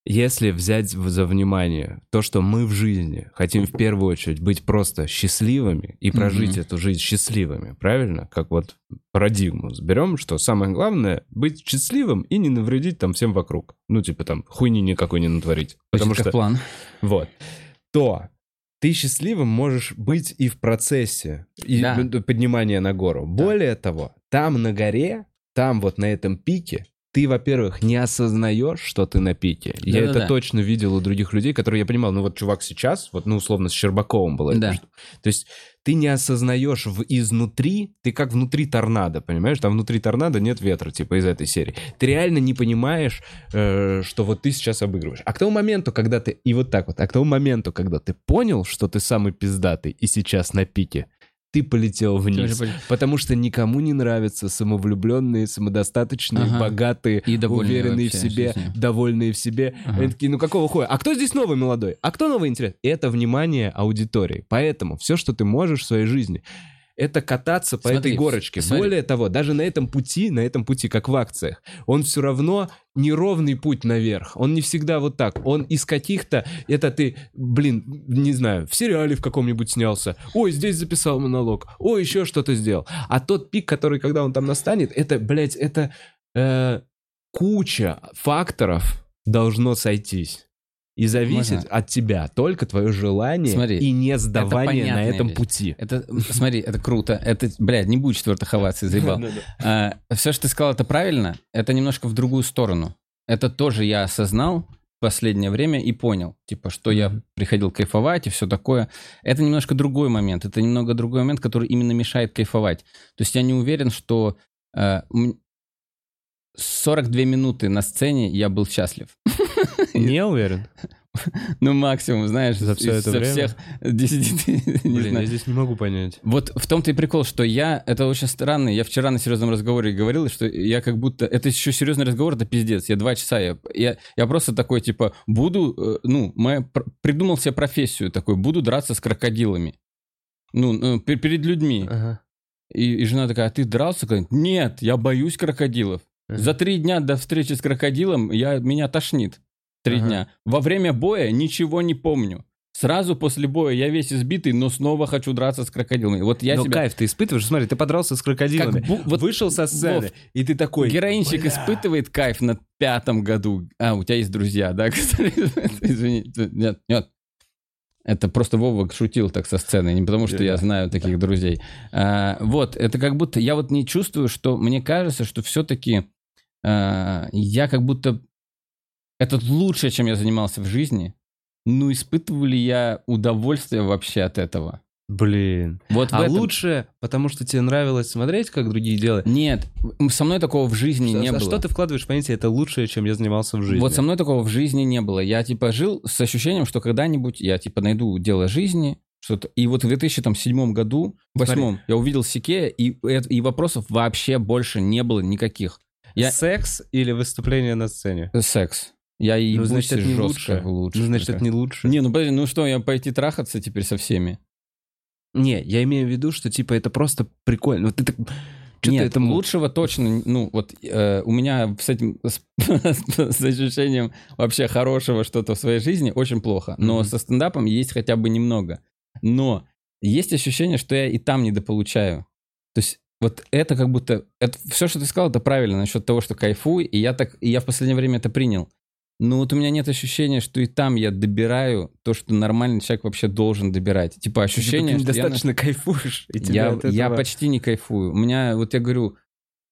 если взять за внимание то, что мы в жизни хотим в первую очередь быть просто счастливыми и прожить Мгм. эту жизнь счастливыми, правильно? Как вот парадигму берем, что самое главное быть счастливым и не навредить там всем вокруг. Ну, типа там хуйни никакой не натворить. Потому Звучит что план. вот. То ты счастливым можешь быть и в процессе и Да. поднимания на гору. Более того, там на горе, там вот на этом пике, ты, во-первых, не осознаешь, что ты на пике. Я Да-да-да. это точно видел у других людей, которые я понимал, ну вот чувак сейчас, вот, ну, условно, с Щербаковым было. Да. То есть ты не осознаешь в, изнутри, ты как внутри торнадо, понимаешь? Там внутри торнадо нет ветра, типа из этой серии. Ты реально не понимаешь, э, что вот ты сейчас обыгрываешь. А к тому моменту, когда ты... И вот так вот. А к тому моменту, когда ты понял, что ты самый пиздатый и сейчас на пике, ты полетел вниз. Тоже Потому что никому не нравятся самовлюбленные, самодостаточные, Ага. богатые, И уверенные в себе, жизнью. довольные в себе. Ага. Они такие, ну какого хуя? А кто здесь новый молодой? А кто новый интересный? Это внимание аудитории. Поэтому все, что ты можешь в своей жизни, это кататься по Смотри, этой горочке. смотри. Более того, даже на этом пути, на этом пути, как в акциях, он все равно неровный путь наверх. Он не всегда вот так. Он из каких-то... Это ты, блин, не знаю, в сериале в каком-нибудь снялся. Ой, здесь записал монолог. Ой, еще что-то сделал. А тот пик, который, когда он там настанет, это, блядь, это э, куча факторов должно сойтись. И зависит Можно? от тебя только твое желание Смотри, и не сдавание на понятная этом вещь. пути. Это, смотри, это круто. Это, блядь, не будет четвертых оваций, заебал. все, что ты сказал, это правильно. Это немножко в другую сторону. Это тоже я осознал в последнее время и понял, типа, что я приходил кайфовать и все такое. Это немножко другой момент. Это немного другой момент, который именно мешает кайфовать. То есть я не уверен, что э, 42 минуты на сцене я был счастлив. Не уверен. Ну, максимум, знаешь, За из- это время? всех 10, не Блин, знаю. я здесь не могу понять. Вот в том-то и прикол, что я, это очень странно, я вчера на серьезном разговоре говорил, что я как будто, это еще серьезный разговор, это пиздец, я два часа, я, я, я просто такой, типа, буду, э, ну, моя, пр- придумал себе профессию такой, буду драться с крокодилами. Ну, ну, пер- перед людьми. Ага. И, и жена такая, а ты дрался? Нет, я боюсь крокодилов. За три дня до встречи с крокодилом я, меня тошнит. Три Ага. дня. Во время боя ничего не помню. Сразу после боя я весь избитый, но снова хочу драться с крокодилами. Вот я Но себя... кайф ты испытываешь, смотри, ты подрался с крокодилами, Как бу- вот вышел со сцены, Вов, и ты такой... Героинщик «Бля». испытывает кайф на пятом году. А, у тебя есть друзья, да? Извини. Нет, нет. Это просто Вова шутил так со сцены, не потому что я знаю таких друзей. А, вот, это как будто... Я вот не чувствую, что... Мне кажется, что все-таки я как будто... Это лучше, чем я занимался в жизни. Ну, испытываю ли я удовольствие вообще от этого? Блин. Вот А этом- лучше, потому что тебе нравилось смотреть, как другие делают? Нет, со мной такого в жизни не а было. что ты вкладываешь в понятие «это лучшее, чем я занимался в жизни»? Вот со мной такого в жизни не было. Я типа жил с ощущением, что когда-нибудь я типа найду дело жизни, что-то. И вот в 2007 году, восьмом, я увидел Сике, и, и вопросов вообще больше не было никаких. Я... Секс или выступление на сцене? Секс. Я и Ну, значит, это не жестко лучше. в лучших Ну, значит, это не лучше. Не, ну подожди, ну что, я пойти трахаться теперь со всеми? Не, я имею в виду, что типа это просто прикольно. Вот ты так... Что-то Нет, это лучшего точно, ну вот э, у меня с этим, с, с ощущением вообще хорошего что-то в своей жизни очень плохо. Но Мгм. со стендапом есть хотя бы немного. Но есть ощущение, что я и там недополучаю. То есть вот это как будто, это, все, что ты сказал, это правильно насчет того, что кайфуй, и я так, и я в последнее время это принял. Но вот у меня нет ощущения, что и там я добираю то, что нормальный человек вообще должен добирать. Типа ощущение, ты что я на- недостаточно кайфуешь. И я, от я этого- почти не кайфую. У меня, вот я говорю,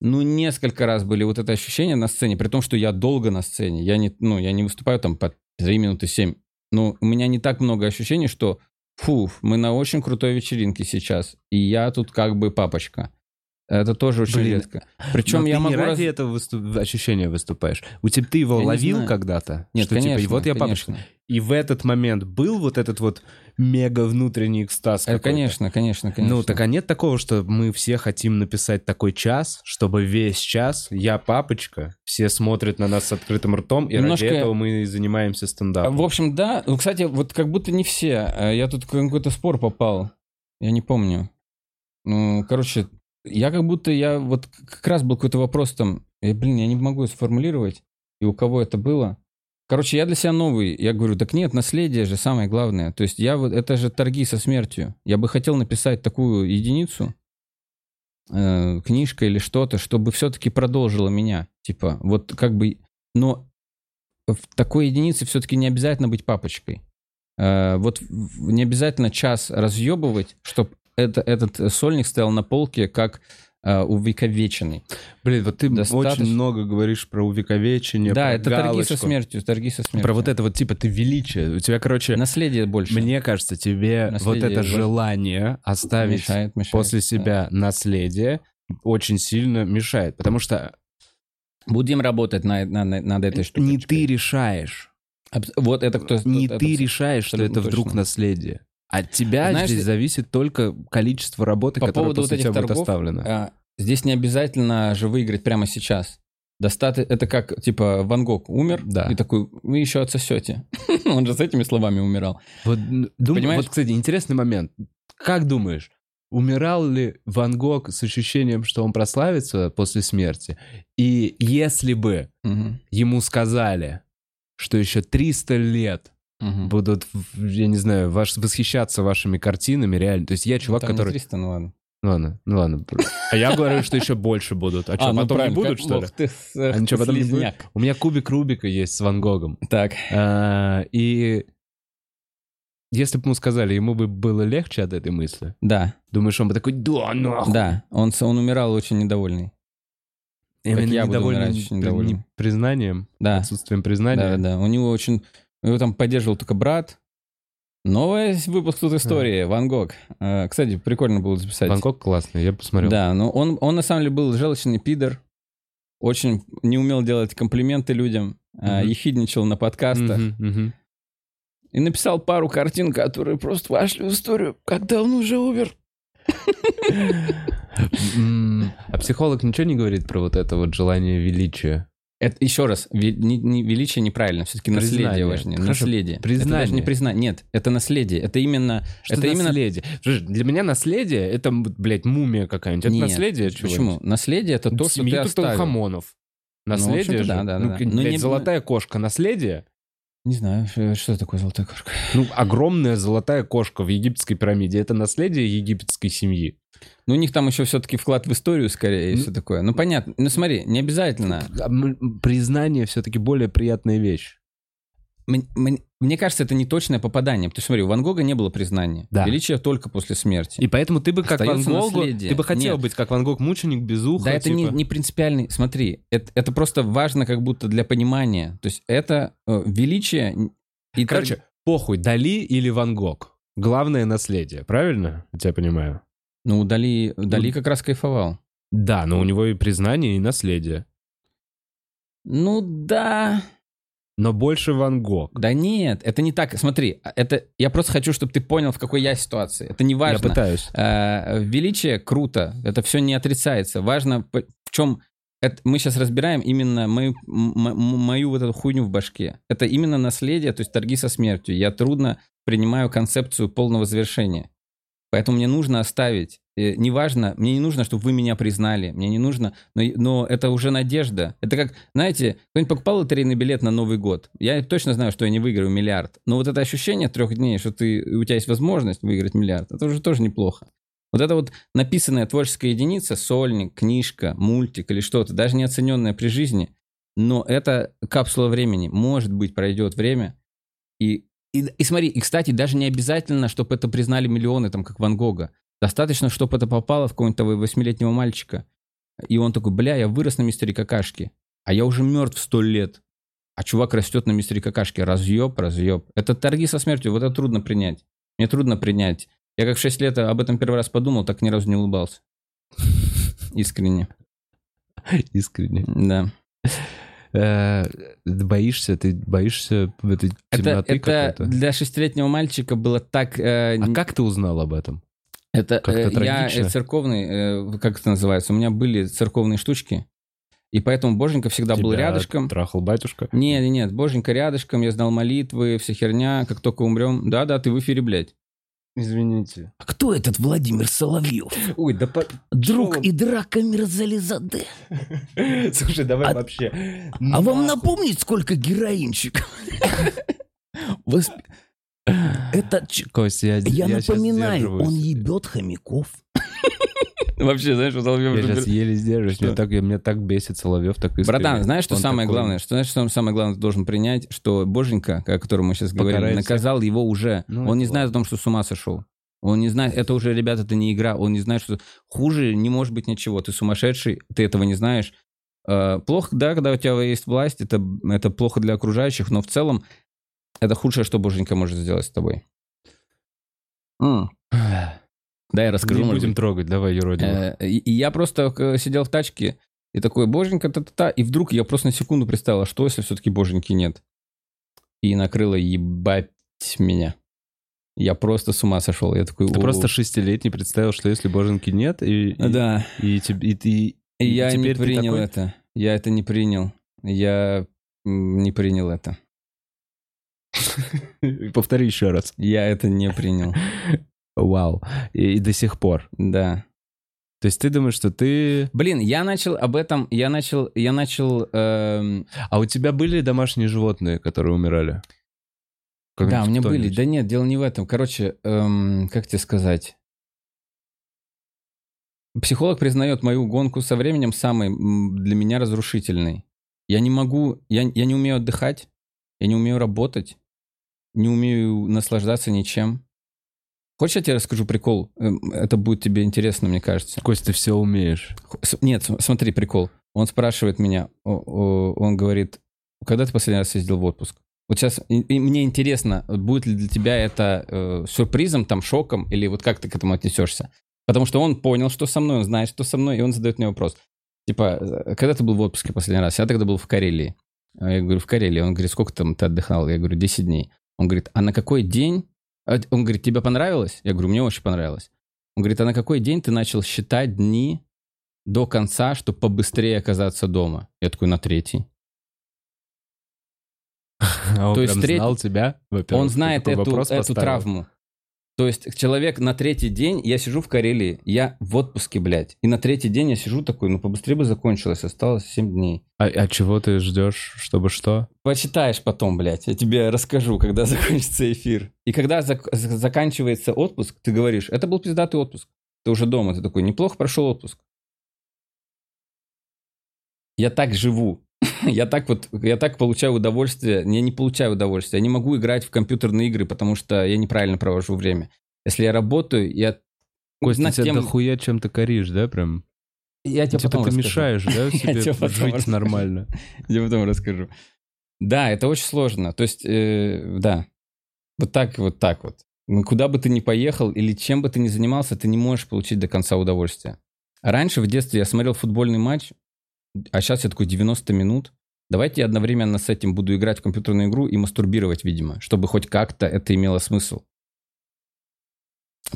ну, несколько раз были вот это ощущение на сцене, при том, что я долго на сцене. Я не, ну, я не выступаю там по 3 минуты 7. Но у меня не так много ощущений, что фу, мы на очень крутой вечеринке сейчас, и я тут как бы папочка. Это тоже очень Блин, редко. Причем Но я ты могу... не раз- ради этого выступ- ощущения выступаешь. У тебя ты его Я ловил когда-то? Нет, что, конечно, типа, и вот я папочка. конечно. И в этот момент был вот этот вот мега внутренний экстаз Э? Конечно, конечно, конечно. Ну, так а нет такого, что мы все хотим написать такой час, чтобы весь час я папочка, все смотрят на нас с открытым ртом, и Немножко- ради этого мы и занимаемся стендапом. В общем, да. Ну, кстати, вот как будто не все. Э, Я тут в какой-то спор попал. Я не помню. Ну, короче, я как будто я вот как раз был какой-то вопрос там. Я, блин, я не могу сформулировать. И у кого это было. Короче, я для себя новый. Я говорю, так нет, наследие же самое главное. То есть я вот, это же торги со смертью. Я бы хотел написать такую единицу, э, книжка или что-то, чтобы все-таки продолжило меня. Типа, вот как бы... Но в такой единице все-таки не обязательно быть папочкой. Э, вот не обязательно час разъебывать, чтобы это, этот сольник стоял на полке как э, увековеченный. Блин, вот ты Достаточно- очень много говоришь про увековечение, да, про это торги со галочку, смертью, торги со смертью. Про вот это вот, типа, ты величие. У тебя, короче, Наследие больше. мне кажется, тебе вот Наследие это больше. желание оставить мешает, мешает. после себя наследие очень сильно мешает. Потому что Будем работать на, на- на- над этой штукой. не ты решаешь. Вот это кто... не это ты абс- решаешь, что это вдруг точно. наследие. От тебя Знаешь, здесь ты- зависит только количество работы, По которое поводу после вот тебя этих будет торгов, оставлено. А, Здесь не обязательно же выиграть прямо сейчас. Достаточно, это как, типа, Ван Гог умер, Да. и такой, вы еще отсосете. Он же с этими словами умирал. Вот, дум- Понимаешь? вот, кстати, интересный момент. Как думаешь, умирал ли Ван Гог с ощущением, что он прославится после смерти? И если бы Мгм. ему сказали, что еще 300 лет Мгм. будут, я не знаю, ваш, восхищаться вашими картинами, реально. То есть я чувак, Там не который... 300, ну ладно. Ну ладно, ну ладно. А я говорю, что еще больше будут. А что, ну потом не правильно, будут, как- что ли? ты, эх А ничего, потом не будет? У меня кубик Рубика есть с Ван Гогом. Так, А, И если бы ему сказали, ему бы было легче от этой мысли. да, Думаешь, он бы такой, да, нахуй. да, он, он умирал очень недовольный. Именно я буду недовольный умирать очень при- недовольный. не признанием, Да, отсутствием да, признания. да. У него очень... Его там поддерживал только брат. Новый выпуск тут истории. Ван Гог. Э, Кстати, прикольно было записать. Ван Гог классный, я посмотрел. Да, но он, он на самом деле был желчный пидор. Очень не умел делать комплименты людям. Мгм. Ехидничал на подкастах. Мгм, мгм. И написал пару картин, которые просто вошли в историю, когда он уже умер. А психолог ничего не говорит про вот это вот желание величия? Это еще раз, ве- не- не- величие неправильно, все-таки наследие важнее. Хорошо, наследие. Это признание. даже не признание. Нет, это наследие. Это именно. Что это именно. наследие? Слушай, Для меня наследие — это, блядь, мумия какая-нибудь. Это Нет. наследие чего Почему? Наследие это то, что Семьи ты оставил. Тутанхамонов. Ну, Наследие общем-то, же. да, да, ну, да, блядь, не- золотая кошка. Наследие? Не знаю, что, что такое золотая кошка. Ну, огромная золотая кошка в египетской пирамиде. Это наследие египетской семьи. Ну, у них там еще все-таки вклад в историю, скорее, и Ну- все такое. Ну, понятно. Ну, смотри, не обязательно. Признание все-таки более приятная вещь. Мне кажется, это не точное попадание. Потому что, смотри, у Ван Гога не было признания. Да. Величие только после смерти. И поэтому ты бы как Ван Остается Гогу... наследие. Ты бы хотел Нет. быть как Ван Гог, мученик без уха. Да, это не, типа. не принципиальный. Смотри, это, это просто важно как будто для понимания. То есть это э, величие... И Короче, похуй, Дали или Ван Гог. Главное наследие, правильно? Я тебя понимаю. Ну, Дали, Дали Ну, как раз кайфовал. Да, но у него и признание, и наследие. Ну, да... Но больше Ван Гог. Да нет, это не так. Смотри, это я просто хочу, чтобы ты понял, в какой я ситуации. Это не Я важно. пытаюсь. Э, величие круто, это все не отрицается. Важно, в чем это, мы сейчас разбираем именно мою, мою вот эту хуйню в башке. Это именно наследие, то есть торги со смертью. Я трудно принимаю концепцию полного завершения. Поэтому мне нужно оставить. Э, неважно, мне не нужно, чтобы вы меня признали. Мне не нужно, но, но это уже надежда. Это как, знаете, кто-нибудь покупал лотерейный билет на Новый год? Я точно знаю, что я не выиграю миллиард. Но вот это ощущение трех дней, что ты, у тебя есть возможность выиграть миллиард, это уже тоже неплохо. Вот это вот написанная творческая единица, сольник, книжка, мультик или что-то, даже не оцененное при жизни, но это капсула времени. Может быть, пройдет время, и, и, и смотри, и, кстати, даже не обязательно, чтобы это признали миллионы, там, как Ван Гога. Достаточно, чтобы это попало в какого-нибудь того восьмилетнего мальчика. И он такой, бля, я вырос на мистере Какашке, а я уже мертв сто лет. А чувак растет на мистере Какашке. Разъеб, разъеб. Это торги со смертью, вот это трудно принять. Мне трудно принять. Я как в 6 лет об этом первый раз подумал, так ни разу не улыбался. Искренне. Искренне. Да. Э, боишься, ты боишься этой Это, темноты это для шестилетнего мальчика было так... э, А как ты узнал об этом? Это Как-то э, я э, церковный, э, как это называется, у меня были церковные штучки, и поэтому Боженька всегда был Тебя рядышком. Трахал батюшка? Нет, нет, нет, Боженька рядышком, я знал молитвы, вся херня, как только умрем. Да-да, ты в эфире, блядь. Извините. А кто этот Владимир Соловьев? Ой, да по... Друг и драка Мирзализаде. Слушай, давай А- вообще. А вам напомнить, сколько героинчиков? Это... Костя, я, Я я напоминаю, он ебет хомяков. Вообще, знаешь, вот Соловьев Я сейчас еле сдерживаюсь. Что? Меня так, меня так бесит Соловьев, так искренне. Братан, знаешь, что Он самое такой- главное? Что знаешь, что самое главное ты должен принять, что Боженька, о котором мы сейчас говорили, Покарает наказал его уже. Ну, Он не это знает о том, что с ума сошел. Он не знает, это уже, ребята, это не игра, он не знает, что хуже не может быть ничего. Ты сумасшедший, ты этого не знаешь. Э, Плохо, да, когда у тебя есть власть, это, это плохо для окружающих, но в целом это худшее, что боженька может сделать с тобой. М. Да, я расскажу. Не будем быть. трогать, давай, юродивый. Э, И, и я просто сидел в тачке и такой, боженька, та-та-та. И вдруг я просто на секунду представил, а что, если все-таки боженьки нет? И накрыло ебать меня. Я просто с ума сошел. Я такой, Ты просто шестилетний представил, что если боженки нет, и, Да, и, и ты... и И я не принял такой? это. Я это не принял. Я не принял это. Повтори еще раз. Я это не принял. Вау. И, и до сих пор. Да. То есть ты думаешь, что ты... Блин, я начал об этом, я начал, я начал... эм, А у тебя были домашние животные, которые умирали? Да, у меня были. Да нет, дело не в этом. Короче, эм, как тебе сказать? Психолог признает мою гонку со временем самой для меня разрушительной. Я не могу, я, я не умею отдыхать, я не умею работать, не умею наслаждаться ничем. Хочешь, я тебе расскажу прикол? Эм, Это будет тебе интересно, мне кажется. Кость, ты все умеешь. Нет, смотри, прикол. Он спрашивает меня, он говорит, когда ты последний раз ездил в отпуск? Вот сейчас и, и мне интересно, будет ли для тебя это э, сюрпризом, там, шоком, или вот как ты к этому отнесешься? Потому что он понял, что со мной, он знает, что со мной, и он задает мне вопрос. Типа, э, когда ты был в отпуске последний раз? Я тогда был в Карелии. А Я говорю, в Карелии. Он говорит, сколько там ты отдыхал? Я говорю, 10 дней. Он говорит, а на какой день? А, Он говорит, тебе понравилось? Я говорю, мне очень понравилось. Он говорит, а на какой день ты начал считать дни до конца, чтобы побыстрее оказаться дома? Я такой, на третий. А он То есть треть- знал тебя. Он знает эту, эту травму. То есть человек на третий день, я сижу в Карелии, я в отпуске, блядь. И на третий день я сижу такой, ну побыстрее бы закончилось, осталось 7 дней. А, а чего ты ждешь, чтобы что? Почитаешь потом, блядь. Я тебе расскажу, когда закончится эфир. И когда зак- заканчивается отпуск, ты говоришь, это был пиздатый отпуск. Ты уже дома, ты такой, неплохо прошел отпуск. Я так живу. Я так вот, я так получаю удовольствие. Я не получаю удовольствие. Я не могу играть в компьютерные игры, потому что я неправильно провожу время. Если я работаю, я... Над тебя тем- дохуя чем-то коришь, да, прям? Я тебе типа потом ты расскажу. мешаешь, да, себе жить расскажу. нормально. Я потом расскажу. Да, это очень сложно. То есть, э, да, вот так, вот так вот. Ну, Куда бы ты ни поехал или чем бы ты ни занимался, ты не можешь получить до конца удовольствие. Раньше в детстве я смотрел футбольный матч, а сейчас я такой 90 минут. Давайте я одновременно с этим буду играть в компьютерную игру и мастурбировать, видимо, чтобы хоть как-то это имело смысл.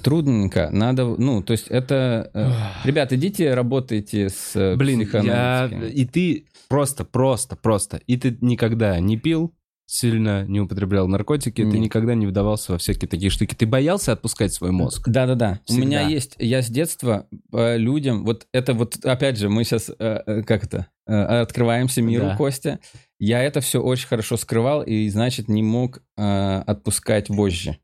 Трудненько, надо, ну, то есть это... э, Ребят, идите работайте с э, Блин, я... И ты просто, просто, просто. И ты никогда не пил сильно, не употреблял наркотики, ты Нет. никогда не вдавался во всякие такие штуки. Ты боялся отпускать свой мозг? Да-да-да. У меня есть, я с детства э, людям, вот это вот, опять же, мы сейчас, как это, э, открываемся миру, Да. Костя. Я это все очень хорошо скрывал и, значит, не мог э, отпускать вожжи.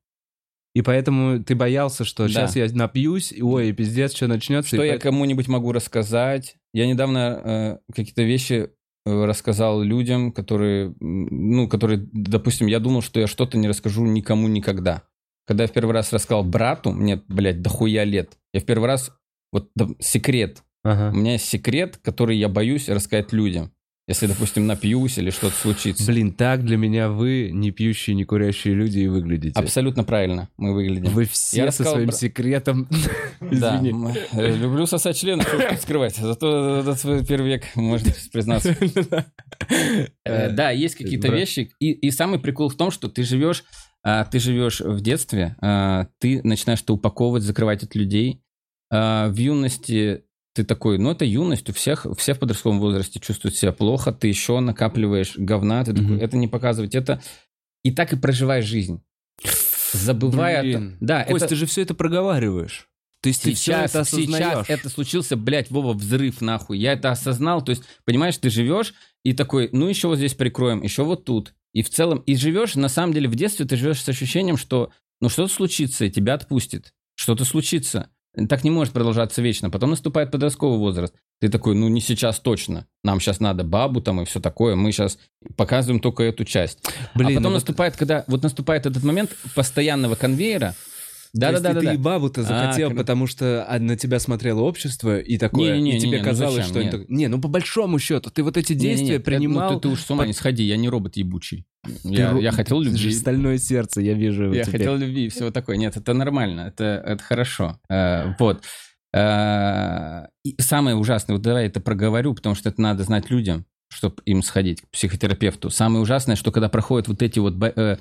И поэтому ты боялся, что Да. сейчас я напьюсь, и ой, пиздец, что начнется. Что я поэтому- кому-нибудь могу рассказать. Я недавно э, какие-то вещи э, рассказал людям, которые, ну, которые, допустим, я думал, что я что-то не расскажу никому никогда. Когда я в первый раз рассказал брату, мне, блядь, дохуя лет, я в первый раз, вот да, секрет, У Ага. меня есть секрет, который я боюсь рассказать людям. Если, допустим, напьюсь или что-то случится. Блин, так для меня вы, не пьющие, не курящие люди, и выглядите. Абсолютно правильно мы выглядим. Вы все Я со рассказал своим про- секретом. Да, Извини. м, э, люблю сосать члены, что скрывать. Зато этот свой первый век можно признаться. Э, Да, есть какие-то бра- вещи. И, и самый прикол в том, что ты живешь, а, ты живешь в детстве, а, ты начинаешь это упаковывать, закрывать от людей. А, В юности ты такой, ну это юность, у всех, все в подростковом возрасте чувствуют себя плохо, ты еще накапливаешь говна, ты такой, Мгм. это не показывать, это... И так и проживаешь жизнь. Забывая... о Блин. Да, Кость, это... ты же все это проговариваешь. То есть ты все Сейчас, это сейчас осознаешь. это случился, блядь, Вова, взрыв, нахуй. Я это осознал, то есть, понимаешь, ты живешь и такой, ну еще вот здесь прикроем, еще вот тут. И в целом, и живешь, на самом деле, в детстве ты живешь с ощущением, что, ну что-то случится, и тебя отпустит. Что-то случится. Так не может продолжаться вечно. Потом наступает подростковый возраст. Ты такой, ну не сейчас точно. Нам сейчас надо бабу там и все такое. Мы сейчас показываем только эту часть. Блин, а потом ну вот- наступает, когда вот наступает этот момент постоянного конвейера, То есть Да-да-да-да. Ты и бабу-то А, захотел, кр- потому что а, на тебя смотрело общество и такое, Не-не-не, и тебе не-не, ну казалось, зачем? что Нет. так- Не, ну по большому счету, ты вот эти действия это- принимал... ну, ты, ты уж с ума под- не сходи, я не робот ебучий. Ты Я, ро- я хотел любви. Стальное сердце, я вижу Я теперь. хотел любви и всего такое. Нет, это нормально, это, это хорошо. Э, вот. Э, и самое ужасное, вот давай это проговорю, потому что это надо знать людям, чтобы им сходить к психотерапевту. Самое ужасное, что когда проходят вот эти вот э,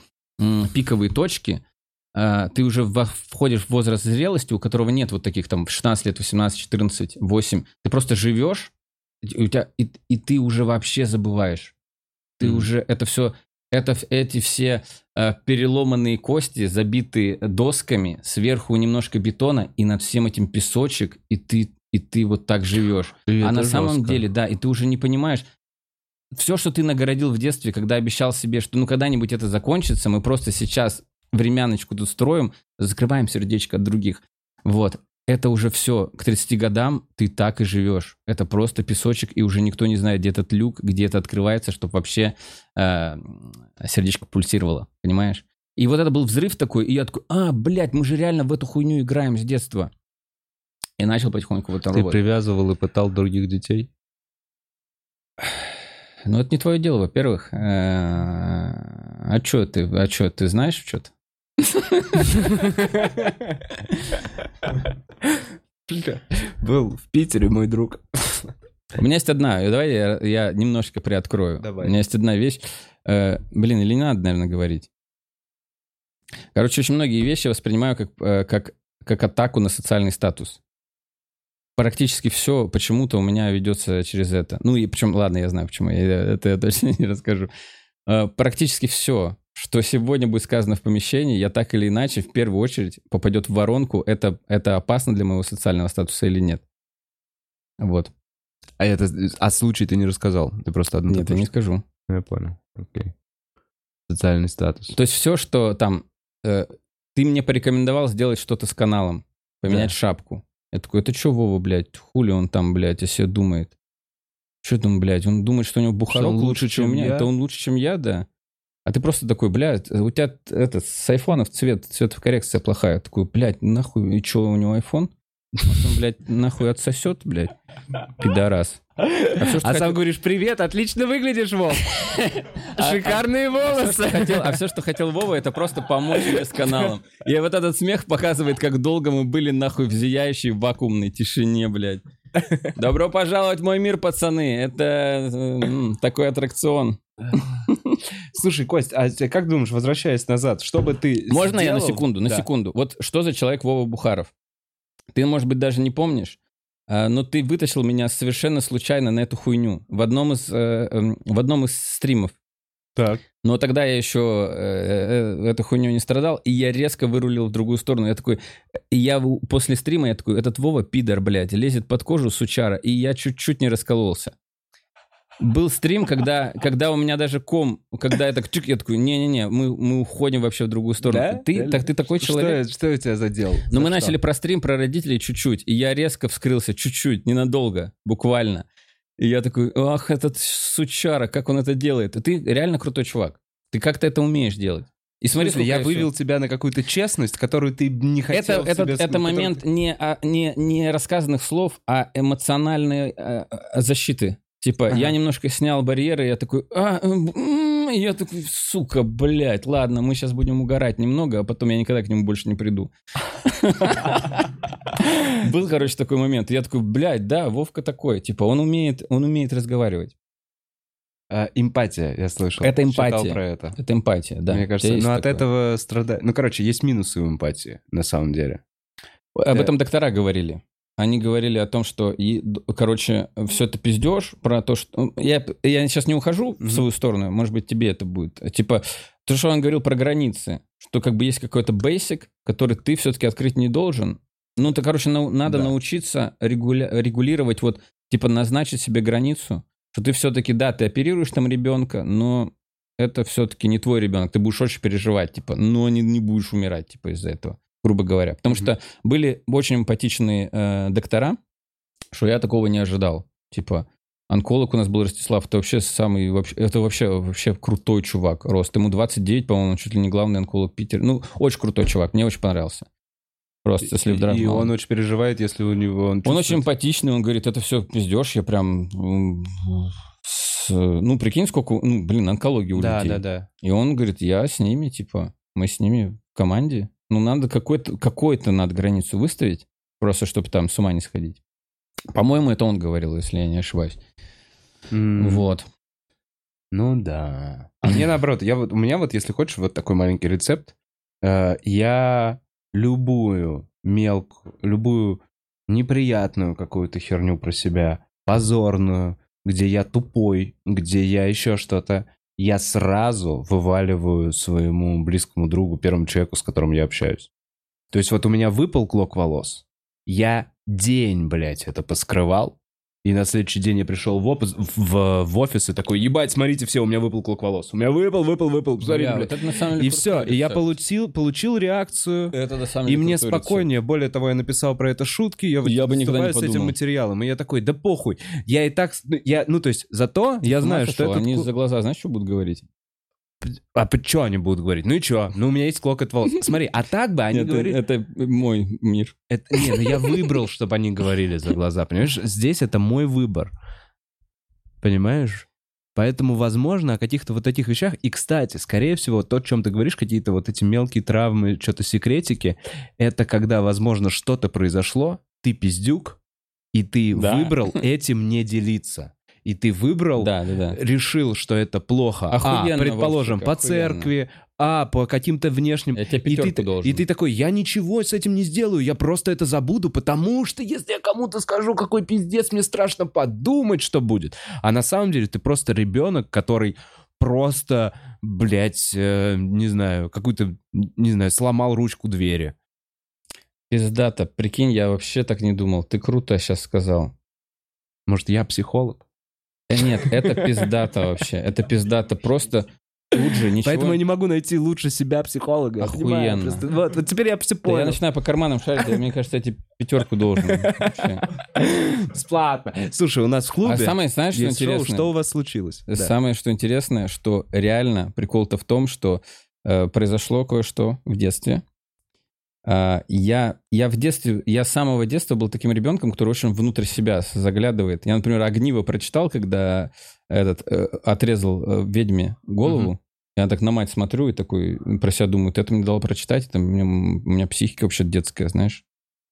пиковые точки, ты уже входишь в возраст зрелости, у которого нет вот таких там в 16 лет, 18, 14, 8. Ты просто живешь, и, у тебя, и, и ты уже вообще забываешь. Ты Мгм. уже это все, это эти все э, переломанные кости, забитые досками, сверху немножко бетона, и над всем этим песочек, и ты, и ты вот так живешь. И а на самом жестко. деле, да, и ты уже не понимаешь, все, что ты нагородил в детстве, когда обещал себе, что ну когда-нибудь это закончится, мы просто сейчас времяночку тут строим, закрываем сердечко от других. Вот. Это уже все. К 30 годам ты так и живешь. Это просто песочек, и уже никто не знает, где этот люк, где это открывается, чтобы вообще э, сердечко пульсировало. Понимаешь? И вот это был взрыв такой, и я такой, а, блядь, мы же реально в эту хуйню играем с детства. И начал потихоньку в этом Ты работать. привязывал и пытал других детей? Ну, это не твое дело, во-первых. Э, А что ты, а что, ты знаешь что-то? Был в Питере мой друг. У меня есть одна, давай я, я немножко приоткрою. Давай. У меня есть одна вещь. Э, блин, или не надо, наверное, говорить. Короче, очень многие вещи воспринимаю как, э, как, как атаку на социальный статус. Практически все почему-то у меня ведется через это. Ну и причем, ладно, я знаю почему, я, это я точно не расскажу. Э, практически все, что сегодня будет сказано в помещении, я так или иначе в первую очередь попадет в воронку, это, это опасно для моего социального статуса или нет. Вот. А это, а случай ты не рассказал? Ты просто одну Нет, я не скажу. Я понял. Окей. Социальный статус. То есть все, что там... э, ты мне порекомендовал сделать что-то с каналом, поменять Да. шапку. Я такой, это что Вова, блядь, хули он там, блядь, о себе думает? Что там, блядь, он думает, что у него бухарок он лучше, лучше, чем у чем меня? я? Это он лучше, чем я, да? А ты просто такой, блядь, у тебя это, с айфонов цвет, цветокоррекция плохая. Такой, блядь, нахуй, и что, у него айфон? Он, блядь, нахуй отсосет, блядь? Пидорас. А все, что А хотел- сам говоришь, привет, отлично выглядишь, Вов. Шикарные А что волосы. хотел, а все, что хотел Вова, это просто помочь мне с каналом. И вот этот смех показывает, как долго мы были нахуй в зияющей вакуумной тишине, блядь. Добро пожаловать в мой мир, пацаны. Это э, такой аттракцион. Слушай, Кость, а как думаешь, возвращаясь назад, что бы ты Можно я на сделал? секунду, на Да. секунду? Вот что за человек Вова Бухаров? Ты, может быть, даже не помнишь, а, но ты вытащил меня совершенно случайно на эту хуйню в одном из, э, эм, в одном из стримов. Так. Но тогда я еще э, э, этой хуйней не страдал, и я резко вырулил в другую сторону. Я такой, и я после стрима, я такой, этот Вова пидор, блядь, лезет под кожу сучара, и я чуть-чуть не раскололся. Был стрим, когда, когда у меня даже ком, когда я так чик, я такой, не-не-не, мы, мы уходим вообще в другую сторону. Да? Ты, Реально? так ты такой Что, человек. что у тебя задел? Но мы начали про стрим, про родителей чуть-чуть, и я резко вскрылся, чуть-чуть, ненадолго, буквально. И я такой, ах, этот сучара, как он это делает? И ты реально крутой чувак. Ты как-то это умеешь делать. И смотри, сколько я вывел тебя на какую-то честность, которую ты не хотел это, себе- это которую момент не, а, не, не рассказанных слов, а эмоциональной э, э, защиты. Типа, Ага. я немножко снял барьеры, я такой, а, м, м, и я такой, сука, блядь, ладно, мы сейчас будем угорать немного, а потом я никогда к нему больше не приду. Был, короче, такой момент. Я такой, блядь, да, Вовка такой. Типа, он умеет, он умеет разговаривать. А, эмпатия, я слышал. Это Читал эмпатия. про это. Это эмпатия, да. Мне кажется, но от такое. этого страдает. Ну, короче, есть минусы у эмпатии, на самом деле. Об Э. этом доктора говорили. Они говорили о том, что, и, короче, все это пиздешь про то, что... ну, Я, я сейчас не ухожу Мгм. в свою сторону, может быть, тебе это будет. Типа, то, что он говорил про границы, что как бы есть какой-то basic, который ты все-таки открыть не должен. Ну, то, короче, нау- надо Да. научиться регуля- регулировать, вот, типа, назначить себе границу, что ты все-таки, да, ты оперируешь там ребенка, но это все-таки не твой ребенок, ты будешь очень переживать, типа, но не, не будешь умирать, типа, из-за этого, грубо говоря. Потому Мгм. что были очень эмпатичные э, доктора, что я такого не ожидал. Типа, онколог у нас был Ростислав, это вообще самый, вообще, это вообще, вообще крутой чувак. Рост, ему 29, по-моему, он чуть ли не главный онколог Питера. Ну, очень крутой чувак, мне очень понравился. Просто слив драйв И он очень переживает, если у него... Он, Он чувствует- очень эмпатичный, он говорит, это все пиздешь, я прям... с- ну, прикинь, сколько... Ну, блин, онкология у Да, людей. да, да. И он говорит, я с ними, типа, мы с ними в команде. Ну, надо какой-то, какой-то надо границу выставить, просто чтобы там с ума не сходить. По-моему, это он говорил, если я не ошибаюсь. М, Вот. Ну да. А мне наоборот, я вот, у меня вот, если хочешь, вот такой маленький рецепт. Э, я любую мелкую, любую неприятную какую-то херню про себя, позорную, где я тупой, где я еще что-то, я сразу вываливаю своему близкому другу, первому человеку, с которым я общаюсь. То есть вот у меня выпал клок волос, я день, блядь, это поскрывал, и на следующий день я пришел в, опус- в, в офис и такой, ебать, смотрите, все, у меня выпал клок волос. У меня выпал, выпал, выпал, посмотрите, Бля, блядь». вот это на самом деле И все, крутой и я рецепт. получил, получил реакцию. Это на самом И деле мне крутой спокойнее. Более того, я написал про это шутки. Я, Я бы никогда не с этим подумал. материалом. И я такой, да похуй. Я и так... ну, Я, ну, то есть, зато я знаю, что это... Они за глаза, знаешь, что будут говорить? А что они будут говорить? Ну и что? Ну, у меня есть клокот волос. Смотри, а так бы они это, говорили... это мой мир. Это, не, ну я выбрал, чтобы они говорили за глаза, понимаешь? Здесь это мой выбор. Понимаешь? Поэтому, возможно, о каких-то вот этих вещах... И, кстати, скорее всего, то, о чем ты говоришь, какие-то вот эти мелкие травмы, что-то секретики, это когда, возможно, что-то произошло, ты пиздюк, и ты Да. выбрал этим не делиться. И ты выбрал Да, да, да. решил, что это плохо. Охуенно, а, предположим, Вовчик, по охуенно. церкви, а, по каким-то внешним... Я тебе И ты, должен. и ты такой, я ничего с этим не сделаю, я просто это забуду, потому что если я кому-то скажу, какой пиздец, мне страшно подумать, что будет. А на самом деле ты просто ребенок, который просто, блядь, э, не знаю, какую-то, не знаю, сломал ручку двери. Пиздата, прикинь, я вообще так не думал. Ты круто сейчас сказал. Может, я психолог? Да нет, это пиздата вообще. Это пиздата. Просто тут же ничего... Поэтому я не могу найти лучше себя психолога. Охуенно. просто. Вот, вот теперь я все Да понял. я начинаю по карманам шарить, и мне кажется, я тебе пятерку должен. вообще. Бесплатно. Слушай, у нас в клубе А самое, знаешь, что есть шоу? «Что у вас случилось?» Да. Самое, что интересное, что реально прикол-то в том, что э, произошло кое-что в детстве. А, я, я в детстве, я с самого детства был таким ребенком, который очень внутрь себя заглядывает. Я, например, «Огниво» прочитал, когда этот э, отрезал э, ведьме голову. Я так на мать смотрю и такой про себя думаю, ты это мне дал прочитать, это у меня, у меня психика вообще детская, знаешь.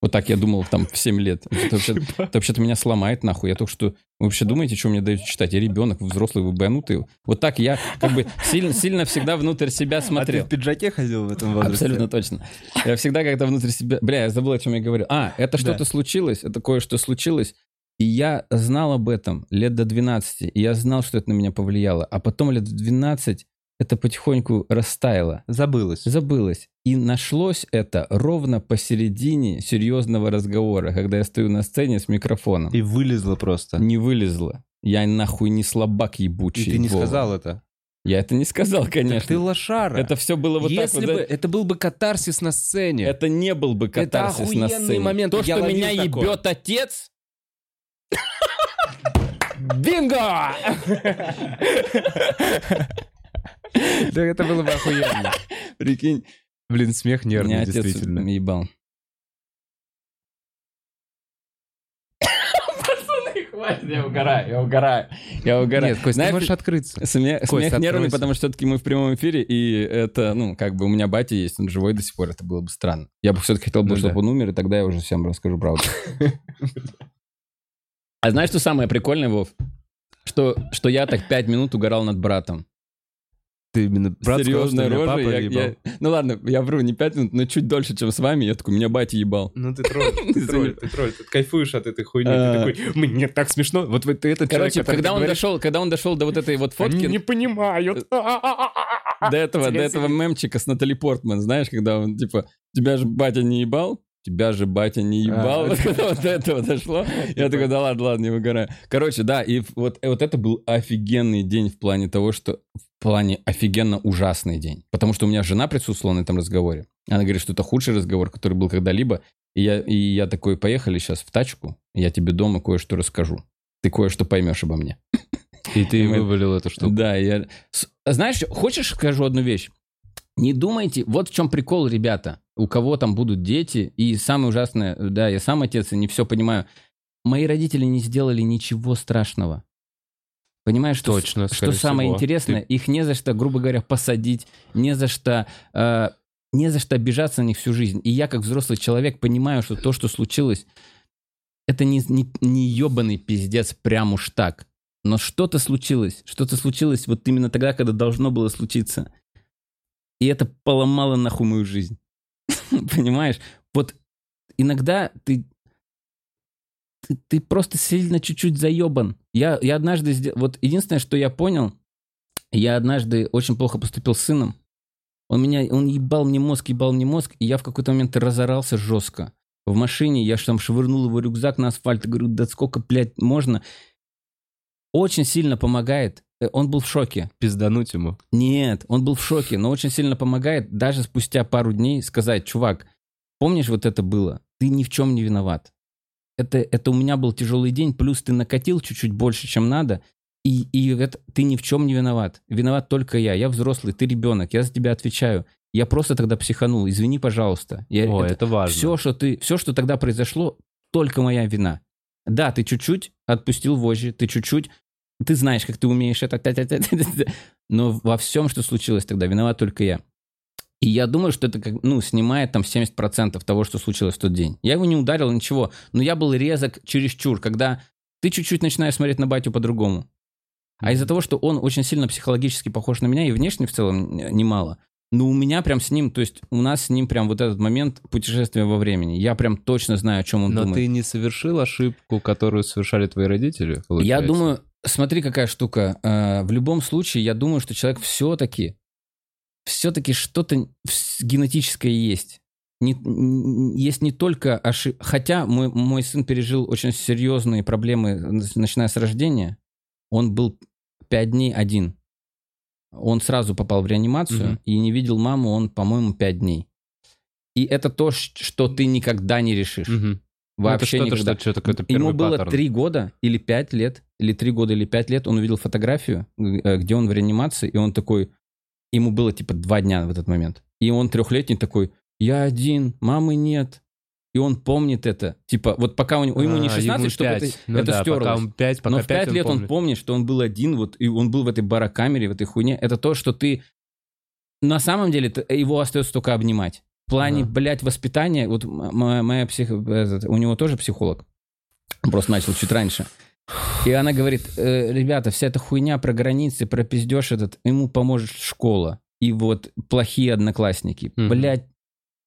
Вот так я думал там в 7 лет. Это вообще- вообще-то меня сломает нахуй. Я только что... Вы вообще думаете, что мне даете читать? Я ребенок, взрослый, вы банутый. Вот так я как бы сильно, сильно всегда внутрь себя А ты смотрел. в пиджаке ходил в этом возрасте? Абсолютно точно. Я всегда как-то внутрь себя... Бля, я забыл, о чем я говорю. А, это что-то Да. случилось, это кое-что случилось. И я знал об этом лет до 12. И я знал, что это на меня повлияло. А потом лет в 12 это потихоньку растаяло. Забылось. Забылось. И нашлось это ровно посередине серьезного разговора, когда я стою на сцене с микрофоном. И вылезло просто. Не вылезло. Я нахуй не слабак И ебучий. ты не Вова. сказал это. Я это не сказал, Так ты конечно. лошара. Это все было вот так Если вот. бы знаешь, это был бы катарсис на сцене. Это не был бы катарсис на охуенный сцене. момент, То, я что меня такое. ебет отец... Бинго! Да это было бы охуенно. Прикинь. Блин, смех Меня нервный, действительно. ебал. Пацаны, хватит, я угораю, я угораю, я угораю. Нет, Кость, Знаешь, ты можешь открыться. Смех, Кость, смех нервный, потому что все-таки мы в прямом эфире, и это, ну, как бы у меня батя есть, он живой до сих пор, это было бы странно. Я бы все-таки хотел бы, Ну чтобы да. он умер, и тогда я уже всем расскажу правду. А знаешь, что самое прикольное, Вов? Что, что я так пять минут угорал над братом. Ты именно брат Серьезная рожа. папа я- ебал. я- Ну ладно, я вру, не пять минут, но чуть дольше, чем с вами. Я такой, меня батя ебал. Ну ты тролль, ты тролль, ты тролль, ты кайфуешь от этой хуйни, А. ты такой, мне так смешно. Вот вот ты этот человек, Короче, когда он, дошел, когда он дошел до вот этой вот фотки, не понимают. до этого, до этого мемчика с Натали Портман, знаешь, когда он типа, тебя же батя не ебал, тебя же батя не ебал. А. Когда вот до этого дошло, я такой, да ладно, ладно, не выгораю. Короче, да, и вот, э, вот это был офигенный день в плане того, что в плане офигенно ужасный день. Потому что у меня жена присутствовала на этом разговоре. Она говорит, что это худший разговор, который был когда-либо. И я, и я такой, поехали сейчас в тачку, я тебе дома кое-что расскажу. Ты кое-что поймешь обо мне. И ты Мы- вывалил эту штуку. Да, я... Знаешь, хочешь скажу одну вещь? Не думайте, вот в чем прикол, ребята. У кого там будут дети, и самое ужасное, да, я сам отец и не все понимаю. Мои родители не сделали ничего страшного. Понимаешь, что, Точно, что самое всего. интересное, их не за что, грубо говоря, посадить, не за что, э, не за что обижаться на них всю жизнь. И я, как взрослый человек, понимаю, что то, что случилось, это не, не, не ебаный пиздец прям уж так. Но что-то случилось, что-то случилось вот именно тогда, когда должно было случиться. И это поломало нахуй мою жизнь. Понимаешь? Вот иногда ты, ты, ты просто сильно чуть-чуть заебан. Я, я однажды... сдел- Вот единственное, что я понял, я однажды очень плохо поступил с сыном. Он меня... Он ебал мне мозг, ебал мне мозг, и я в какой-то момент разорался жестко. В машине я там швырнул его рюкзак на асфальт и говорю, да сколько, блядь, можно? Очень сильно помогает. Э, Он был в шоке. Пиздануть ему. Нет, он был в шоке, но очень сильно помогает даже спустя пару дней сказать, чувак, помнишь, вот это было? Ты ни в чем не виноват. Это, это у меня был тяжелый день, плюс ты накатил чуть-чуть больше, чем надо, и, и это, ты ни в чем не виноват. Виноват только я. Я взрослый, ты ребенок, я за тебя отвечаю. Я просто тогда психанул, извини, пожалуйста. Я, О, это- это важно. все, что ты, все, что тогда произошло, только моя вина. Да, ты чуть-чуть отпустил вожжи, ты чуть-чуть, ты знаешь, как ты умеешь это, тя-тя-тя-тя-тя. но во всем, что случилось тогда, виноват только я. И я думаю, что это как, ну, снимает там 70% того, что случилось в тот день. Я его не ударил, ничего, но я был резок чересчур, когда ты чуть-чуть начинаешь смотреть на батю по-другому. А из-за того, что он очень сильно психологически похож на меня, и внешне в целом н- немало, ну, у меня прям с ним, то есть у нас с ним прям вот этот момент путешествия во времени. Я прям точно знаю, о чем он Но думает. ты не совершил ошибку, которую совершали твои родители? Я получается? думаю, смотри, какая штука. э, В любом случае, я думаю, что человек все-таки, все-таки что-то генетическое есть. Не- есть не только ошибка. Хотя мой, мой сын пережил очень серьезные проблемы, начиная с рождения. Он был пять дней один. Он сразу попал в реанимацию Мгм. и не видел маму он, по-моему, пять дней. И это то, что ты никогда не решишь. Мгм. Ну, Вообще это что-то, никогда. что- что-то какой-то Ему было паттерн. три года или пять лет, или три года или пять лет, он увидел фотографию, э, где он в реанимации, и он такой, ему было типа два дня в этот момент. И он трехлетний такой, я один, мамы нет. И он помнит это. Типа, вот пока у него, ему не А, 16, ему чтобы это. Ну это да, стерлось. Пока он 5, пока Но в пять он лет он помнит. помнит, что он был один, вот, и он был в этой барокамере, в этой хуйне. Это то, что ты... На самом деле его остается только обнимать. В плане, Ага. блядь, воспитания, вот моя, моя псих... у него тоже психолог. Он просто начал чуть раньше. И она говорит, «Э, ребята, вся эта хуйня про границы, про пиздеж этот, ему поможет школа. И вот плохие одноклассники. Мгм. Блядь,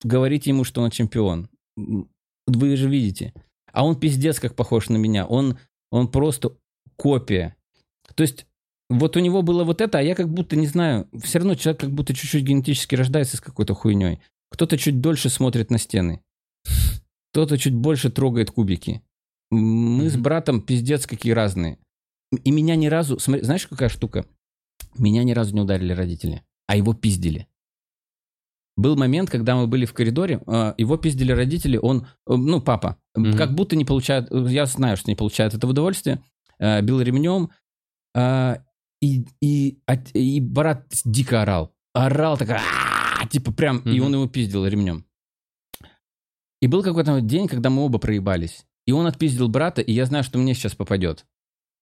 говорите ему, что он чемпион. Вы же видите. А он пиздец как похож на меня. Он, он просто копия. То есть вот у него было вот это, а я как будто, не знаю, все равно человек как будто чуть-чуть генетически рождается с какой-то хуйней. Кто-то чуть дольше смотрит на стены. Кто-то чуть больше трогает кубики. Мы с Мгм. братом пиздец какие разные. И меня ни разу... Смотри, знаешь, какая штука? Меня ни разу не ударили родители, а его пиздили. Был момент, когда мы были в коридоре, э, его пиздили родители, он, э, ну, папа, Мгм. как будто не получает, я знаю, что не получает это удовольствие, э, бил ремнем, э, и, и, и брат дико орал. Орал так, «А-а-а!» типа прям, и Мгм. он его пиздил ремнем. И был какой-то день, когда мы оба проебались. И он отпиздил брата, и я знаю, что мне сейчас попадет.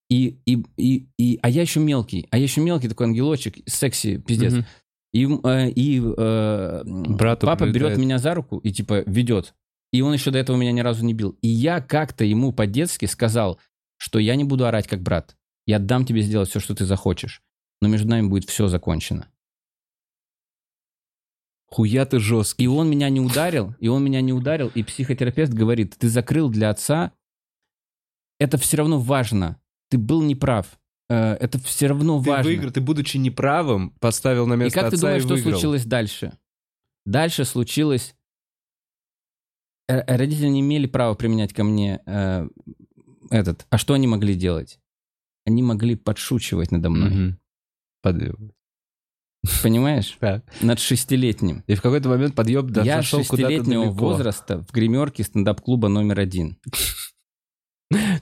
И, и, и, и, а я еще мелкий, а я еще мелкий такой ангелочек, секси, пиздец. Мгм. И, э, и э, Брату папа берет прилетает. меня за руку и типа ведет. И он еще до этого меня ни разу не бил. И я как-то ему по-детски сказал, что я не буду орать как брат. Я дам тебе сделать все, что ты захочешь. Но между нами будет все закончено. Хуя ты жесткий. И он меня не ударил, и он меня не ударил, и психотерапевт говорит, ты закрыл для отца, это все равно важно. Ты был неправ. Э, Это все равно Ты важно. выиграл, ты, будучи неправым, поставил на И место как ты отца думаешь, и что выиграл. случилось дальше? Дальше случилось... э, э, Родители не имели права применять ко мне э, этот. А что они могли делать? Они могли подшучивать надо мной. Мгм. Подъем. Понимаешь? Так. Над шестилетним. И в какой-то момент подъеб да, Я шестилетнего возраста в гримерке стендап-клуба номер один.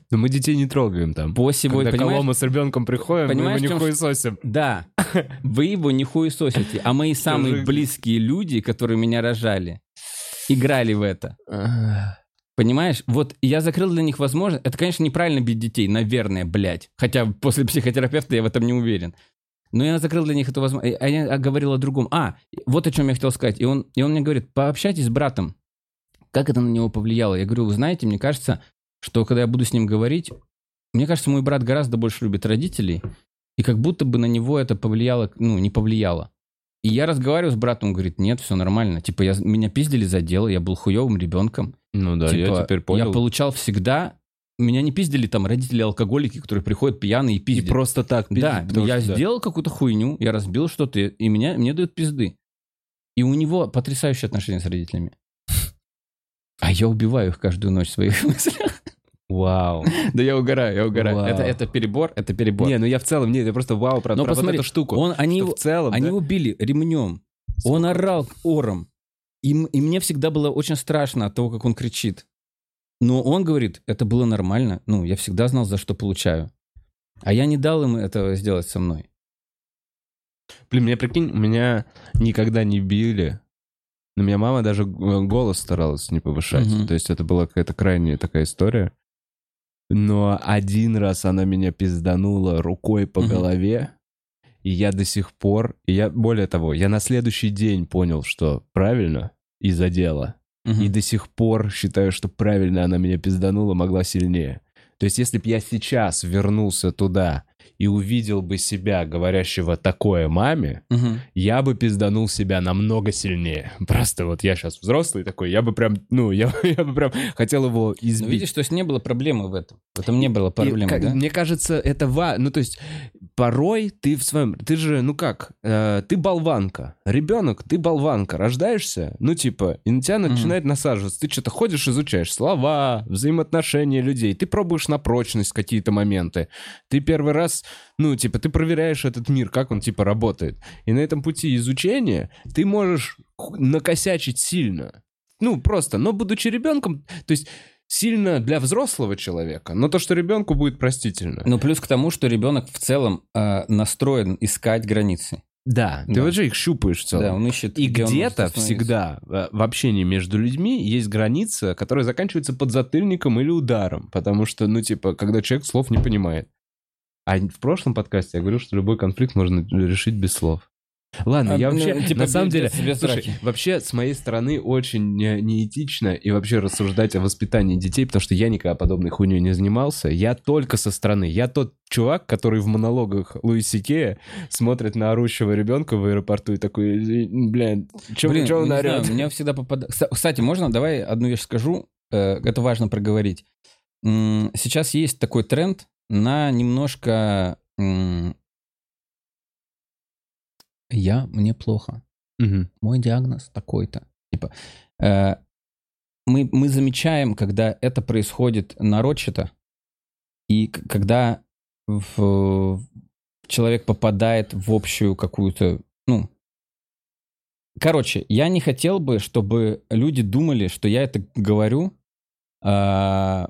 Но мы детей не трогаем там. По сегодня, Когда? Колома с ребенком приходим, Понимаешь, мы его не хуесосим. Да. Вы его не хуесосите. А мои самые близкие люди, которые меня рожали, играли в это. Понимаешь? Вот я закрыл для них возможность... Это, конечно, неправильно бить детей, наверное, блядь. Хотя после психотерапевта я в этом не уверен. Но я закрыл для них эту возможность. А я говорил о другом. А, вот о чем я хотел сказать. И он, и он мне говорит, пообщайтесь с братом. Как это на него повлияло? Я говорю, вы знаете, мне кажется, что когда я буду с ним говорить, мне кажется, мой брат гораздо больше любит родителей, и как будто бы на него это повлияло, ну, не повлияло. И я разговариваю с братом, он говорит, нет, все нормально. Типа, я, меня пиздили за дело, я был хуевым ребенком. Ну да, я Типа, теперь понял. Я получал всегда... Меня не пиздили там родители-алкоголики, которые приходят пьяные и И пиздят. просто так пиздить, да, потому я что сделал какую-то хуйню, я разбил что-то, и меня, мне дают пизды. И у него потрясающие отношения с родителями. А я убиваю их каждую ночь в своих мыслях. Вау. Да я угораю, я угораю. Вау. Это, это перебор, это перебор. Не, ну я в целом, нет, я просто вау про, Но про вот посмотри, эту штуку. Он, они, в целом, они да? его били ремнем. Он орал ором. И, и мне всегда было очень страшно от того, как он кричит. Но он говорит, это было нормально. Ну, я всегда знал, за что получаю. А я не дал им этого сделать со мной. Блин, мне прикинь, меня никогда не били. Но меня мама даже г- голос старалась не повышать. Мгм. То есть это была какая-то крайняя такая история. Но один раз она меня пизданула рукой по Мгм. голове. И я до сих пор... И я, более того, я на следующий день понял, что правильно и задела. Мгм. И до сих пор считаю, что правильно она меня пизданула, могла сильнее. То есть, если бы я сейчас вернулся туда и увидел бы себя, говорящего такое маме, Мгм. я бы пизданул себя намного сильнее. Просто вот я сейчас взрослый такой, я бы прям, ну, я, я бы прям хотел его Ну, избить. видишь, то есть не было проблемы в этом. В этом не было И проблемы, как- да? Мне кажется, это ва... Ну, то есть, порой ты в своем... Ты же, ну как, э, ты болванка. Ребенок, ты болванка. Рождаешься, ну, типа, и на тебя начинает насаживаться. Ты что-то ходишь, изучаешь слова, взаимоотношения людей. Ты пробуешь на прочность какие-то моменты. Ты первый раз, ну, типа, ты проверяешь этот мир, как он, типа, работает. И на этом пути изучения ты можешь накосячить сильно. Ну, просто, но будучи ребенком, то есть сильно для взрослого человека, но то, что ребенку будет простительно. Ну, плюс к тому, что ребенок в целом э, настроен искать границы. да, ты да. вот же их щупаешь в целом. Да, он ищет... И где где-то всегда э, в общении между людьми есть граница, которая заканчивается подзатыльником или ударом, потому что, ну, типа, когда человек слов не понимает. А в прошлом подкасте я говорил, что любой конфликт можно решить без слов. Ладно, А, я ну, вообще, типа, на самом деле, слушай, вообще с моей стороны очень не- неэтично и вообще рассуждать о воспитании детей, потому что я никогда подобной хуйней не занимался. Я только со стороны. Я тот чувак, который в монологах Луи Сикея смотрит на орущего ребенка в аэропорту и такой, «Извини, бля, чё, Блин, чё он не знаю, орёт?» мне всегда попадает... Кстати, можно, давай одну вещь скажу, э, это важно проговорить. Сейчас есть такой тренд на немножко... Я, мне плохо. Мгм. Мой диагноз такой-то. Типа, э, мы, мы замечаем, когда это происходит нарочито, и когда в- человек попадает в общую какую-то, ну, короче, я не хотел бы, чтобы люди думали, что я это говорю, а,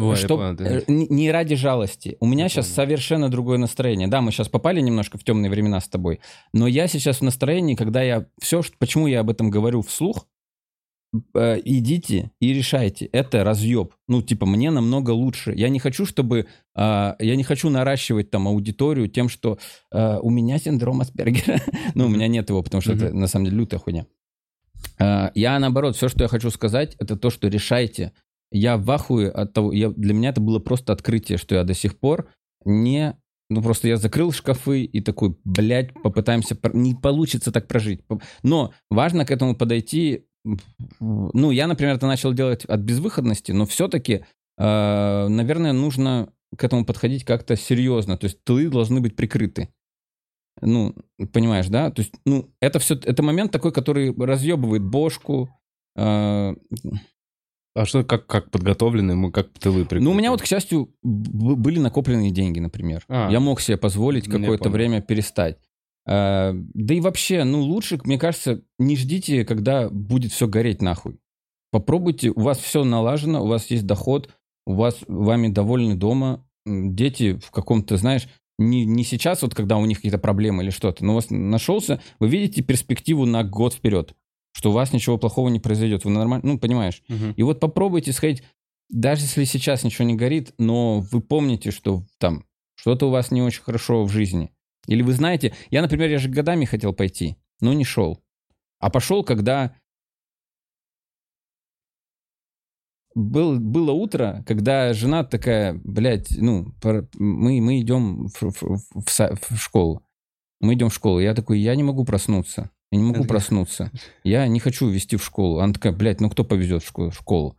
Ой, что, понял, ты- э, не ради жалости. У меня Я сейчас понял. совершенно другое настроение. Да, мы сейчас попали немножко в темные времена с тобой, но я сейчас в настроении, когда я все, почему я об этом говорю вслух, э, идите и решайте. Это разъеб. Ну, типа, мне намного лучше. Я не хочу, чтобы... а, я не хочу наращивать там аудиторию тем, что а, у меня синдром Аспергера. ну, у меня нет его, потому что это на самом деле лютая хуйня. А, я, наоборот, все, что я хочу сказать, это то, что решайте. Я в ахуе от того... Я, для меня это было просто открытие, что я до сих пор не... Ну, просто я закрыл шкафы и такой, блядь, попытаемся... Не получится так прожить. Но важно к этому подойти... Ну, я, например, это начал делать от безвыходности, но все-таки, наверное, нужно к этому подходить как-то серьезно. То есть тылы должны быть прикрыты. Ну, понимаешь, да? То есть, ну, это все... Это момент такой, который разъебывает бошку, э, А что, как, как подготовлены, мы как тылы прикрыты? Ну, у меня вот, к счастью, были накопленные деньги, например. А. Я мог себе позволить Я какое-то время перестать. А, Да и вообще, ну, лучше, мне кажется, не ждите, когда будет все гореть нахуй. Попробуйте, у вас все налажено, у вас есть доход, у вас вами довольны дома, дети в каком-то, знаешь, не, не сейчас, вот когда у них какие-то проблемы или что-то, но у вас нашелся, вы видите перспективу на год вперед, что у вас ничего плохого не произойдет. Вы нормально, ну, понимаешь. Мгм. И вот попробуйте сходить, даже если сейчас ничего не горит, но вы помните, что там что-то у вас не очень хорошо в жизни. Или вы знаете, я, например, я же годами хотел пойти, но не шел. А пошел, когда был, было утро, когда жена такая, блядь, ну, мы, мы идем в, в- в в школу. Мы идем в школу. Я такой, я не могу проснуться. Я не могу проснуться. Я не хочу везти в школу. Она такая, блядь, ну кто повезет? В школу?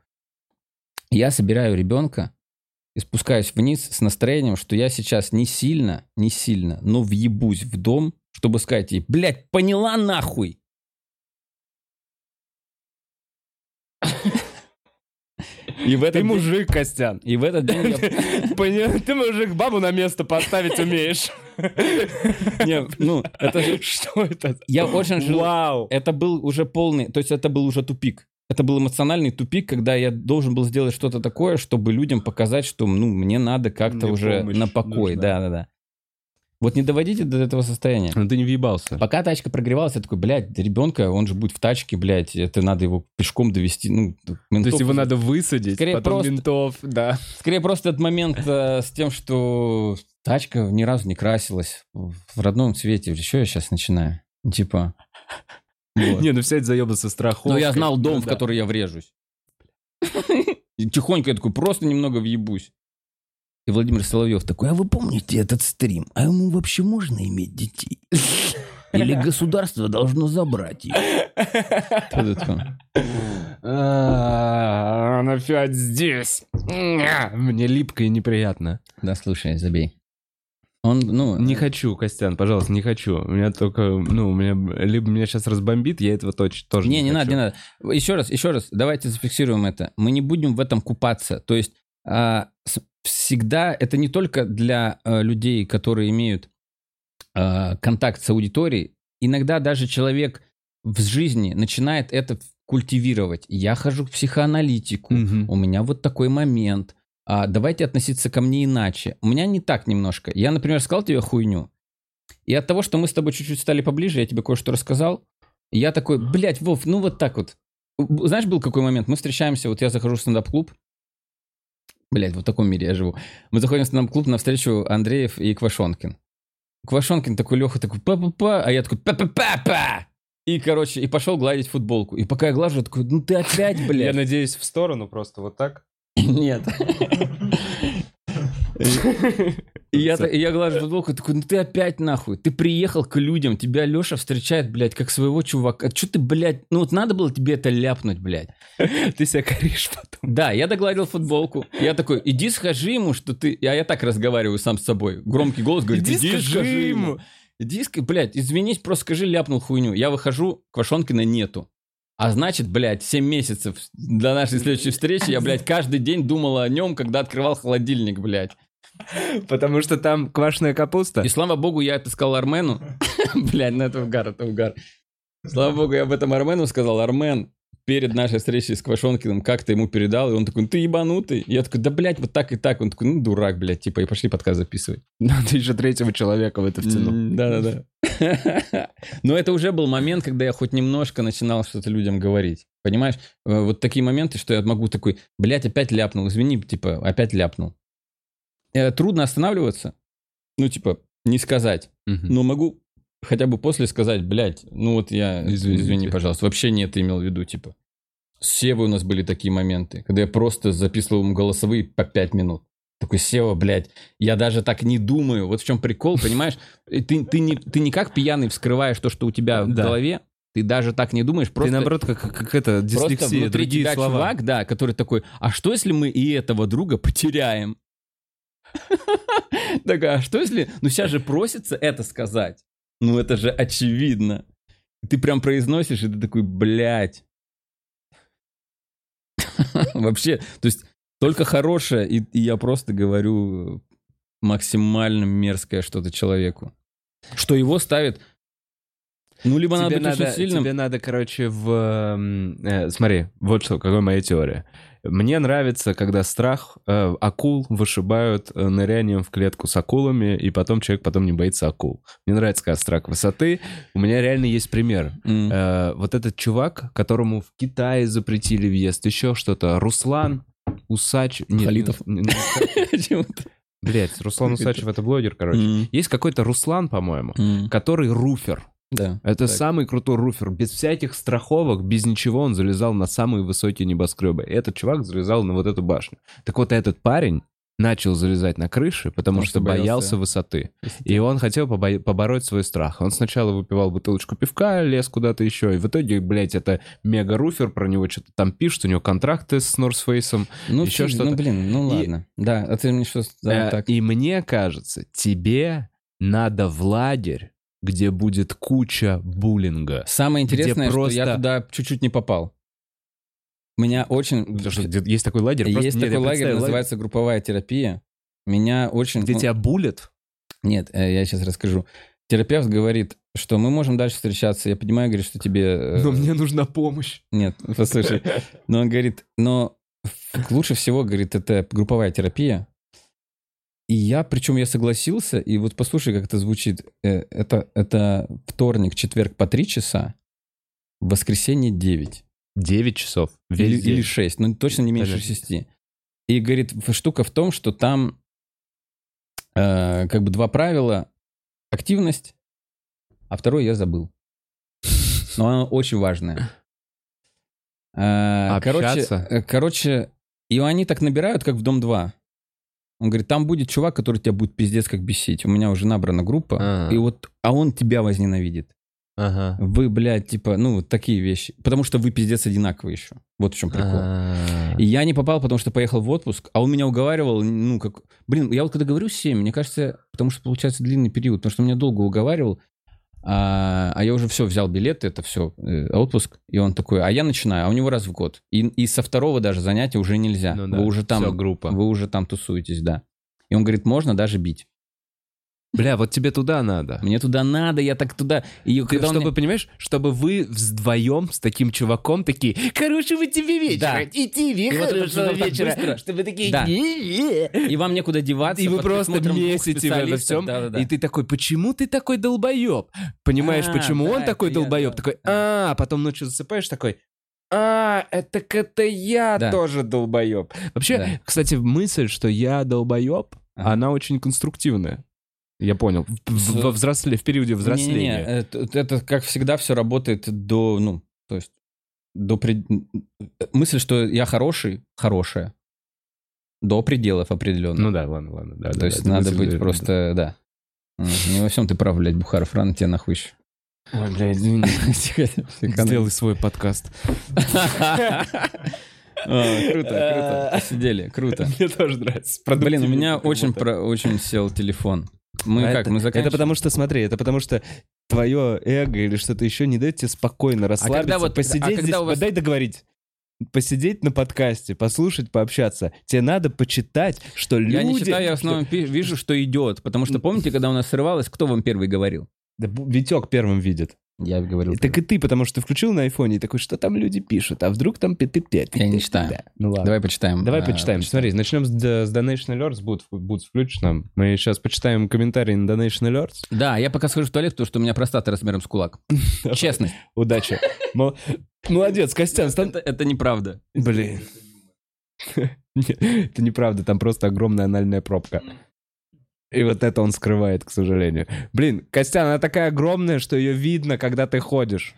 Я собираю ребенка и спускаюсь вниз с настроением, что я сейчас не сильно, не сильно, но въебусь в дом, чтобы сказать ей, блядь, поняла нахуй? И в Ты этот день, мужик, Костян. и в этот день я? Ты мужик, бабу на место поставить умеешь. Не, ну, это же... Что это? Я очень жил... Вау. Это был уже полный... То есть это был уже тупик. Это был эмоциональный тупик, когда я должен был сделать что-то такое, чтобы людям показать, что, ну, мне надо как-то уже на покой. Да-да-да. Вот не доводите до этого состояния. Ну ты не въебался. Пока тачка прогревалась, я такой, блядь, ребенка, он же будет в тачке, блядь, это надо его пешком довести, ну, То ментов- есть его надо высадить, Скорее потом просто- ментов, да. Скорее просто этот момент э, с тем, что тачка ни разу не красилась в родном цвете. Что я сейчас начинаю? Типа... вот. Не, ну взять заебаться страховкой. Но я знал дом, Ну в да. который я врежусь. Тихонько я такой, просто немного въебусь. И Владимир Соловьев такой, А вы помните этот стрим? А ему вообще можно иметь детей? Или государство должно забрать их? А, Он опять здесь. Мне липко и неприятно. Да, слушай, забей. Он, ну... Не хочу, Костян, пожалуйста, не хочу. У меня только, ну, у меня либо меня сейчас разбомбит, я этого точно тоже Не, не, не надо, хочу. не надо. Еще раз, еще раз, давайте зафиксируем это. Мы не будем в этом купаться. То есть всегда это не только для а, людей, которые имеют а, контакт с аудиторией. Иногда даже человек в жизни начинает это культивировать. Я хожу к психоаналитику, Мгм. у меня вот такой момент. А, давайте относиться ко мне иначе. У меня не так немножко. Я, например, сказал тебе хуйню. И от того, что мы с тобой чуть-чуть стали поближе, я тебе кое-что рассказал. Я такой, блядь, Вов, ну вот так вот. Знаешь, был какой момент? Мы встречаемся, вот я захожу в стендап-клуб. Блядь, вот в таком мире я живу. Мы заходим в стендап-клуб навстречу Андреев и Квашонкин. Квашонкин такой, Леха такой, па-па-па, а я такой, па-па-па-па. И, короче, и пошел гладить футболку. И пока я глажу, я такой, ну ты опять, Я блядь. надеюсь, в сторону просто вот так. Нет. И я, и я глажу футболку, такой, ну ты опять нахуй, ты приехал к людям, тебя Леша встречает, блядь, как своего чувака. Что ты, блядь, ну вот надо было тебе это ляпнуть, блядь. Ты себя коришь потом. Да, я догладил футболку. Я такой, иди скажи ему, что ты... Я, я так разговариваю сам с собой. Громкий голос говорит, Иди иди, скажи ему». Иди, блядь, извинись, просто скажи, ляпнул хуйню. Я выхожу, Квашонкина нету. А значит, блядь, 7 месяцев до нашей следующей встречи я, блядь, каждый день думала о нем, когда открывал холодильник, блядь. Потому что там квашеная капуста. И слава богу, я это сказал Армену. Блядь, ну это угар, это угар. Слава богу, я об этом Армену сказал. Армен перед нашей встречей с Квашонкиным как-то ему передал, и он такой, ну ты ебанутый. Я такой, да, блядь, вот так и так. Он такой, ну дурак, блядь, типа, и пошли подкаст записывать. Надо еще третьего человека в это втянул. Да-да-да. Но это уже был момент, когда я хоть немножко начинал что-то людям говорить. Понимаешь? Э, Вот такие моменты, что я могу такой, блядь, опять ляпнул, извини, типа, опять ляпнул. Э, Трудно останавливаться. Ну, типа, не сказать. Мгм. Но могу хотя бы после сказать, блядь, ну вот я, Извините. извини, пожалуйста, вообще не это имел в виду, типа. С Севой у нас были такие моменты, когда я просто записывал ему голосовые по 5 минут. Такой, Сева, блядь, я даже так не думаю. Вот в чем прикол, понимаешь? Ты, ты, не, ты не как пьяный вскрываешь то, что у тебя в Да. голове, ты даже так не думаешь, просто... Ты наоборот, как, как это, Просто дислексия, внутри другие тебя слова. чувак, да, который такой, а что если мы и этого друга потеряем? Такая, а что если... Ну сейчас же просится это сказать. Ну это же очевидно. Ты прям произносишь, и ты такой, блядь. Вообще, то есть только хорошее, и, и я просто говорю максимально мерзкое что-то человеку. Что его ставит... Ну, либо надо тебе быть надо, очень сильным. тебе надо, короче, в... м, э, смотри, вот что, какая моя теория. Мне нравится, когда страх э, акул вышибают э, нырянием в клетку с акулами, и потом человек потом не боится акул. Мне нравится, когда страх высоты. У меня реально есть пример. М. Э, вот этот чувак, которому в Китае запретили въезд, еще что-то. Руслан Усач... нет, Халитов. не- не-. Блять, Руслан Усачев это блогер, короче. Есть какой-то Руслан, по-моему, который руфер. Да. Это Так. самый крутой руфер. Без всяких страховок, без ничего он залезал на самые высокие небоскребы. И этот чувак залезал на вот эту башню. Так вот этот парень начал залезать на крыши, потому, Потому что что боялся боялся высоты. И он хотел побо- побороть свой страх. Он сначала выпивал бутылочку пивка, лез куда-то еще, и в итоге, блядь, это мега-руфер, про него что-то там пишут, у него контракты с Норсфейсом. Ну, Еще что-то. ну, блин, ну И- ладно. Да, а ты мне что... Да, Э, так. И мне кажется, тебе надо в лагерь, где будет куча буллинга. Самое интересное, что я туда чуть-чуть не попал. Меня очень... Потому что есть такой лагерь, просто Есть нет, такой лагерь, представил называется групповая терапия. Меня очень... Где ну, тебя булят? Нет, э, я сейчас расскажу. Терапевт говорит, что мы можем дальше встречаться. Я понимаю, говорит, что тебе... э, Но мне нужна помощь. Нет, послушай. Но он говорит, но лучше всего, говорит, это групповая терапия. И я, причем я согласился, и вот послушай, как это звучит. Э, Это, это вторник, четверг по 3 часа, воскресенье 9. 9 часов. Или, день. или 6, но точно не меньше. 6. И говорит, штука в том, что там э, как бы два правила. Активность, а второе я забыл. Но оно очень важное. Э, Короче, Общаться? э, короче, и они так набирают, как в Дом-2. Он говорит, там будет чувак, который тебя будет пиздец как бесить. У меня уже набрана группа, А. и вот, а он тебя возненавидит. Ага. Вы, блядь, типа, ну, вот такие вещи. Потому что вы пиздец одинаковые еще. Вот в чем прикол. А. И я не попал, потому что поехал в отпуск, а он меня уговаривал, ну, как... Блин, я вот когда говорю 7, мне кажется, потому что получается длинный период, потому что меня долго уговаривал, а, а я уже все, взял билеты, это все, отпуск, и он такой, а я начинаю, а у него раз в год. И, и со второго даже занятия уже нельзя. Ну да, вы уже там, всё, группа. вы уже там тусуетесь, да. И он говорит, можно даже бить. Бля, вот тебе туда надо. Мне туда надо, я так туда... И Ты, когда чтобы, мне- понимаешь, чтобы вы вдвоем с таким чуваком такие «Хорошего тебе вечера!» Да. И тебе И вот хорошего так вечера! быстро. Чтобы такие Да. И вам некуда деваться. И вы просто месите в этом специалистов. всем, Да-да-да. и ты такой, почему ты такой долбоеб? Понимаешь, А, почему да, он такой долбоеб? да. Такой, а, потом ночью засыпаешь такой, а, это это я Да. тоже долбоеб. Вообще, Да. кстати, мысль, что я долбоеб, Ага. она очень конструктивная. Я понял. В, во взросле, в периоде взросления. это, это, как всегда, все работает до, ну, то есть, до пред- мысль, что я хороший, хорошая. До пределов определенно. Ну да, ладно, ладно. Да, то да, есть да, надо быть да, просто, да. М, Не во всем ты прав, блядь, Бухаров, рано тебе нахуй еще. да. Ой, бля, извини. Сделай свой подкаст. Круто, круто. Посидели, круто. Мне тоже нравится. Блин, у меня очень сел телефон. Мы А как, это, мы это заканчиваем? потому что, смотри, это потому что твое эго или что-то еще не дает тебе спокойно расслабиться, когда вот- посидеть а когда здесь, вас- дай договорить. Посидеть на подкасте, послушать, пообщаться. Тебе надо почитать, что люди... Я не читаю, я в что- основном пи- вижу, что идет. Потому что помните, когда у нас срывалось, кто вам первый говорил? Да Витек первым видит. Я говорил. Так и ты, потому что ты включил на айфоне и такой, что там люди пишут, а вдруг там пи пи Я не читаю. Ну ладно. Давай почитаем. Давай а, почитаем. Смотри, начнем с, с Donation Alerts. Будут включено. Мы сейчас почитаем комментарии на Donation Alerts. Да, я пока схожу в туалет, потому что у меня простата размером с кулак. Честность. Удачи. Мол- Молодец, Костян, Это, неправда. Блин. Это неправда, там просто огромная анальная пробка. И вот это он скрывает, к сожалению. Блин, Костян, она такая огромная, что ее видно, когда ты ходишь.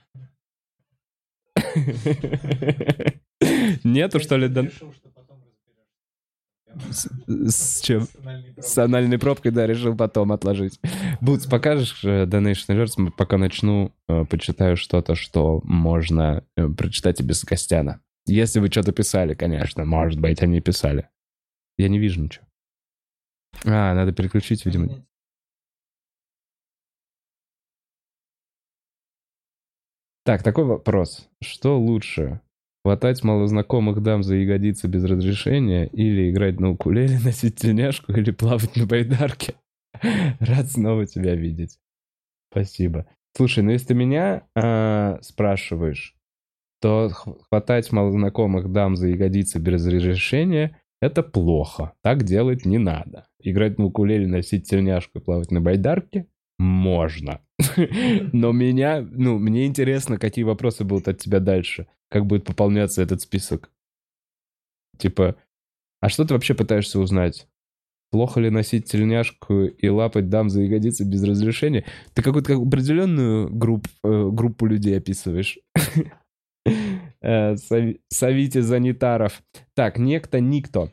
Нету, что ли, с чем? С анальной пробкой, да, решил потом отложить. Бутс, покажешь э, Donation Alerts? Пока начну, э, почитаю что-то, что можно э, прочитать и без Костяна. Если вы что-то писали, конечно. Может быть, они писали. Я не вижу ничего. А, надо переключить, видимо. Так, такой вопрос. Что лучше? Хватать малознакомых дам за ягодицы без разрешения или играть на укулеле, носить тельняшку или плавать на байдарке? Рад снова тебя видеть. Спасибо. Слушай, ну если ты меня а, спрашиваешь, то хватать малознакомых дам за ягодицы без разрешения — это плохо. Так делать не надо. Играть на укулеле, носить тельняшку и плавать на байдарке можно. Но меня, ну, мне интересно, какие вопросы будут от тебя дальше. Как будет пополняться этот список. Типа, а что ты вообще пытаешься узнать? Плохо ли носить тельняшку и лапать дам за ягодицы без разрешения? Ты какую-то как определенную групп, э, группу людей описываешь. Э, Совите занитаров. Так, некто Никто.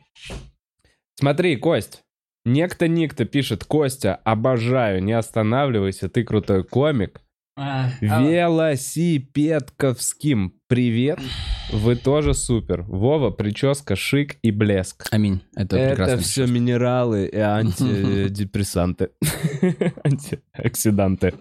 Смотри, Кость. Некто Никто пишет, Костя, обожаю, не останавливайся, ты крутой комик. Велосипедковским привет, вы тоже супер. Вова, прическа, шик и блеск. Аминь. Это, Это прекрасно. все минералы и антидепрессанты. Антиоксиданты.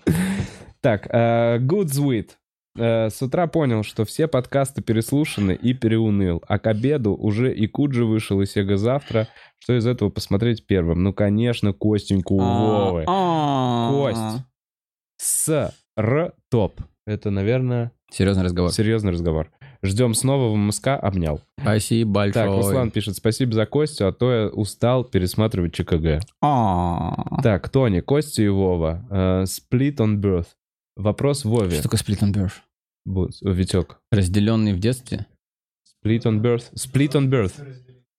Так, э, Good Sweet. Э, С утра понял, что все подкасты переслушаны и переуныл. А к обеду уже и Куджи вышел, и Сега завтра. Что из этого посмотреть первым? Ну, конечно, Костеньку у Вовы. А, Кость. С Р топ. Это, наверное, Серьезный разговор. серьезный разговор. Ждем снова в МСК. Обнял. Спасибо большое. Так, Руслан пишет, спасибо за Костю, а то я устал пересматривать ЧКГ. А. Так, Тони, Костя и Вова. Э, Split on birth. Вопрос Вове. Что такое split on birth? Витек. Разделенный в детстве? Split on birth. Split on birth.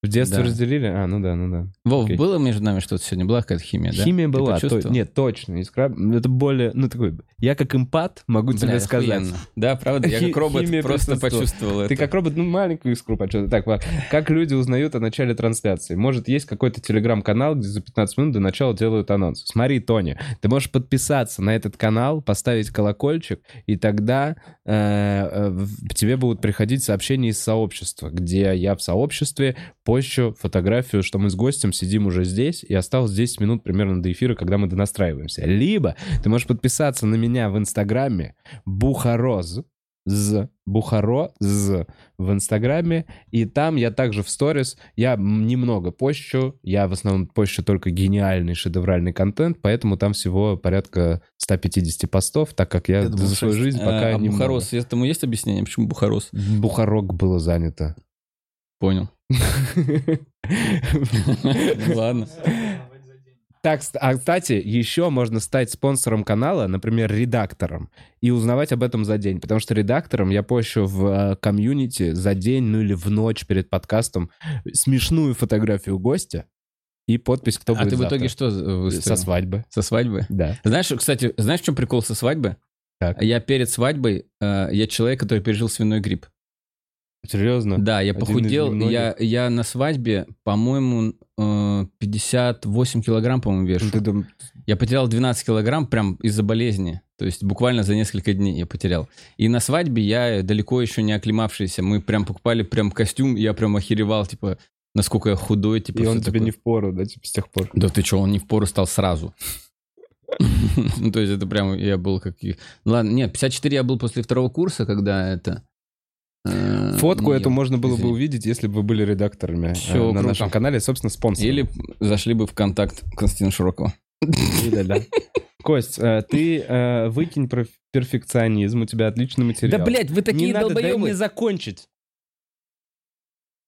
В детстве Да. разделили? А, ну да, ну да. Вов, Окей. было между нами что-то сегодня? Была какая-то химия, да? Химия Ты была. то- нет, точно. Искра... Это более, ну такой, я как эмпат могу тебе Бля, сказать. охуенно. Да, правда, я как робот химия просто почувствовал Ты это. как робот, ну, маленькую искру почувствовал. Так, как люди узнают о начале трансляции? Может, есть какой-то телеграм-канал, где за 15 минут до начала делают анонс. Смотри, Тони, ты можешь подписаться на этот канал, поставить колокольчик, и тогда э, э, тебе будут приходить сообщения из сообщества, где я в сообществе пощу фотографию, что мы с гостем сидим уже здесь, и осталось 10 минут примерно до эфира, когда мы донастраиваемся. Либо ты можешь подписаться на меня в Инстаграме Бухароз, з Бухаро з в Инстаграме, и там я также в сторис, я немного пощу, я в основном пощу только гениальный шедевральный контент, поэтому там всего порядка 150 постов, так как я, Я думал, за свою жизнь пока А, а не Бухарос, этому есть объяснение, почему Бухарос? Бухарок было занято. Понял. Ладно. Так, а, кстати, еще можно стать спонсором канала, например, редактором, и узнавать об этом за день. Потому что редактором я пощу в э, комьюнити за день, ну или в ночь перед подкастом смешную фотографию гостя и подпись, кто А будет ты в итоге что выставил? Со свадьбы. Со свадьбы? Да. Знаешь, кстати, знаешь, в чем прикол со свадьбы? Так. Я перед свадьбой, э, я человек, который пережил свиной грипп. Серьезно? Да, я Один похудел. Я, я на свадьбе, по-моему, э, 58 килограмм, по-моему, вешу. Ну, Ты дум- Я потерял 12 килограмм прям из-за болезни. То есть буквально за несколько дней я потерял. И на свадьбе я далеко еще не оклемавшийся. Мы прям покупали прям костюм, я прям охеревал, типа, насколько я худой, типа, И он тебе такое. не в пору, да, типа с тех пор. Да ты что, он не в пору стал сразу. Ну, то есть это прям, я был как... Ну, Ладно, нет, 54 я был после второго курса, когда это... э, Фотку не эту можно было бы увидеть, если бы вы были редакторами э, на круто. нашем канале, собственно, спонсором. Или зашли бы в контакт Константина Широкого. Да, да. Кость, э, ты выкинь про перфекционизм, у тебя отличный материал. вы не надо, дай мне закончить.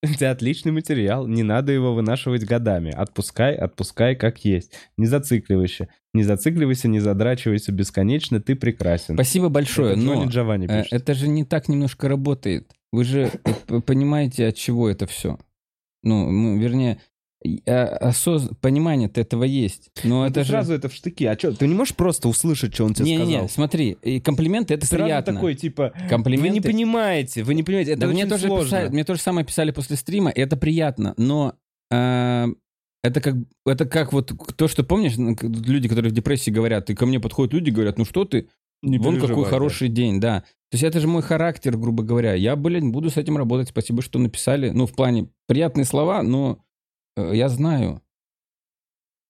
Тебя отличный материал, не надо его вынашивать годами. Отпускай, отпускай как есть. Не зацикливайся. Не зацикливайся, не задрачивайся бесконечно, ты прекрасен. Спасибо большое, Это но Джованни э, пишет. это же не так немножко работает. Вы же э, понимаете, от чего это все. Ну, мы- вернее, осоз- понимание-то этого есть. Но Ну, это ты же... сразу это в штыки. А что, ты не можешь просто услышать, что он тебе Не-не-не, сказал? смотри, и комплименты это Сразу приятно. такой, типа, Комплименты. вы не понимаете, вы не понимаете, это Да очень мне тоже сложно. писали, мне тоже самое писали после стрима, и это приятно, но э, это как это как вот то, что помнишь, ну, люди, которые в депрессии говорят, и ко мне подходят люди, говорят, ну что ты, Не вон какой переживай, да. хороший день, да. То есть это же мой характер, грубо говоря. Я, блин, буду с этим работать. Спасибо, что написали. Ну, в плане приятные слова, но я знаю.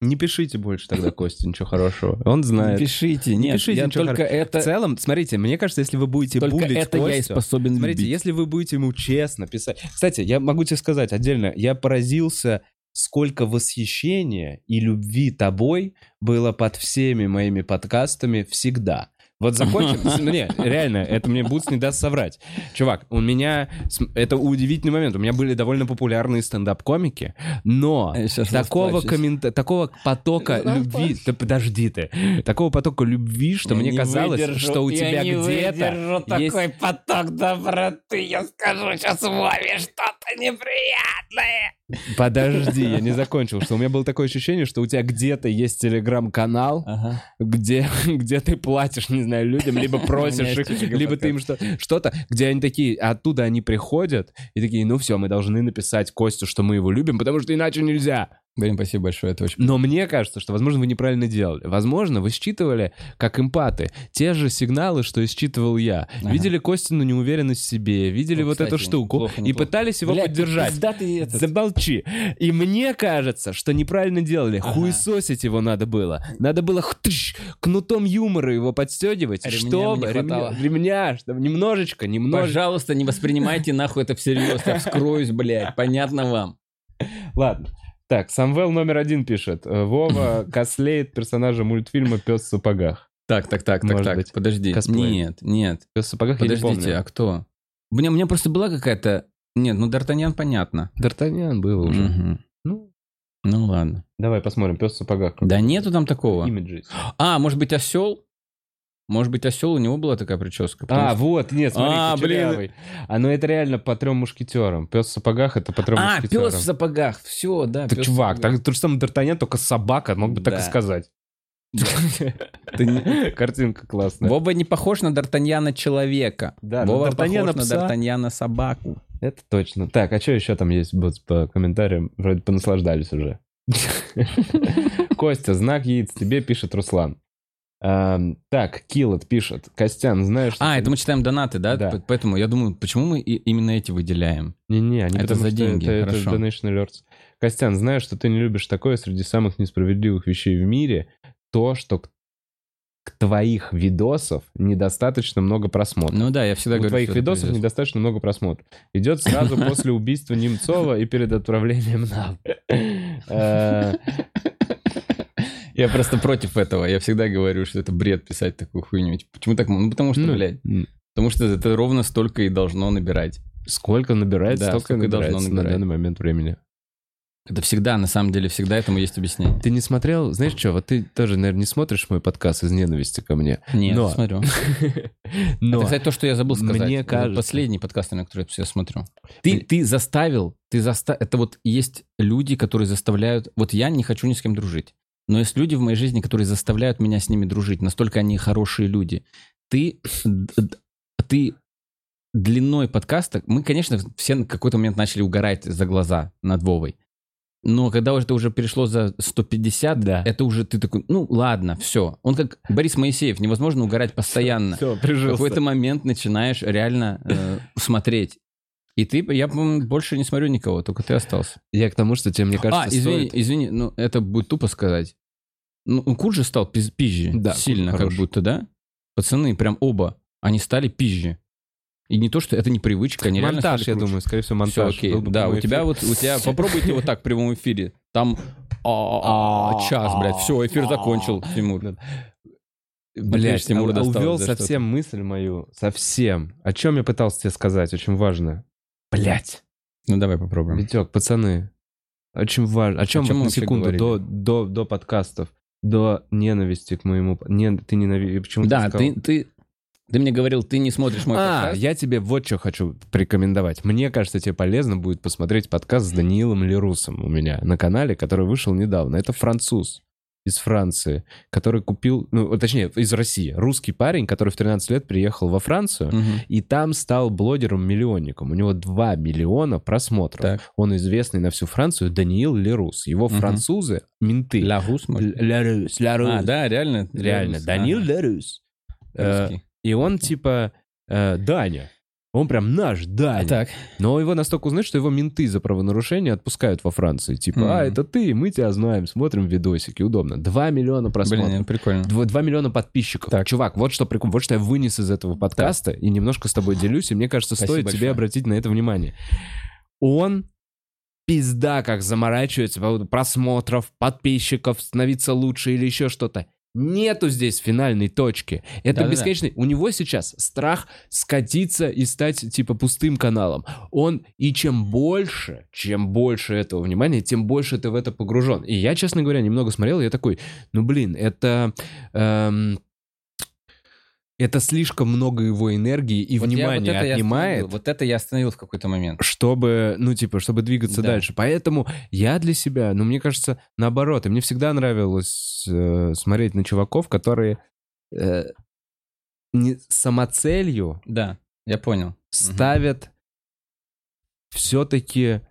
Не пишите больше тогда, Костя, ничего хорошего. Он знает. Не пишите, нет, пишите я только В это, целом, смотрите, мне кажется, если вы будете только булить это я и Костю, способен Смотрите, любить. если вы будете ему честно писать... Кстати, я могу тебе сказать отдельно, я поразился, сколько восхищения и любви тобой было под всеми моими подкастами всегда. Вот закончим. Не, реально, это мне Бутс не даст соврать. Чувак, у меня... Это удивительный момент. У меня были довольно популярные стендап-комики, но Я такого, коммента... такого потока любви... Да подожди ты. Такого потока любви, что Я мне не казалось, выдержу, что у я тебя не где-то выдержу есть... такой поток доброты. Я скажу сейчас Вове что-то неприятное. Подожди, я не закончил. Что у меня было такое ощущение, что у тебя где-то есть телеграм-канал, Ага. где, где ты платишь, не знаю, людям, либо просишь их, либо ты им что- что-то, где они такие, оттуда они приходят и такие, ну все, мы должны написать Костю, что мы его любим, потому что иначе нельзя. Блин, спасибо большое, это очень... Но мне кажется, что, возможно, вы неправильно делали. Возможно, вы считывали, как эмпаты, те же сигналы, что и считывал я. Ага. Видели Костину неуверенность в себе, видели Ну, вот эту кстати, штуку неплохо, и пытались его Блядь, поддержать. пизда ты этот. Замолчи. И мне кажется, что неправильно делали. Ага. Хуесосить его надо было. Надо было хтыщ, кнутом юмора его подстегивать, Ремня чтобы... ремня, ремня, чтобы немножечко, немножечко. Пожалуйста, не воспринимайте нахуй это всерьез. Я вскроюсь, блядь. Понятно вам? Ладно. Так, Самвел номер один пишет. Э, Вова кослеет персонажа мультфильма «Пес в сапогах». Так, так, так, так, Может так. быть, Подожди. косплей. Нет, нет. «Пес в сапогах» я не Подождите, помню. а кто? У меня, у меня просто была какая-то... Нет, ну Д'Артаньян понятно. Д'Артаньян был уже. Мгм. Ну, Ну ладно. давай посмотрим. «Пес в сапогах». Да нету там такого. Имиджи. А, может быть, осел? Может быть, осел, у него была такая прическа. А, что- вот, нет, смотри, А, блин. А, ну это реально по трем мушкетерам. Пес в сапогах это по трем А, мушкетерам. пес в сапогах. Все, да. В чувак, так, тот же самый Д'Артаньян, только собака, мог бы так и Да. сказать. Ты Картинка классная. Вова не похож на Д'Артаньяна человека. Да, Вова Д'Артаньяна похож на Д'Артаньяна собаку. Это точно. Так, а что еще там есть по комментариям? Вроде понаслаждались уже. Костя, знак яиц тебе, пишет Руслан. Ам, Так, Киллот пишет. Костян, знаешь... что А, это мы читаем донаты, да? Да. Поэтому я думаю, почему мы именно эти выделяем? Не-не, они Это за деньги, Это, это хорошо. Donation Alerts. Костян, знаю, что ты не любишь такое среди самых несправедливых вещей в мире. То, что к, к твоих видосов недостаточно много просмотров. Ну да, я всегда У говорю, твоих это видосов пиздец. недостаточно много просмотров. Идет сразу после убийства Немцова и перед отправлением на... Я просто против этого. Я всегда говорю, что это бред писать такую хуйню. Почему так? Ну, потому что, ну, блядь, потому что это ровно столько и должно набирать. Сколько набирается, Да, столько столько и должно набирается на набирать. данный момент времени. Это всегда, на самом деле, всегда этому есть объяснение. Ты не смотрел, знаешь что, вот ты тоже, наверное, не смотришь мой подкаст из ненависти ко мне. Нет, Но- смотрю. Но Это, кстати, то, что я забыл сказать. Мне кажется- Последний подкаст, на который я смотрю. Ты, ты заставил, ты заста... Это вот есть люди, которые заставляют... Вот я не хочу ни с кем дружить. Но есть люди в моей жизни, которые заставляют меня с ними дружить. Настолько они хорошие люди. Ты... Ты длиной подкаста... Мы, конечно, все на какой-то момент начали угорать за глаза над Вовой. Но когда уже это уже перешло за 150, Да. это уже ты такой, ну ладно, все. Он как Борис Моисеев, невозможно угорать постоянно все, в прижился. какой-то момент начинаешь реально э, смотреть. И ты, я, по-моему, больше не смотрю никого, только ты остался. Я к тому, что тебе, мне кажется, а, извини, стоит- извини, ну это будет тупо сказать. Ну, Курт же стал пиз- пизже. Да, сильно, как хорош. будто, да? Пацаны, прям оба, они стали пизже. И не то, что это не привычка, они реально Монтаж, я круче. думаю, скорее всего, монтаж. окей. Был бы Да, у тебя вот, у тебя, попробуйте вот так в прямом эфире. Там а, час, блядь, все, эфир закончил, Тимур. Блять, Тимур а- а достал увел совсем мысль мою. Совсем. О чем я пытался тебе сказать, очень важно. Блять. Ну давай попробуем. Витек, пацаны. Очень важно. О чем чем вот мы на секунду говорили? до, до, до подкастов, до ненависти к моему... Не, ты ненавидишь... Почему Да, сказал? ты, ты, ты мне говорил, ты не смотришь мой А, подкаст. я тебе вот что хочу порекомендовать. Мне кажется, тебе полезно будет посмотреть подкаст с Даниилом Лерусом у меня на канале, который вышел недавно. Это француз из Франции, который купил, ну, точнее, из России. Русский парень, который в 13 лет приехал во Францию, Мгм. и там стал блогером-миллионником. У него 2 миллиона просмотров. Так. Он известный на всю Францию Даниил Лерус. Его Мгм. французы, менты. Лерус, Лерус. А, да, реально? Реально, Лярус. Даниил Ага. Лерус. Э. И он типа э, Даня. Он прям наш Даня. А так. Но его настолько узнают, что его менты за правонарушение отпускают во Франции. Типа, Мгм. а, это ты, мы тебя знаем, смотрим видосики, удобно. Два миллиона просмотров. Блин, прикольно. Два, два миллиона подписчиков. Так. Чувак, вот что прикольно, вот что я вынес из этого подкаста и немножко с тобой делюсь, и мне кажется, Спасибо стоит тебе большое. обратить на это внимание. Он пизда как заморачивается по поводу просмотров, подписчиков, становиться лучше или еще что-то. Нету здесь финальной точки. Это Да-да-да. бесконечный. У него сейчас страх скатиться и стать типа пустым каналом. Он и чем больше, чем больше этого внимания, тем больше ты в это погружен. И я, честно говоря, немного смотрел, и я такой, ну блин, это эм, это слишком много его энергии и Вот вот внимания я отнимает Вот это я остановил в какой-то момент. чтобы, ну, типа, чтобы двигаться Да. дальше. Поэтому я для себя, ну, мне кажется, наоборот. И мне всегда нравилось э, смотреть на чуваков, которые э, не самоцелью Да, я понял. ставят все-таки, э,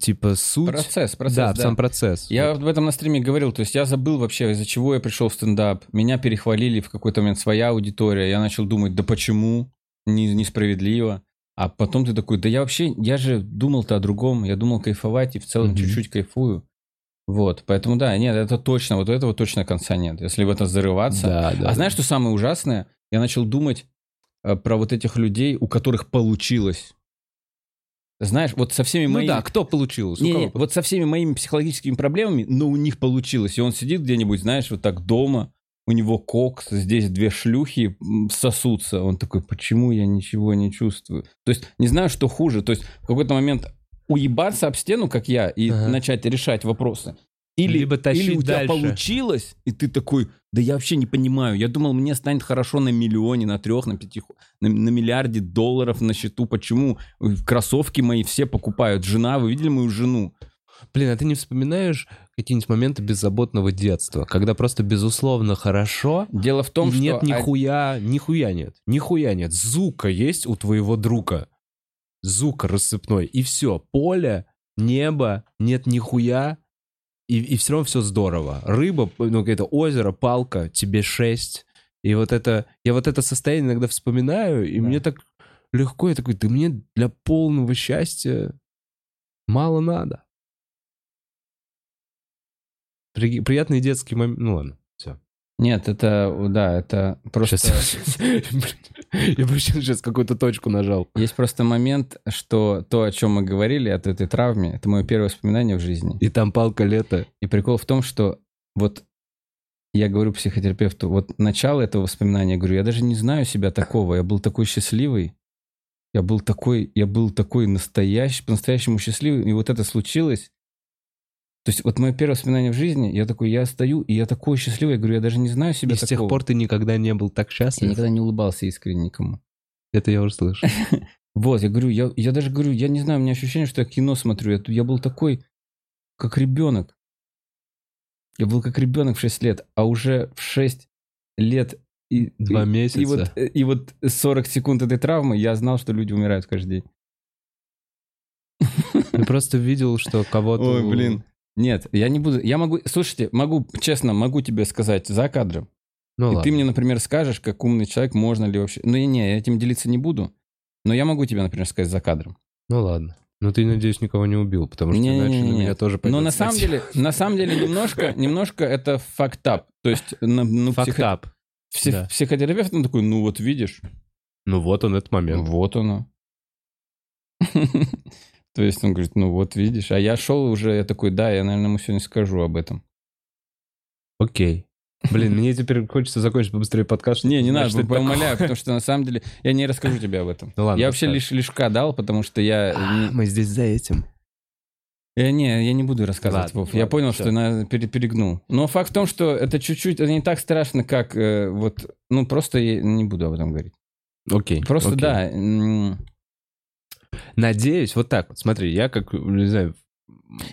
типа, суть... Процесс, процесс, да, да. сам процесс. Я об этом на стриме говорил, то есть я забыл вообще, из-за чего я пришел в стендап. Меня перехвалили в какой-то момент своя аудитория. Я начал думать, да почему? Не- несправедливо. А потом ты такой, да я вообще, я же думал-то о другом. Я думал кайфовать и в целом Мгм. чуть-чуть кайфую. Вот, поэтому да, нет, это точно, вот этого точно конца нет. Если в это зарываться. Да, да. а знаешь, что самое ужасное? Я начал думать э, про вот этих людей, у которых получилось. Знаешь, вот со всеми Ну моими... да, кто получил? У Не, кого не, вот со всеми моими психологическими проблемами, но у них получилось. И он сидит где-нибудь, знаешь, вот так дома, у него кокс, здесь две шлюхи сосутся. Он такой, почему я ничего не чувствую? То есть не знаю, что хуже. То есть в какой-то момент уебаться об стену, как я, и Ага. начать решать вопросы. Или, Либо тащить или у тебя дальше. получилось, и ты такой, да я вообще не понимаю. Я думал, мне станет хорошо на миллионе, на трех, на пяти, на, на миллиарде долларов на счету. Почему кроссовки мои все покупают? Жена, вы видели мою жену? Блин, а ты не вспоминаешь какие-нибудь моменты беззаботного детства, когда просто безусловно хорошо, Дело в том, и что... нет а- нихуя, нихуя нет, нихуя нет. Зука есть у твоего друга. Зука рассыпной. И все. Поле, небо, нет нихуя. И, и все равно все здорово. Рыба, ну, это озеро, палка, тебе шесть. И вот это, я вот это состояние иногда вспоминаю, и Да. мне так легко, я такой, да мне для полного счастья мало надо. При- приятный детский момент. Ну ладно. Нет, это, да, это просто... Я вообще сейчас какую-то точку нажал. Есть просто момент, что то, о чем мы говорили, от этой травме, это мое первое воспоминание в жизни. И там палка лета. И прикол в том, что вот я говорю психотерапевту, вот начало этого воспоминания, я говорю, я даже не знаю себя такого, я был такой счастливый, я был такой, я был такой настоящий, по-настоящему счастливый, и вот это случилось. То есть вот мое первое воспоминание в жизни, я такой, я стою, и я такой счастливый, я говорю, я даже не знаю себя И с такого. тех пор ты никогда не был так Я счастлив. никогда не улыбался искренне никому. Это я уже слышу. Вот, я говорю, я, я даже говорю, я не знаю, у меня ощущение, что я кино смотрю. Я, я был такой, как ребенок. Я был как ребенок в 6 лет, а уже в 6 лет и, Два и- месяца. И вот, и вот 40 секунд этой травмы я знал, что люди умирают каждый день. Ты просто видел, что кого-то... Ой, блин. Нет, я не буду. Я могу. Слушайте, могу, честно, могу тебе сказать за кадром. Ну и ладно. ты мне, например, скажешь, как умный человек, можно ли вообще. Ну, не, я этим делиться не буду. Но я могу тебе, например, сказать за кадром. Ну ладно. Ну ты, надеюсь, никого не убил, потому что иначе на Не-не-не-не. меня тоже пойдет Но на самом деле, на самом деле немножко, немножко это фактап. То есть, на- ну, Фактап. пси- да. психотерапевт, он такой, ну вот видишь, Ну вот он, этот момент. вот оно. То есть он говорит, ну вот видишь. А я шел уже, я такой, да, я, наверное, ему сегодня скажу об этом. Окей. Блин, мне теперь хочется закончить побыстрее подкаст. Не, не надо, такое. потому что на самом деле я не расскажу тебе об этом. Ну ладно, я вообще лишь лишка дал, потому что я... А, Мы здесь за этим. Я не, я не буду рассказывать, Ладно, Вов. Я понял, что на, пере- перегнул. Но факт в том, что это чуть-чуть, это не так страшно, как э, вот, ну просто я не буду об этом говорить. Окей. Просто окей. да, Надеюсь, вот так вот. Смотри, я как, не знаю,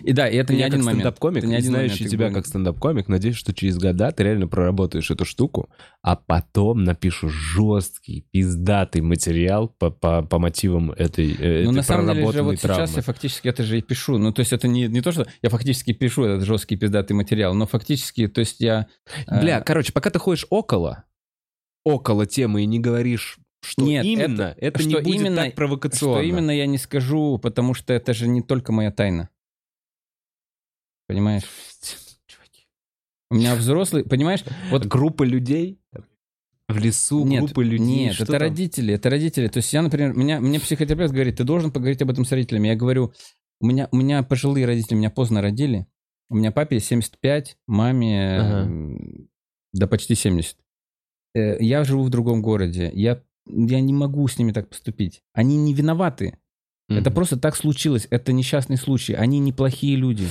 и да, и это не я один момент. стендап-комик, Это не один знающий момент, тебя как стендап-комик, надеюсь, что через года ты реально проработаешь эту штуку, а потом напишешь жесткий, пиздатый материал по, по, по мотивам этой, э, Ну, этой на самом деле же вот сейчас я фактически это же и пишу. Ну, то есть это не, не то, что я фактически пишу этот жесткий пиздатый материал, но фактически, то есть я... э, Бля, короче, пока ты ходишь около, около темы и не говоришь, что Нет, именно, это, не что будет именно- так провокационно. Что именно я не скажу, потому что это же не только моя тайна. Понимаешь? У меня взрослый, понимаешь? Вот Группа людей в лесу, нет, группа людей. Нет, что это там? родители, это родители. То есть я, например, меня, мне психотерапевт говорит, ты должен поговорить об этом с родителями. Я говорю, у меня, у меня пожилые родители, меня поздно родили. У меня папе 75, маме Ага. да почти 70. Э, Я живу в другом городе. Я, я не могу с ними так поступить. Они не виноваты. Это Мгм. просто так случилось. Это несчастный случай. Они неплохие люди.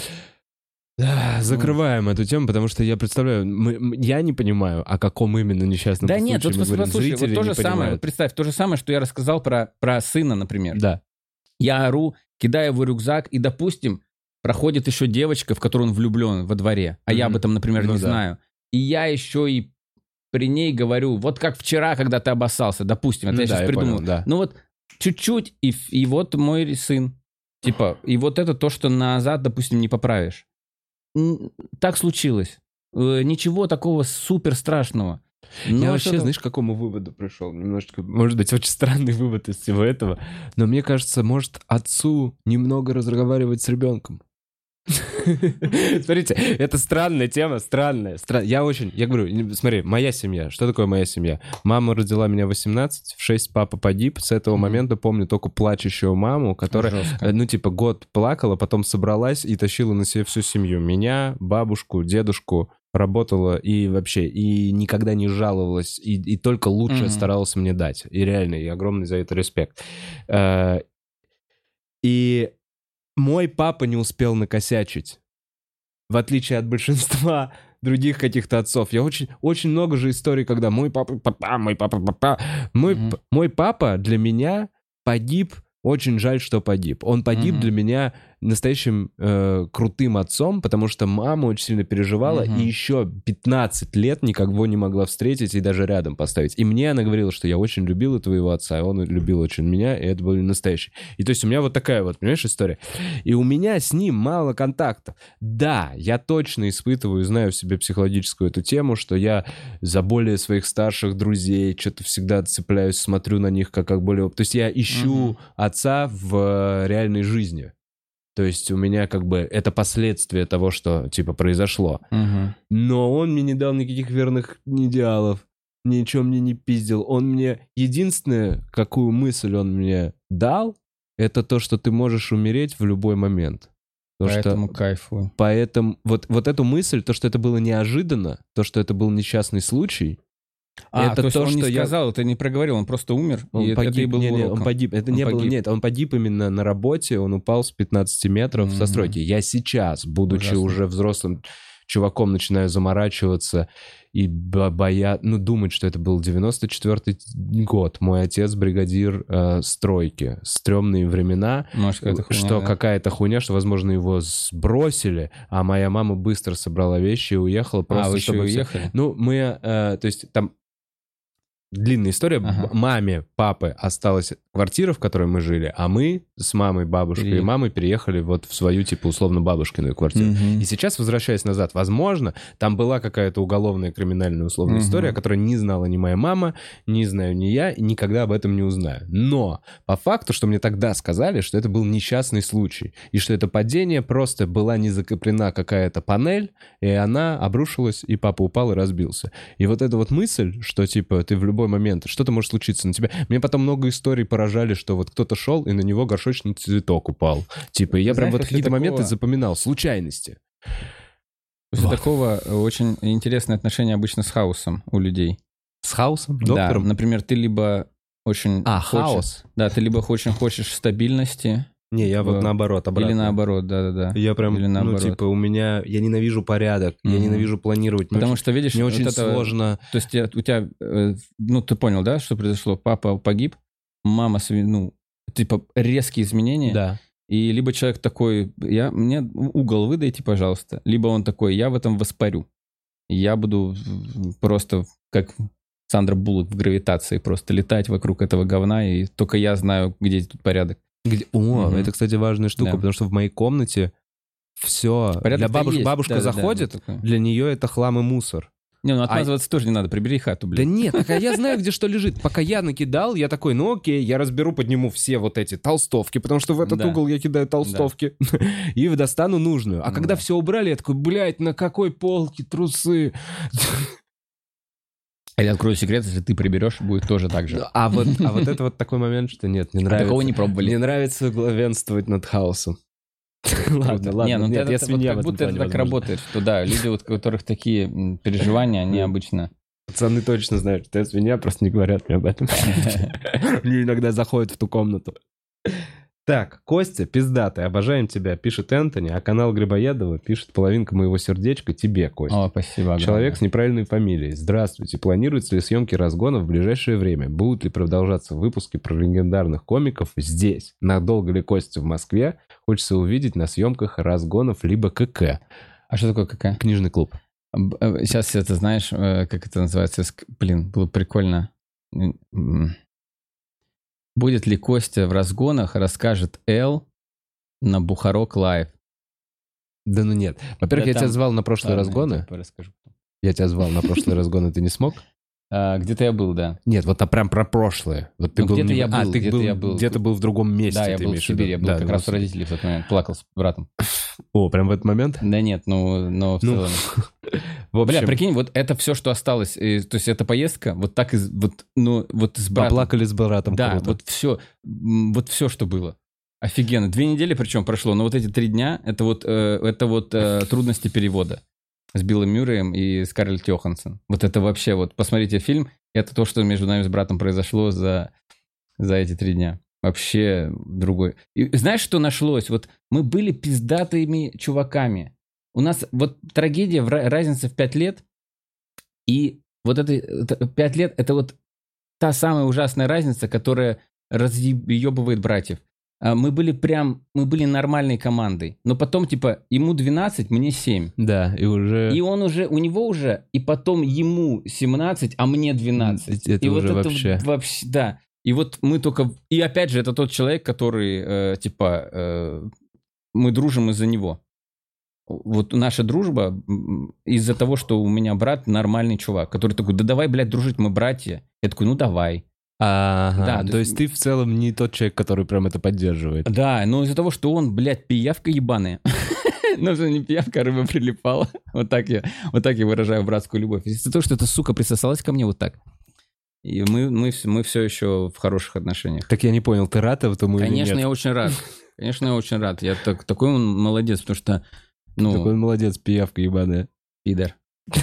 Да, закрываем эту тему, потому что я представляю, мы- я не понимаю, о каком именно несчастном Да нет, вот случае мы говорим. послушай, вот Зрители то же самое. понимают. Вот представь, то же самое, что я рассказал про, про сына, например. Да. Я ору, кидаю его рюкзак, и, допустим, проходит еще девочка, в которую он влюблен во дворе, а я об этом, например, Ну не да. знаю. И я еще и при ней говорю, вот как вчера, когда ты обоссался, допустим, это Ну я да, сейчас я придумал. понял, да. Ну вот чуть-чуть, и, и вот мой сын. Типа, и вот это то, что назад, допустим, не поправишь. Так случилось. Э, Ничего такого супер страшного. Но я вообще, знаешь, к какому выводу пришел? Немножечко, может быть, очень странный вывод из всего этого, но мне кажется, может отцу немного разговаривать с ребенком. Смотрите, это странная тема, странная. стра- Я очень, я говорю, смотри, моя семья. Что такое моя семья? Мама родила меня в 18, в 6 папа погиб. С этого момента помню только плачущую маму, которая Жестко. Э, Ну, типа, год плакала, потом собралась и тащила на себе всю семью. Меня, бабушку, дедушку, работала и вообще, и никогда не жаловалась, и, и только лучшее Мгм. старалась мне дать. И реально, и огромный за это респект. Э, И мой папа не успел накосячить. В отличие от большинства других каких-то отцов. Я очень, очень много же историй, когда мой папа, папа, мой папа, папа. Мой, п- мой папа для меня погиб, очень жаль, что погиб. Он погиб Мгм. для меня настоящим э, крутым отцом, потому что мама очень сильно переживала Мгм. и еще 15 лет никого не могла встретить и даже рядом поставить. И мне она говорила, что я очень любила твоего отца, и он любил очень меня, и это был настоящий. И то есть у меня вот такая вот, понимаешь, история. И у меня с ним мало контактов. Да, я точно испытываю, знаю в себе психологическую эту тему, что я за более своих старших друзей что-то всегда цепляюсь, смотрю на них как, как более... То есть я ищу Мгм. отца в э, реальной жизни. То есть у меня как бы это последствия того, что типа произошло. Мгм. Но он мне не дал никаких верных идеалов, ничего мне не пиздил. Он мне... Единственное, какую мысль он мне дал, это то, что ты можешь умереть в любой момент. То, Поэтому что... кайфую. Поэтому вот, вот эту мысль, то, что это было неожиданно, то, что это был несчастный случай, А, Это то то, он не что я- сказал, ты не проговорил, он просто умер, он и погиб. это и был Не, не, он погиб. Это Он не было, погиб. нет, он погиб именно на работе, он упал с 15 метров со Мгм. стройки. Я сейчас, будучи Ужасно. уже взрослым чуваком, начинаю заморачиваться и бо- боя... ну, думать, что это был 94-й год. Мой отец бригадир э, стройки. Стрёмные времена. Может, какая-то хуйня, что да. какая-то хуйня, что, возможно, его сбросили, а моя мама быстро собрала вещи и уехала просто, А, вы еще чтобы всё- уехали? ну, мы, э, то есть там длинная история. Ага. Маме, папы осталась квартира, в которой мы жили, а мы с мамой, бабушкой и Переехали. мамой переехали вот в свою, типа, условно, бабушкину квартиру. Мгм. И сейчас, возвращаясь назад, возможно, там была какая-то уголовная криминальная условная Мгм. история, которую не знала ни моя мама, не знаю ни я, и никогда об этом не узнаю. Но по факту, что мне тогда сказали, что это был несчастный случай, и что это падение просто была не закреплена какая-то панель, и она обрушилась, и папа упал и разбился. И вот эта вот мысль, что типа ты в любой момент, что-то может случиться на тебя. Мне потом много историй поражали, что вот кто-то шел, и на него горшочный цветок упал. Типа, и я прям вот какие-то моменты запоминал, случайности. После Вот. такого э, очень интересное отношение обычно с хаосом у людей. С хаосом? Да, Доктором? например, ты либо очень А, хочешь- хаос? Да, ты либо очень хочешь стабильности, Не, я вот В- наоборот, обратно. или наоборот, да-да-да. Я прям, Или ну, наоборот. типа, у меня... Я ненавижу порядок, я Мгм. ненавижу планировать. Мне Потому очень- что, видишь, мне вот очень это- сложно... То есть я- у тебя, э, ну, ты понял, да, что произошло? Папа погиб, мама, ну, типа резкие изменения. Да. И либо человек такой, я, мне угол выдайте, пожалуйста. Либо он такой, я в этом воспарю. Я буду просто как Сандра Буллок в гравитации, просто летать вокруг этого говна, и только я знаю, где тут порядок. Где- О, Мгм. это, кстати, важная штука, Да. потому что в моей комнате все... Для Порядок-то бабуш... есть. Бабушка Да-да-да, заходит, вот такое. для нее это хлам и мусор. Не, ну А- отмазываться тоже не надо, прибери хату, Да блин. нет, так а я знаю, где что лежит. Пока я накидал, я такой, ну окей, я разберу, подниму все вот эти толстовки, потому что в этот Да. угол я кидаю толстовки, и достану нужную. А Ну когда да. все убрали, я такой, блядь, на какой полке трусы? Я открою секрет, если ты приберешь, будет тоже так же. А вот, а вот это вот такой момент, что нет, не А нравится. такого не пробовали. нравится главенствовать над хаосом. Ладно, ладно. Не, ну нет, это, я вот свинья в как будто это так возможно. работает, что да, люди, вот, у которых такие переживания, они обычно... Пацаны точно знают, что я свинья, просто не говорят мне об этом. Мне иногда заходят в ту комнату. Так, Костя, пиздатый, обожаем тебя, пишет Энтони, а канал Грибоедова пишет половинка моего сердечка тебе, Костя. О, спасибо огромное. Человек с неправильной фамилией. Здравствуйте. Планируются ли съемки разгонов в ближайшее время? Будут ли продолжаться выпуски про легендарных комиков здесь? Надолго ли Костя в Москве? Хочется увидеть на съемках разгонов либо КК. А что такое какая? Книжный клуб. Сейчас это знаешь, э, как это называется? Блин, было прикольно. Будет ли Костя в разгонах, расскажет Эл на Бухарок Лайв. Да ну нет. Во-первых, Да я тебя там- звал на прошлые Ладно, я разгоны. расскажу. Я тебя звал на прошлые разгоны, ты не смог? А, Где-то я был, да. Нет, вот а прям про прошлое. Вот ты Ну, был где-то я а, был, ты где-то я был. Где-то был в другом месте. Да, я был в? Сибири, я был Да, как ты раз был у родителей в тот момент, плакал с братом. О, прям в этот момент? Да нет, ну, но в Ну, целом. В Бля, общем, прикинь, вот это все, что осталось, то есть эта поездка, вот так, из, вот, ну, вот с братом. поплакали с братом. Да, круто. вот все, вот все, что было. Офигенно. Две недели причем прошло, но вот эти три дня, это вот, э, это вот э, трудности перевода с Биллом Мюрреем и Скарлетт Йоханссон. Вот это вообще, вот посмотрите фильм, это то, что между нами с братом произошло за, за эти три дня. Вообще другой. И знаешь, что нашлось? Вот мы были пиздатыми чуваками. У нас вот трагедия, разница в пять лет, и вот это пять лет, это вот та самая ужасная разница, которая разъебывает братьев. А Мы были прям, мы были нормальной командой. Но потом, типа, ему 12, мне 7. Да, и уже... И он уже, у него уже, и потом ему 17, а мне 12. Это и уже вот вообще. это вообще, да. И вот мы только... И опять же, это тот человек, который, э, типа, э, мы дружим из-за него. Вот наша дружба из-за того, что у меня брат нормальный чувак, который такой, да давай, блядь, дружить, мы братья. Я такой, ну давай. Ага, Да, то то есть ты в целом не тот человек, который прям это поддерживает. Да, но из-за того, что он, блядь, пиявка ебаная. Ну, что не пиявка, а рыба прилипала. Вот так я, вот так я выражаю братскую любовь. Из-за того, что эта сука присосалась ко мне вот так. И мы, мы, мы все еще в хороших отношениях. Так я не понял, ты рад этому или Конечно, нет? я очень рад. Конечно, я очень рад. Я так, такой он молодец, потому что, ну, Такой он молодец, пиявка ебаная. пидор.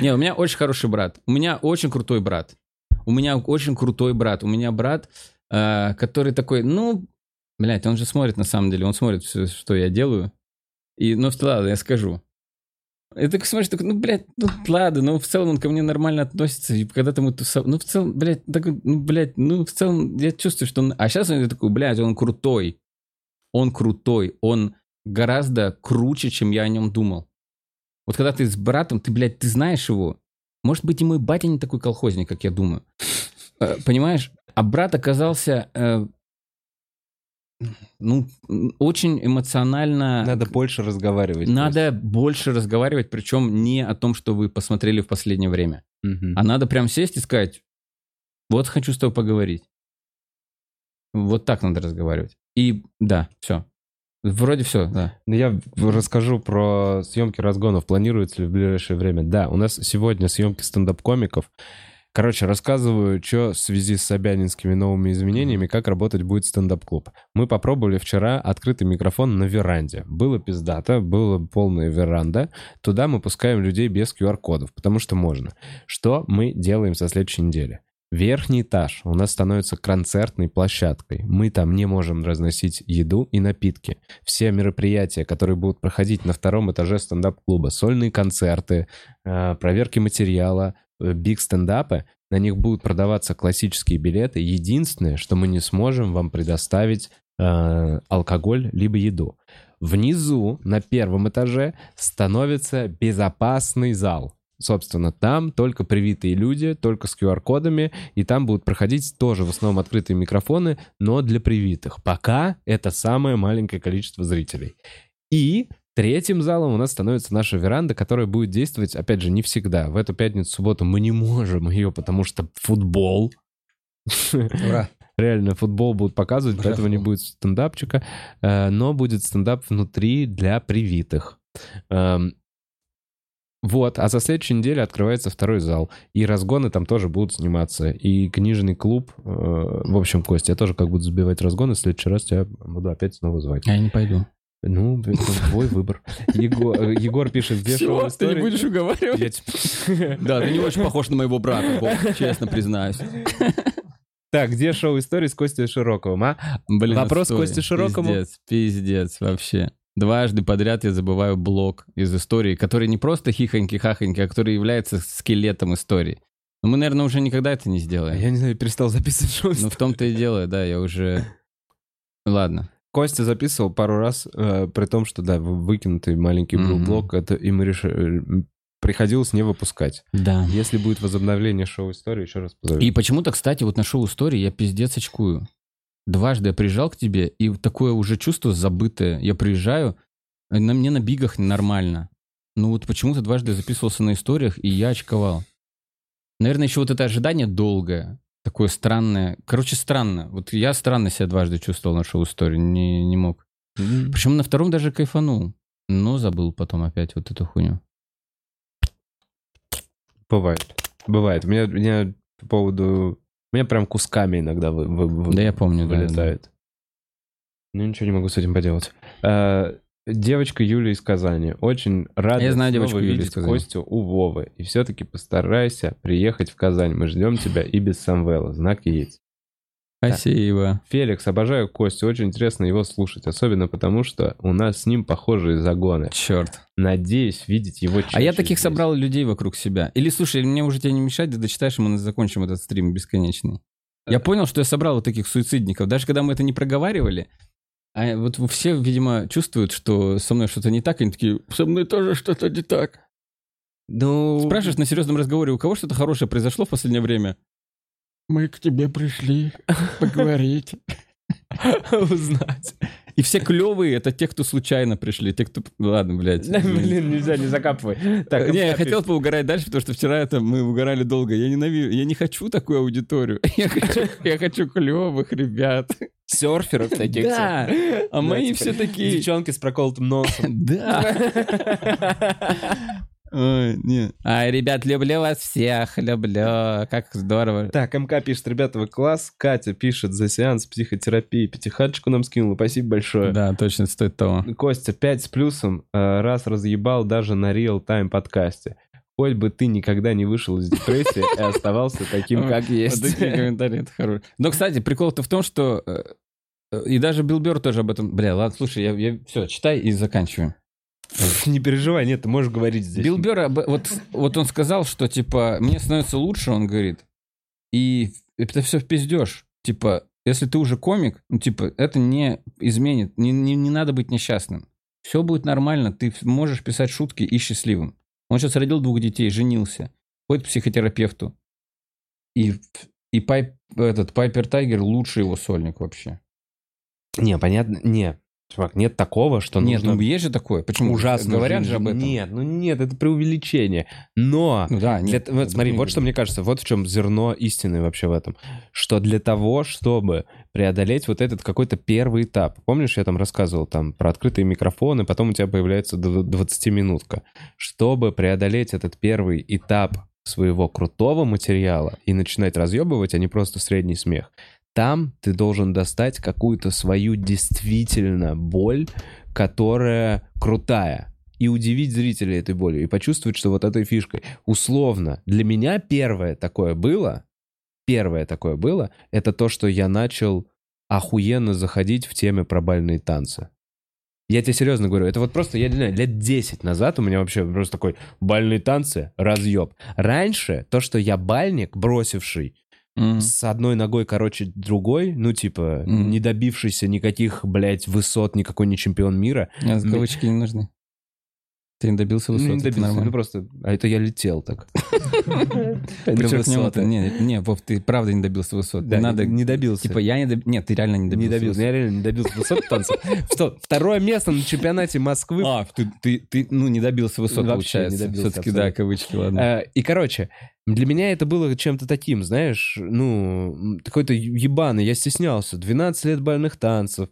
Не, у меня очень хороший брат. У меня очень крутой брат. У меня очень крутой брат. У меня брат, э, который такой, ну, блядь, он же смотрит на самом деле, он смотрит все, что я делаю. И, ну, ладно, я скажу. И так смотришь, такой, ну, блядь, ну, ладно, ну, в целом он ко мне нормально относится. И когда-то мы тусов... Ну, в целом, блядь, такой, ну, блядь, ну, в целом я чувствую, что он... А сейчас он такой, блядь, он крутой. Он крутой. Он гораздо круче, чем я о нем думал. Вот когда ты с братом, ты, блядь, ты знаешь его. Может быть, и мой батя не такой колхозник, как я думаю. Э, Понимаешь? А брат оказался, э, ну, очень эмоционально... Надо больше разговаривать. Надо больше разговаривать, причем не о том, что вы посмотрели в последнее время. просто. Мгм. А надо прям сесть и сказать, вот хочу с тобой поговорить. Вот так надо разговаривать. И да, все. Вроде все, да. Я расскажу про съемки разгонов. Планируется ли в ближайшее время? Да, у нас сегодня съемки стендап-комиков. Короче, рассказываю, что в связи с собянинскими новыми изменениями, как работать будет стендап-клуб. Мы попробовали вчера открытый микрофон на веранде. Было пиздато, была полная веранда. Туда мы пускаем людей без QR-кодов, потому что можно. Что мы делаем со следующей недели? Верхний этаж у нас становится концертной площадкой. Мы там не можем разносить еду и напитки. Все мероприятия, которые будут проходить на втором этаже стендап-клуба, сольные концерты, э, проверки материала, э, биг стендапы, на них будут продаваться классические билеты. Единственное, что мы не сможем вам предоставить э, алкоголь либо еду. Внизу, на первом этаже, становится безопасный зал. Собственно, там только привитые люди, только с QR-кодами, и там будут проходить тоже в основном открытые микрофоны, но для привитых. Пока это самое маленькое количество зрителей. И третьим залом у нас становится наша веранда, которая будет действовать, опять же, не всегда. В эту пятницу, субботу мы не можем ее, потому что футбол. Ура. Реально, футбол будут показывать, Ура, поэтому не будет стендапчика. Э, Но будет стендап внутри для привитых. Вот, а за следующей неделе открывается второй зал. И разгоны там тоже будут сниматься. И книжный клуб. э, В общем, Костя, я тоже как буду забивать разгоны. В следующий раз тебя буду опять снова звать. Я не пойду. Ну, это твой выбор. Егор, э, Егор пишет, где шоу Всё, ты не истории? будешь уговаривать? Типа- Да, ты не очень похож на моего брата, честно признаюсь. Так, где шоу истории с Костей Широковым, а? Блин, Вопрос отстой. Косте Широкому. Пиздец, пиздец вообще. Дважды подряд я забываю блок из истории, который не просто хихоньки-хахоньки, а который является скелетом истории. Но мы, наверное, уже никогда это не сделаем. Я не знаю, перестал записывать шоу Ну, в том-то и дело, да, я уже... Ладно. Костя записывал пару раз, э, при том, что, да, вы- выкинутый маленький был Мгм. блок, это, и мы решили... Приходилось не выпускать. Да. Если будет возобновление шоу истории, еще раз позовем. И почему-то, кстати, вот на шоу истории я пиздец очкую. Дважды я приезжал к тебе, и такое уже чувство забытое. Я приезжаю, на мне на бигах нормально. Ну вот почему-то дважды записывался на историях, и я очковал. Наверное, еще вот это ожидание долгое, такое странное. Короче, странно. Вот я странно себя дважды чувствовал на шоу истории, не, не мог. М. Причем на втором даже кайфанул, но забыл потом опять вот эту хуйню. Бывает. Бывает. У меня, у меня по поводу... У меня прям кусками иногда вы, вы- вы- Да я помню, да, вылетает. Ну, ничего не могу с этим поделать. А, девочка Юля из Казани. Очень рада Я знаю девочку Юлю видеть. Костю у Вовы. И все-таки постарайся приехать в Казань. Мы ждем тебя и без Самвела. Знак есть. Спасибо. Феликс, обожаю Костю. Очень интересно его слушать. Особенно потому, что у нас с ним похожие загоны. Черт. Надеюсь видеть его А я чаще таких здесь. собрал людей вокруг себя. Или, слушай, мне уже тебя не мешать, ты дочитаешь, и мы закончим этот стрим бесконечный. Я понял, что я собрал вот таких суицидников. Даже когда мы это не проговаривали, а вот все, видимо, чувствуют, что со мной что-то не так, и они такие, со мной тоже что-то не так. Ну... Спрашиваешь на серьезном разговоре, у кого что-то хорошее произошло в последнее время? Мы к тебе пришли поговорить. Узнать. И все клевые, это те, кто случайно пришли, те, кто... Ладно, блядь. Блин, нельзя, не закапывай. Так, не, я хотел поугарать дальше, потому что вчера это мы угорали долго. Я ненавижу, я не хочу такую аудиторию. Я хочу, я хочу клевых ребят. серферов таких. Да, а мои типа, все такие... Девчонки с проколотым носом. Да. Ой, не. А, ребят, люблю вас всех, люблю. Как здорово. Так, МК пишет, ребята, вы класс. Катя пишет за сеанс психотерапии. Пятихаточку нам скинула, спасибо большое. Да, точно, стоит того. Костя, 5 с плюсом, э, раз разъебал даже на реал-тайм подкасте. Хоть бы ты никогда не вышел из депрессии и оставался таким, как Вот есть. такие комментарии, это хорошо. Но, кстати, прикол-то в том, что... э, э, И даже Билл Бёрр тоже об этом... Бля, ладно, слушай, я, все, читай и заканчиваем. Не переживай, нет, ты можешь говорить здесь. Билл вот, вот он сказал, что, типа, мне становится лучше, он говорит, и это все пиздешь. Типа, если ты уже комик, ну, типа, это не изменит, не, не, не надо быть несчастным. Все будет нормально, ты можешь писать шутки и счастливым. Он сейчас родил двух детей, женился, ходит к психотерапевту. И, и Пайп, этот Пайпер Тайгер лучший его сольник вообще. Не, понятно, не. Чувак, нет такого, что Нет, нужно ну есть же такое. Почему? ужасно Говорят же об этом. Нет, ну нет, это преувеличение. Но Ну да, Для- нет. вот это смотри, вот что мне кажется, вот в чем зерно истины вообще в этом. Что для того, чтобы преодолеть вот этот какой-то первый этап. Помнишь, я там рассказывал там про открытые микрофоны, потом у тебя появляется дв- 20-минутка. Чтобы преодолеть этот первый этап своего крутого материала и начинать разъебывать, а не просто средний смех, там ты должен достать какую-то свою действительно боль, которая крутая, и удивить зрителей этой болью, и почувствовать, что вот этой фишкой. Условно, для меня первое такое было, первое такое было, это то, что я начал охуенно заходить в теме про бальные танцы. Я тебе серьезно говорю, это вот просто, я не знаю, лет 10 назад у меня вообще просто такой бальные танцы, разъеб. Раньше то, что я бальник, бросивший, Мгм. с одной ногой, короче, другой, ну, типа, Мгм. не добившийся никаких, блядь, высот, никакой не чемпион мира. Ми- кавычки не нужны. Ты не добился Ну, высоты, не это добился, ну, нормально. просто, а это я летел так. Не, не, Вов, ты правда не добился высот. Да, Не надо... не добился. Типа, я не добился. Нет, ты реально не добился. не добился, я реально не добился высот танцев. Что, второе место на чемпионате Москвы. А, ты, ты, ты, ну, не добился высот, не получается. Все-таки, да, кавычки, ладно. Э, И, короче, Для меня это было чем-то таким, знаешь, ну, какой-то ебаный, я стеснялся. 12 лет бальных танцев.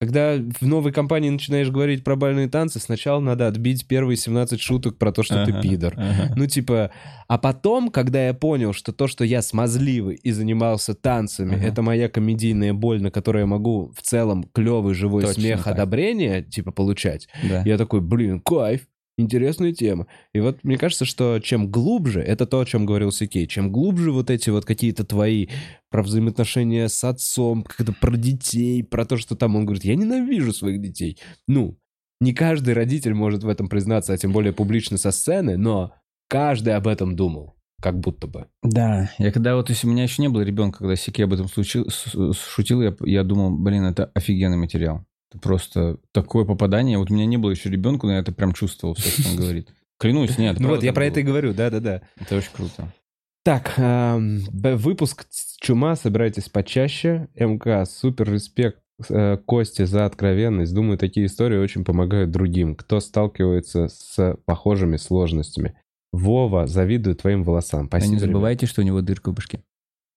Когда в новой компании начинаешь говорить про бальные танцы, сначала надо отбить первые 17 шуток про то, что ты Ага, пидор. ага. Ну, типа, а потом, когда я понял, что то, что я смазливый и занимался танцами, Ага. это моя комедийная боль, на которой я могу в целом клевый живой Точно смех, так. одобрение, типа, получать, Да. я такой, блин, кайф, интересная тема. И вот мне кажется, что чем глубже, это то, о чем говорил Сикей, чем глубже вот эти вот какие-то твои про взаимоотношения с отцом, как-то про детей, про то, что там он говорит, я ненавижу своих детей. Ну, не каждый родитель может в этом признаться, а тем более публично со сцены, но каждый об этом думал, как будто бы. Да, я когда вот, если у меня еще не было ребенка, когда Сики об этом случил, шутил, я, я думал, блин, это офигенный материал. Это просто такое попадание. Вот у меня не было еще ребенка, но я это прям чувствовал, все, что он говорит. Клянусь, нет. Ну вот, я про это и говорю, да-да-да. Это очень круто. Так, эм, выпуск «Чума», собирайтесь почаще. МК, супер респект э, Косте за откровенность. Думаю, такие истории очень помогают другим, кто сталкивается с похожими сложностями. Вова, завидую твоим волосам. А Спасибо. не ребят. забывайте, что у него дырка в башке.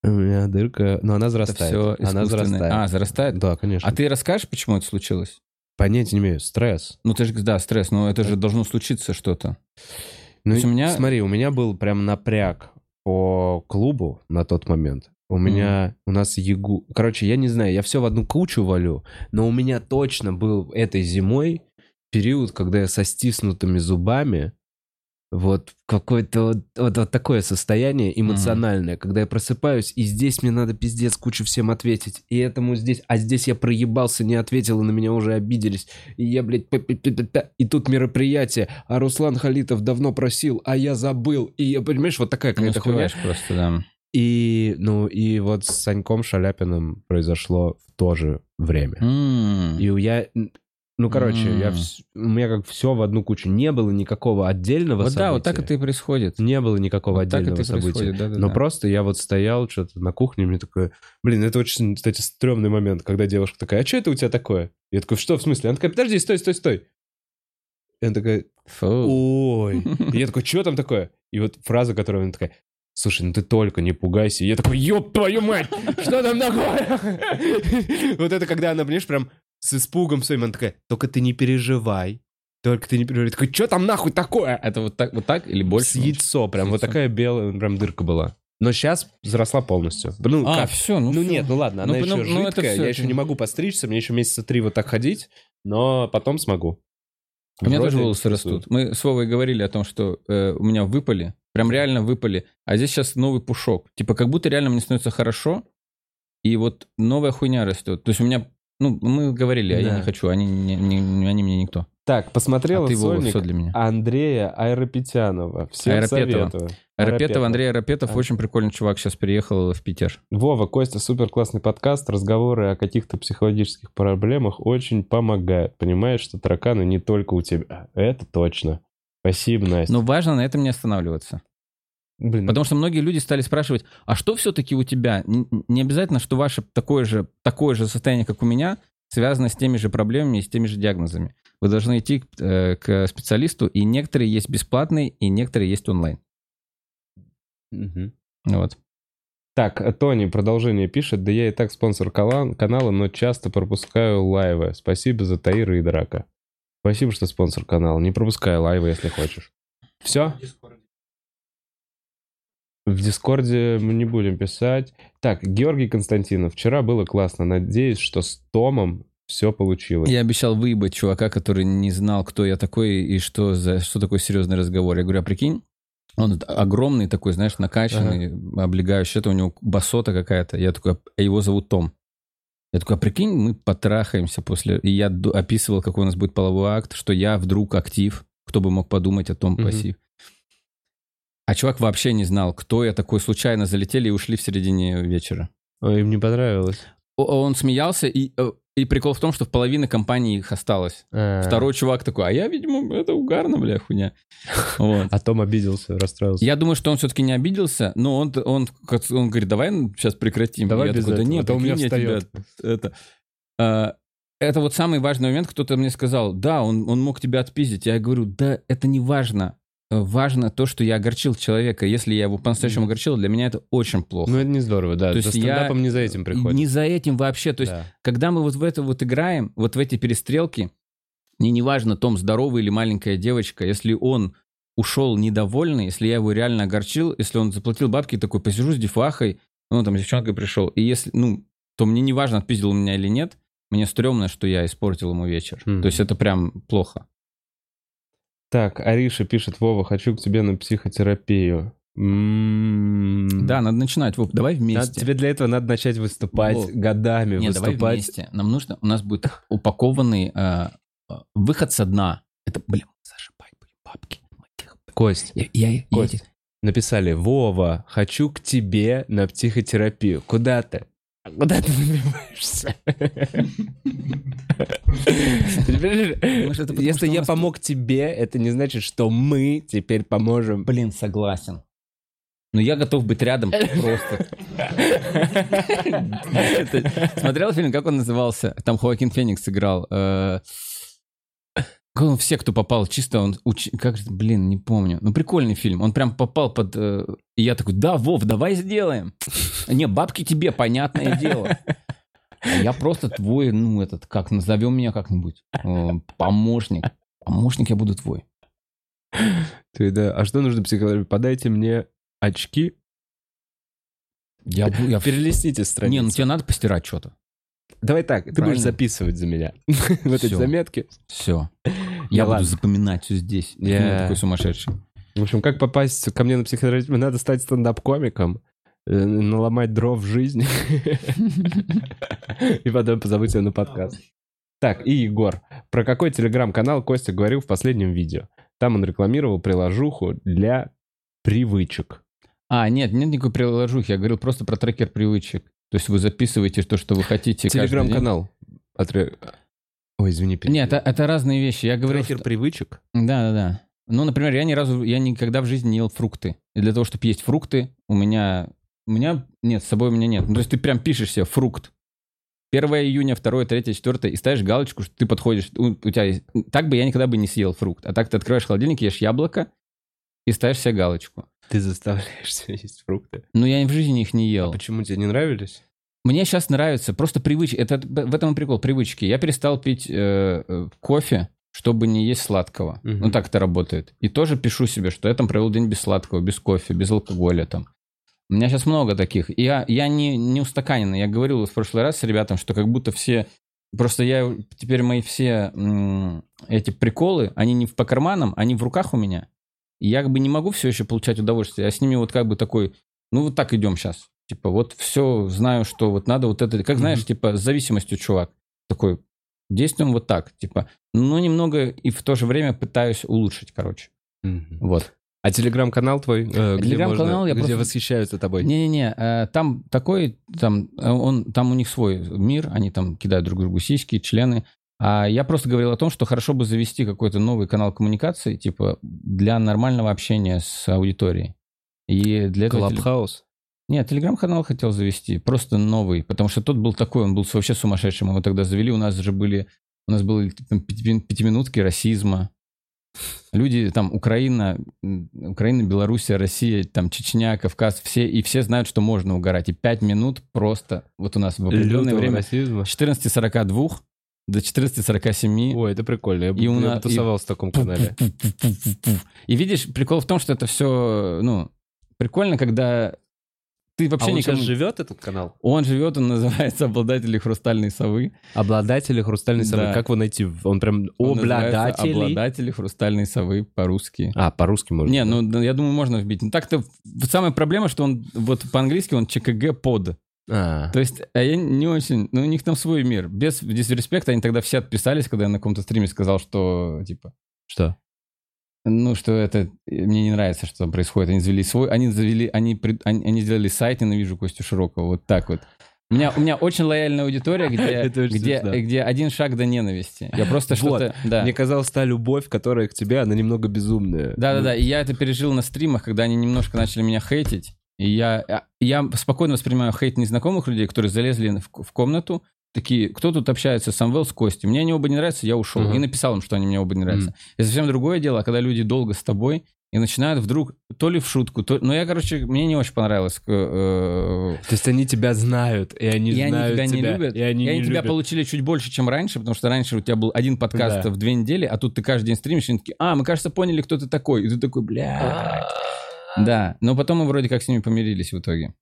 У меня дырка, но она Это зарастает. все она зарастает. А, зарастает? Да, конечно. А ты расскажешь, почему это случилось? Понятия не имею. Стресс. Ну, ты же, да, стресс, но это же должно случиться что-то. Ну, у меня- Смотри, у меня был прям напряг по клубу на тот момент. У меня, у нас ягу... Короче, я не знаю, я все в одну кучу валю, но у меня точно был этой зимой период, когда я со стиснутыми зубами, вот какое-то вот, вот, вот такое состояние эмоциональное, когда я просыпаюсь, и здесь мне надо пиздец кучу всем ответить, и этому здесь, а здесь я проебался, не ответил, и на меня уже обиделись, и я, блядь, п- п- п- п- п- и тут мероприятие, а Руслан Халитов давно просил, а я забыл, и я, понимаешь, вот такая какая-то хуйня. просто, да. И, ну, и вот с Саньком Шаляпиным произошло в то же время. М. И я, ну, короче, я, М. вс- у меня как все в одну кучу. Не было никакого отдельного Вот события. да, вот так это и происходит. Не было никакого Вот отдельного события. происходит, да-да-да. Но просто я вот стоял что-то на кухне, мне такое... Блин, это очень, кстати, стрёмный момент, когда девушка такая, а что это у тебя такое? Я такой, что в смысле? Она такая, подожди, стой, стой, стой. И она такая, Фу. ой. И я такой, что там такое? И вот фраза, которая она такая, слушай, ну ты только не пугайся. И я такой, ёб твою мать, что там такое? Вот это когда она, понимаешь, прям с испугом своим, она такая, только ты не переживай. Только ты не переживай. Я такой, что там нахуй такое? Это вот так, вот так или больше? С яйцо, прям С вот такая белая прям дырка была. Но сейчас взросла полностью. Ну, А, как? все, ну, Ну всё. нет, ну ладно, она Ну, еще ну, ну, жидкая, всё, я еще не могу постричься, мне еще месяца три вот так ходить, но потом смогу. У меня тоже волосы растут. Мы с Вовой говорили о том, что э, у меня выпали, прям реально выпали, а здесь сейчас новый пушок. Типа как будто реально мне становится хорошо, и вот новая хуйня растет. То есть у меня, ну, мы говорили, а я Да. не хочу, они, не- не- они мне никто. Так, посмотрел А ты, Вова, все для меня. Андрея Айропетянова. Всем Айропетова. советую. Арапетов, Андрей Арапетов, А. очень прикольный чувак, сейчас переехал в Питер. Вова, Костя, супер классный подкаст. Разговоры о каких-то психологических проблемах очень помогают. Понимаешь, что тараканы не только у тебя. Это точно. Спасибо, Настя. Но важно на этом не останавливаться. Блин, Потому что многие люди стали спрашивать, а что все-таки у тебя? Не обязательно, что ваше такое же, такое же состояние, как у меня, связано с теми же проблемами и с теми же диагнозами. Вы должны идти к, э, к специалисту, и некоторые есть бесплатные, и некоторые есть онлайн. Мгм. Вот. Так, э, Тони продолжение пишет. Да я и так спонсор канала, но часто пропускаю лайвы. Спасибо за Таира и Драка. Спасибо, что спонсор канала. Не пропускай лайвы, если хочешь. Все? В Дискорде мы не будем писать. Так, Георгий Константинов. Вчера было классно. Надеюсь, что с Томом все получилось. Я обещал выебать чувака, который не знал, кто я такой и что, за, что такое серьезный разговор. Я говорю, а прикинь, он огромный такой, знаешь, накачанный, облегающий. Это у него басота какая-то. Я такой, а его зовут Том. Я такой, а прикинь, мы потрахаемся после... И я описывал, какой у нас будет половой акт, что я вдруг актив. Кто бы мог подумать о том Мгм. пассив. А чувак вообще не знал, кто я такой. Случайно залетели и ушли в середине вечера. Ой, им не понравилось. Он смеялся, и, э, и прикол в том, что в половине компании их осталось. А, Второй чувак такой, а я, видимо, это угарно, бля, хуйня. Вот. А Том обиделся, расстроился. Я думаю, что он все-таки не обиделся, но он, он, он говорит, давай сейчас прекратим. Давай я без такой, да этого, нет, а то у меня встает. тебя это, А, это вот самый важный момент, кто-то мне сказал, да, он, он мог тебя отпиздить. Я говорю, да, это не важно. Важно то, что я огорчил человека. Если я его по-настоящему огорчил, для меня это очень плохо. Ну, это не здорово, да. То есть я- стендапом не за этим приходит. Не за этим вообще. То есть, Да. когда мы вот в это вот играем, вот в эти перестрелки, мне не важно, Том здоровый или маленькая девочка, если он ушел недовольный, если я его реально огорчил, если он заплатил бабки, такой, посижу с дефахой, ну, там, с девчонкой пришел, и если, ну, то мне не важно, отпиздил меня или нет, мне стрёмно, что я испортил ему вечер. Мгм. То есть это прям плохо. Так, Ариша пишет, Вова, хочу к тебе на психотерапию. М. Да, надо начинать. Вов, давай Надо- вместе. тебе для этого надо начать выступать Вов. годами, Нет, давай выступать. вместе. Нам нужно, у нас будет упакованный э, э, выход со дна. Это, блин, зашибать будем бабки. Кость, Я, я, я Кость. эти- написали, Вова, хочу к тебе на психотерапию. Куда ты? А Куда ты потому, Если я помог тебе, это не значит, что мы теперь поможем. Блин, согласен. Но я готов быть рядом просто. Смотрел фильм, как он назывался? Там Хоакин Феникс играл. Все, кто попал, чисто он... уч- Как блин, не помню. Ну, прикольный фильм. Он прям попал под... э, И я такой, да, Вов, давай сделаем. Не, бабки тебе, понятное дело. А я просто твой, ну, этот, как, назовем меня как-нибудь. э, Помощник. Помощник я буду твой. Ты, да. А что нужно психотерапии? Подайте мне очки. Я, я... Перелистите Не, страницу. ну тебе надо постирать что-то. Давай так, ты Правильно. будешь записывать за меня. Вот эти заметки. Все. Ну Я буду запоминать все здесь. Я- такой сумасшедший. В общем, как попасть ко мне на психотерапию? Надо стать стендап-комиком, э, наломать дров в жизни и потом позовут тебя на подкаст. Так, и Егор. Про какой телеграм-канал Костя говорил в последнем видео? Там он рекламировал приложуху для привычек. А, нет, нет никакой приложухи. Я говорил просто про трекер привычек. То есть вы записываете то, что вы хотите. Телеграм-канал. Отре- Ой, извини. перебил. Нет, это, это разные вещи. Я говорил, Трекер что- привычек? Да, да, да. Ну, например, я ни разу, я никогда в жизни не ел фрукты. И для того, чтобы есть фрукты, у меня, у меня, нет, с собой у меня нет. Ну, то есть ты прям пишешь себе фрукт. 1 июня, 2, 3, 4, и ставишь галочку, что ты подходишь. У, у тебя есть... Так бы я никогда бы не съел фрукт. А так ты открываешь холодильник, ешь яблоко и ставишь себе галочку. Ты заставляешь себя есть фрукты. Но я в жизни их не А ел. почему тебе не нравились? Мне сейчас нравится просто привычки. Это в этом и прикол, привычки. Я перестал пить э, э, кофе, чтобы не есть сладкого. Мгм. Ну так это работает. И тоже пишу себе, что я там провел день без сладкого, без кофе, без алкоголя там. У меня сейчас много таких. И Я, я не, не устаканенный. Я говорил в прошлый раз с ребятам, что как будто все... Просто я теперь мои все эти приколы, они не по карманам, они в руках у меня. Я как бы не могу все еще получать удовольствие. Я с ними вот как бы такой, ну вот так идем сейчас. Типа вот все знаю, что вот надо вот это, как знаешь, типа с зависимостью чувак. Такой, действуем вот так, типа. Но немного и в то же время пытаюсь улучшить, короче. Вот. А телеграм-канал твой, э, где, Телеграм-канал можно- я где просто- восхищаются тобой? Не-не-не, э, там такой, там, э, он, там у них свой мир, они там кидают друг другу сиськи, члены. А я просто говорил о том, что хорошо бы завести какой-то новый канал коммуникации, типа, для нормального общения с аудиторией. И для этого... Клабхаус? Нет, телеграм-канал хотел завести, просто новый, потому что тот был такой, он был вообще сумасшедшим, мы его тогда завели, у нас же были, у нас были пяти- пятиминутки расизма, люди там Украина, Украина, Белоруссия, Россия, там Чечня, Кавказ, все, и все знают, что можно угорать, и пять минут просто, вот у нас в определенное Лютого время, расизма? с 14.42 до 14.47, Ой, это прикольно. Я И у нас- тусовался в таком канале. И видишь, прикол в том, что это все, ну, прикольно, когда ты А вообще он никому... сейчас живет, этот канал? Он живет, он называется «Обладатели хрустальной совы». Обладатели хрустальной совы. Да. Как его найти? Он прям Он обладатели? «Обладатели хрустальной совы» по-русски. А, по-русски можно. Не, да? ну я думаю, можно вбить. Ну так-то самая проблема, что он вот по-английски он ЧКГ под. А, То есть, а я не очень... Ну, у них там свой мир. Без дисреспекта они тогда все отписались, когда я на каком-то стриме сказал, что, типа, что? ну, что это... Мне не нравится, что там происходит. Они завели свой... Они завели... Они, пред- они, они сделали сайт «Ненавижу Костю Широкого». Вот так вот. У меня, у меня очень лояльная аудитория, где, где, смешно. где один шаг до ненависти. Я просто Вот. что-то... Да. Мне казалось, та любовь, которая к тебе, она немного безумная. Да-да-да, и я это пережил на стримах, когда они немножко начали меня хейтить. И я, а, я спокойно воспринимаю хейт незнакомых людей, которые залезли в, в комнату, такие, кто тут общается, Самвел с Костей. Мне они оба не нравятся, я ушел. Мгм. И написал им, что они мне оба не нравятся. Мгм. И совсем другое дело, когда люди долго с тобой, и начинают вдруг то ли в шутку, то... Ну, я, короче, мне не очень понравилось. э, э, То есть они тебя знают, и они и они знают тебя не любят. и они и они тебя любят. получили чуть больше, чем раньше, потому что раньше у тебя был один подкаст Да. в две недели, а тут ты каждый день стримишь, и они такие, а, мы, кажется, поняли, кто ты такой. И ты такой, бля. Да, но потом мы вроде как с ними помирились в итоге.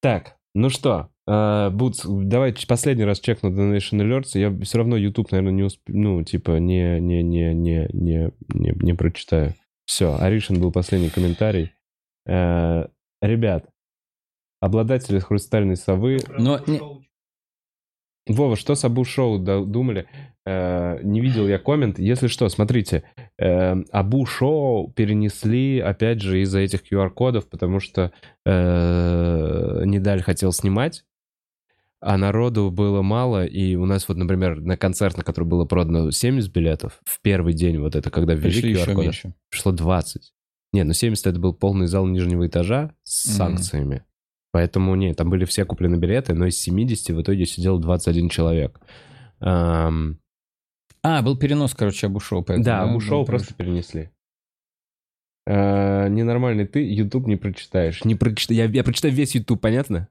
Так, ну что, э, Бутс, давай ч- последний раз чекну Donation Alerts. Я все равно YouTube, наверное, не усп... ну, типа, не, не, не, не, не, не, не прочитаю. Все, Аришин был последний комментарий. Э, ребят, обладатели хрустальной совы... Но не- Вова, что с Абу Шоу думали? Э, не видел я коммент. Если что, смотрите, э, Абу Шоу перенесли, опять же, из-за этих QR-кодов, потому что э, Нидаль хотел снимать, а народу было мало, и у нас вот, например, на концерт, на который было продано 70 билетов, в первый день вот это, когда ввели QR-коды, пришло 20. Не, ну 70 это был полный зал нижнего этажа с Мгм. санкциями. Поэтому, не, там были все куплены билеты, но из 70 в итоге сидел 21 человек. Ам, А, был перенос, короче, Абушоу. да, Абу был шоу перенос. просто перенесли. Э, Ненормальный ты, YouTube не прочитаешь. Не прочитай, я, я прочитаю весь YouTube, понятно?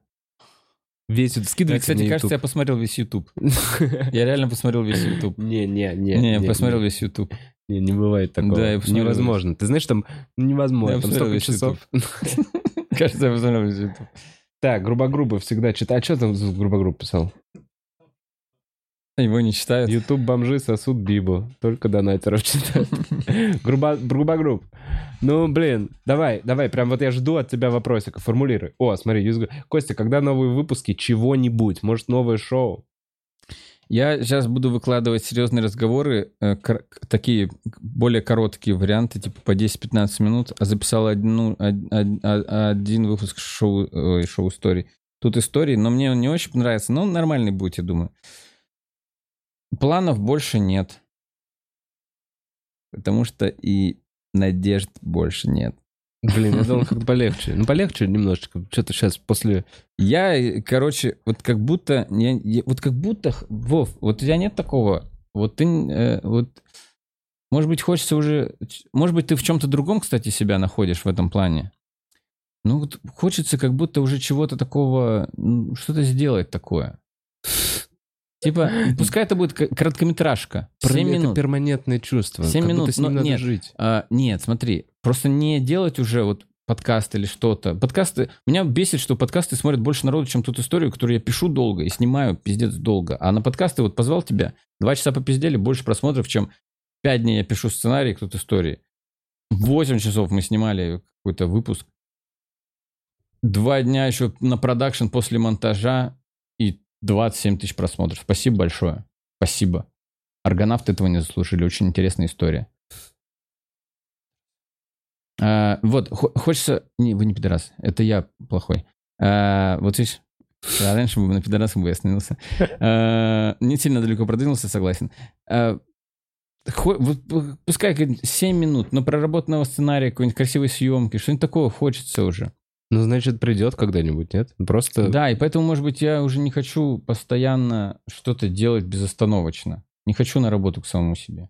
Весь YouTube. Да, Скидывайте кстати, мне кажется, я YouTube. посмотрел весь YouTube. Я реально посмотрел весь YouTube. Не, не, не. Не, я посмотрел весь YouTube. Не, не бывает такого. Да, я посмотрел Невозможно. Ты знаешь, там невозможно. Там столько часов. Кажется, я посмотрел весь YouTube. Так, грубогрубо всегда читаю. А что там за грубогруб писал? Его не читают. Ютуб бомжи сосут бибу. Только донатеров читают. Грубо- Грубогруб. Ну, блин, давай, давай, прям вот я жду от тебя вопросика, формулируй. О, смотри, Костя, когда новые выпуски чего-нибудь? Может, новое шоу? Я сейчас буду выкладывать серьезные разговоры, э, такие более короткие варианты, типа по 10-15 минут, а записал одну, од- од- од- один выпуск шоу, ой, шоу историй. Тут истории, но мне он не очень нравится, но он нормальный будет, я думаю. Планов больше нет. Потому что и надежд больше нет. Блин, я думал, как-то полегче. Ну, полегче немножечко. Что-то сейчас после... Я, короче, вот как будто, я- я- вот как будто, Вов, вот у тебя нет такого, вот ты, э, вот, может быть, хочется уже, может быть, ты в чем-то другом, кстати, себя находишь в этом плане. Ну, вот хочется как будто уже чего-то такого, что-то сделать такое. Типа, пускай это будет короткометражка, 7 Это минут. перманентное чувство. Семь Как будто минут, с ним но надо нет. жить. А, нет, смотри, просто не делать уже вот подкаст или что-то. Подкасты... Меня бесит, что подкасты смотрят больше народу, чем тут историю, которую я пишу долго и снимаю пиздец долго. А на подкасты вот позвал тебя, два часа попиздели, больше просмотров, чем пять дней я пишу сценарий, тут истории. Восемь часов мы снимали какой-то выпуск. Два дня еще на продакшн после монтажа и 27 тысяч просмотров. Спасибо большое. Спасибо. Аргонавты этого не заслужили. Очень интересная история. А, вот, хо- хочется... Не, вы не пидорас. Это я плохой. А, вот видишь, а раньше бы на пидорасом бы я остановился. А, не сильно далеко продвинулся, согласен. А, хо- вот пускай 7 минут, но проработанного сценария, какой-нибудь красивой съемки, что-нибудь такого хочется уже. Ну, значит, придет когда-нибудь, нет? Просто... Да, и поэтому, может быть, я уже не хочу постоянно что-то делать безостановочно. Не хочу на работу к самому себе.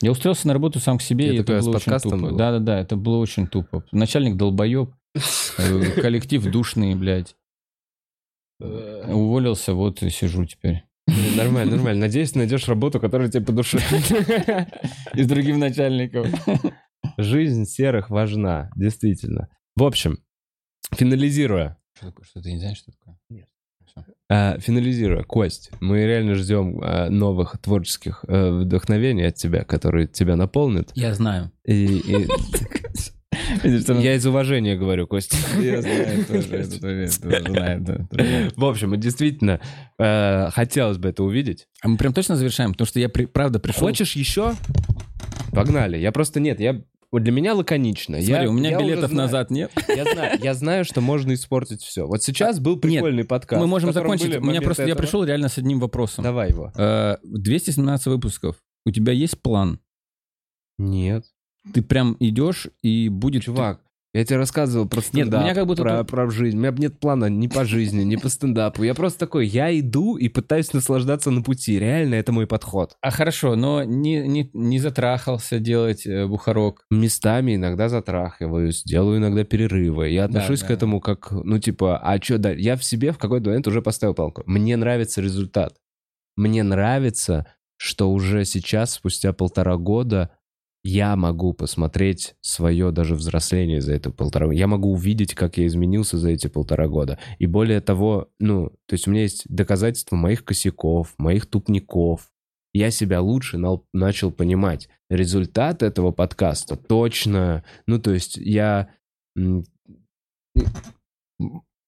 Я устроился на работу сам к себе, Это и это было очень тупо. Да-да-да, это было очень тупо. Начальник долбоеб, э, коллектив душный, блядь. Э, Уволился, вот и сижу теперь. Нормально, нормально. Надеюсь, найдешь работу, которая тебе по душе. И с другим начальником. Жизнь серых важна, действительно. В общем, финализируя, Что такое? Что ты не знаешь, что такое? а, финализируя, Кость, мы реально ждем а, новых творческих э, вдохновений от тебя, которые тебя наполнят. Я знаю. И, я из уважения говорю, Кость. Я знаю тоже. В общем, действительно, э, хотелось бы это увидеть. А мы прям точно завершаем? Потому что я правда пришел... Хочешь еще? Погнали. Я просто нет, я вот для меня лаконично. Смотри, я, у меня я билетов назад нет. Я знаю, я знаю, что можно испортить все. Вот сейчас был прикольный подкаст. Мы можем закончить. У меня просто я этого. пришел реально с одним вопросом. Давай его. Э, 217 выпусков. У тебя есть план? Нет. Ты прям идешь и будет... Чувак, Я тебе рассказывал про Нет, у стендап, меня как будто про, про жизнь. У меня нет плана ни по жизни, ни по стендапу. Я просто такой, я иду и пытаюсь наслаждаться на пути. Реально, это мой подход. А хорошо, но не, не, не затрахался делать э, бухарок. Местами иногда затрахиваюсь, делаю иногда перерывы. Я Да, отношусь к да. этому как, ну, типа, а что дальше? Я в себе в какой-то момент уже поставил палку. Мне нравится результат. Мне нравится, что уже сейчас, спустя полтора года, я могу посмотреть свое даже взросление за это полтора года. Я могу увидеть, как я изменился за эти полтора года. И более того, ну, то есть у меня есть доказательства моих косяков, моих тупников. Я себя лучше нал- начал понимать. Результат этого подкаста точно... Ну, то есть я...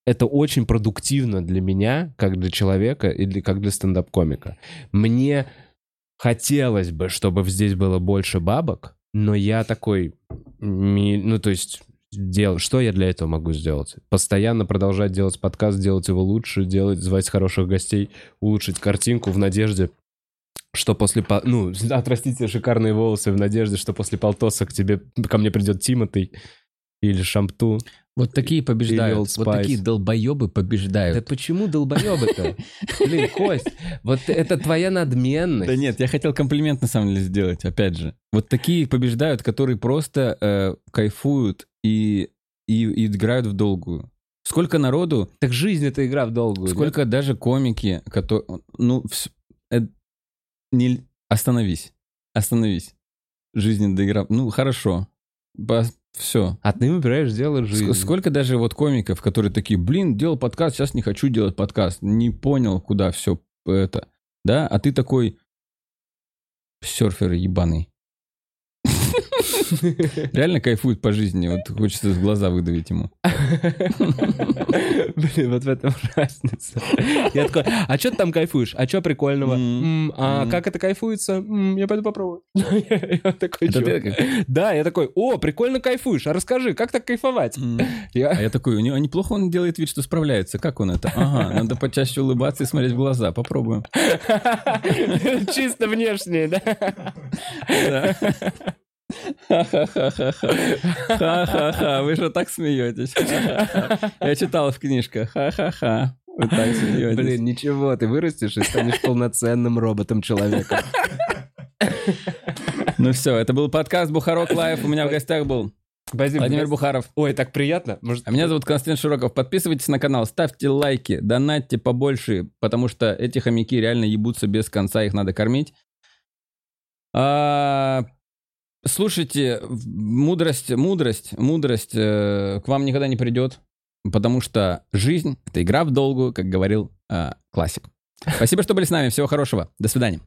Это очень продуктивно для меня, как для человека или как для стендап-комика. Мне хотелось бы, чтобы здесь было больше бабок, но я такой, ну то есть, дел, что я для этого могу сделать? Постоянно продолжать делать подкаст, делать его лучше, делать, звать хороших гостей, улучшить картинку в надежде, что после, по- ну, отрастить себе шикарные волосы в надежде, что после полтоса к тебе, ко мне придет Тимотей или Шамту. Вот такие побеждают. Вот Spice. такие долбоебы Да побеждают. почему долбоебы-то? Блин, Кость, вот это твоя надменность. Да нет, я хотел комплимент на самом деле сделать, опять же. Вот такие побеждают, которые просто э, кайфуют и, и, и играют в долгую. Сколько народу, Так жизнь это игра в долгую. сколько даже комики, которые... Ну, вс- э, не, остановись, остановись. Жизнь доиграл. Ну, хорошо. Все. А ты выбираешь дело жизни. Сколько даже вот комиков, которые такие, блин, делал подкаст, сейчас не хочу делать подкаст. Не понял, куда все это. Да? А ты такой серфер ебаный. Реально кайфует по жизни. Вот хочется в глаза выдавить ему. Блин, вот в этом разница. Я такой, а что ты там кайфуешь? А что прикольного? А как это кайфуется? Я пойду попробую. Да, я такой, о, прикольно кайфуешь, а расскажи, как так кайфовать? А Я- я такой, у него неплохо он делает вид, что справляется. Как он это? Ага, надо почаще улыбаться и смотреть в глаза. Попробуем. Чисто внешне, да? Ха-ха-ха-ха. Ха-ха-ха. Вы же так смеетесь. Я читал в книжках. Ха-ха-ха. Вы так смеетесь. Блин, ничего, ты вырастешь и станешь полноценным роботом-человеком. Ну все, это был подкаст Бухарок Лайв. У меня в гостях был Спасибо. Владимир Бухаров. Ой, так приятно. Может, А меня зовут Константин Широков. Подписывайтесь на канал, ставьте лайки, донатьте побольше, потому что эти хомяки реально ебутся без конца, их надо кормить. А, слушайте, мудрость, мудрость, мудрость э, к вам никогда не придет, потому что жизнь — это игра в долгую, как говорил э, классик. Спасибо, что были с нами. Всего хорошего. До свидания.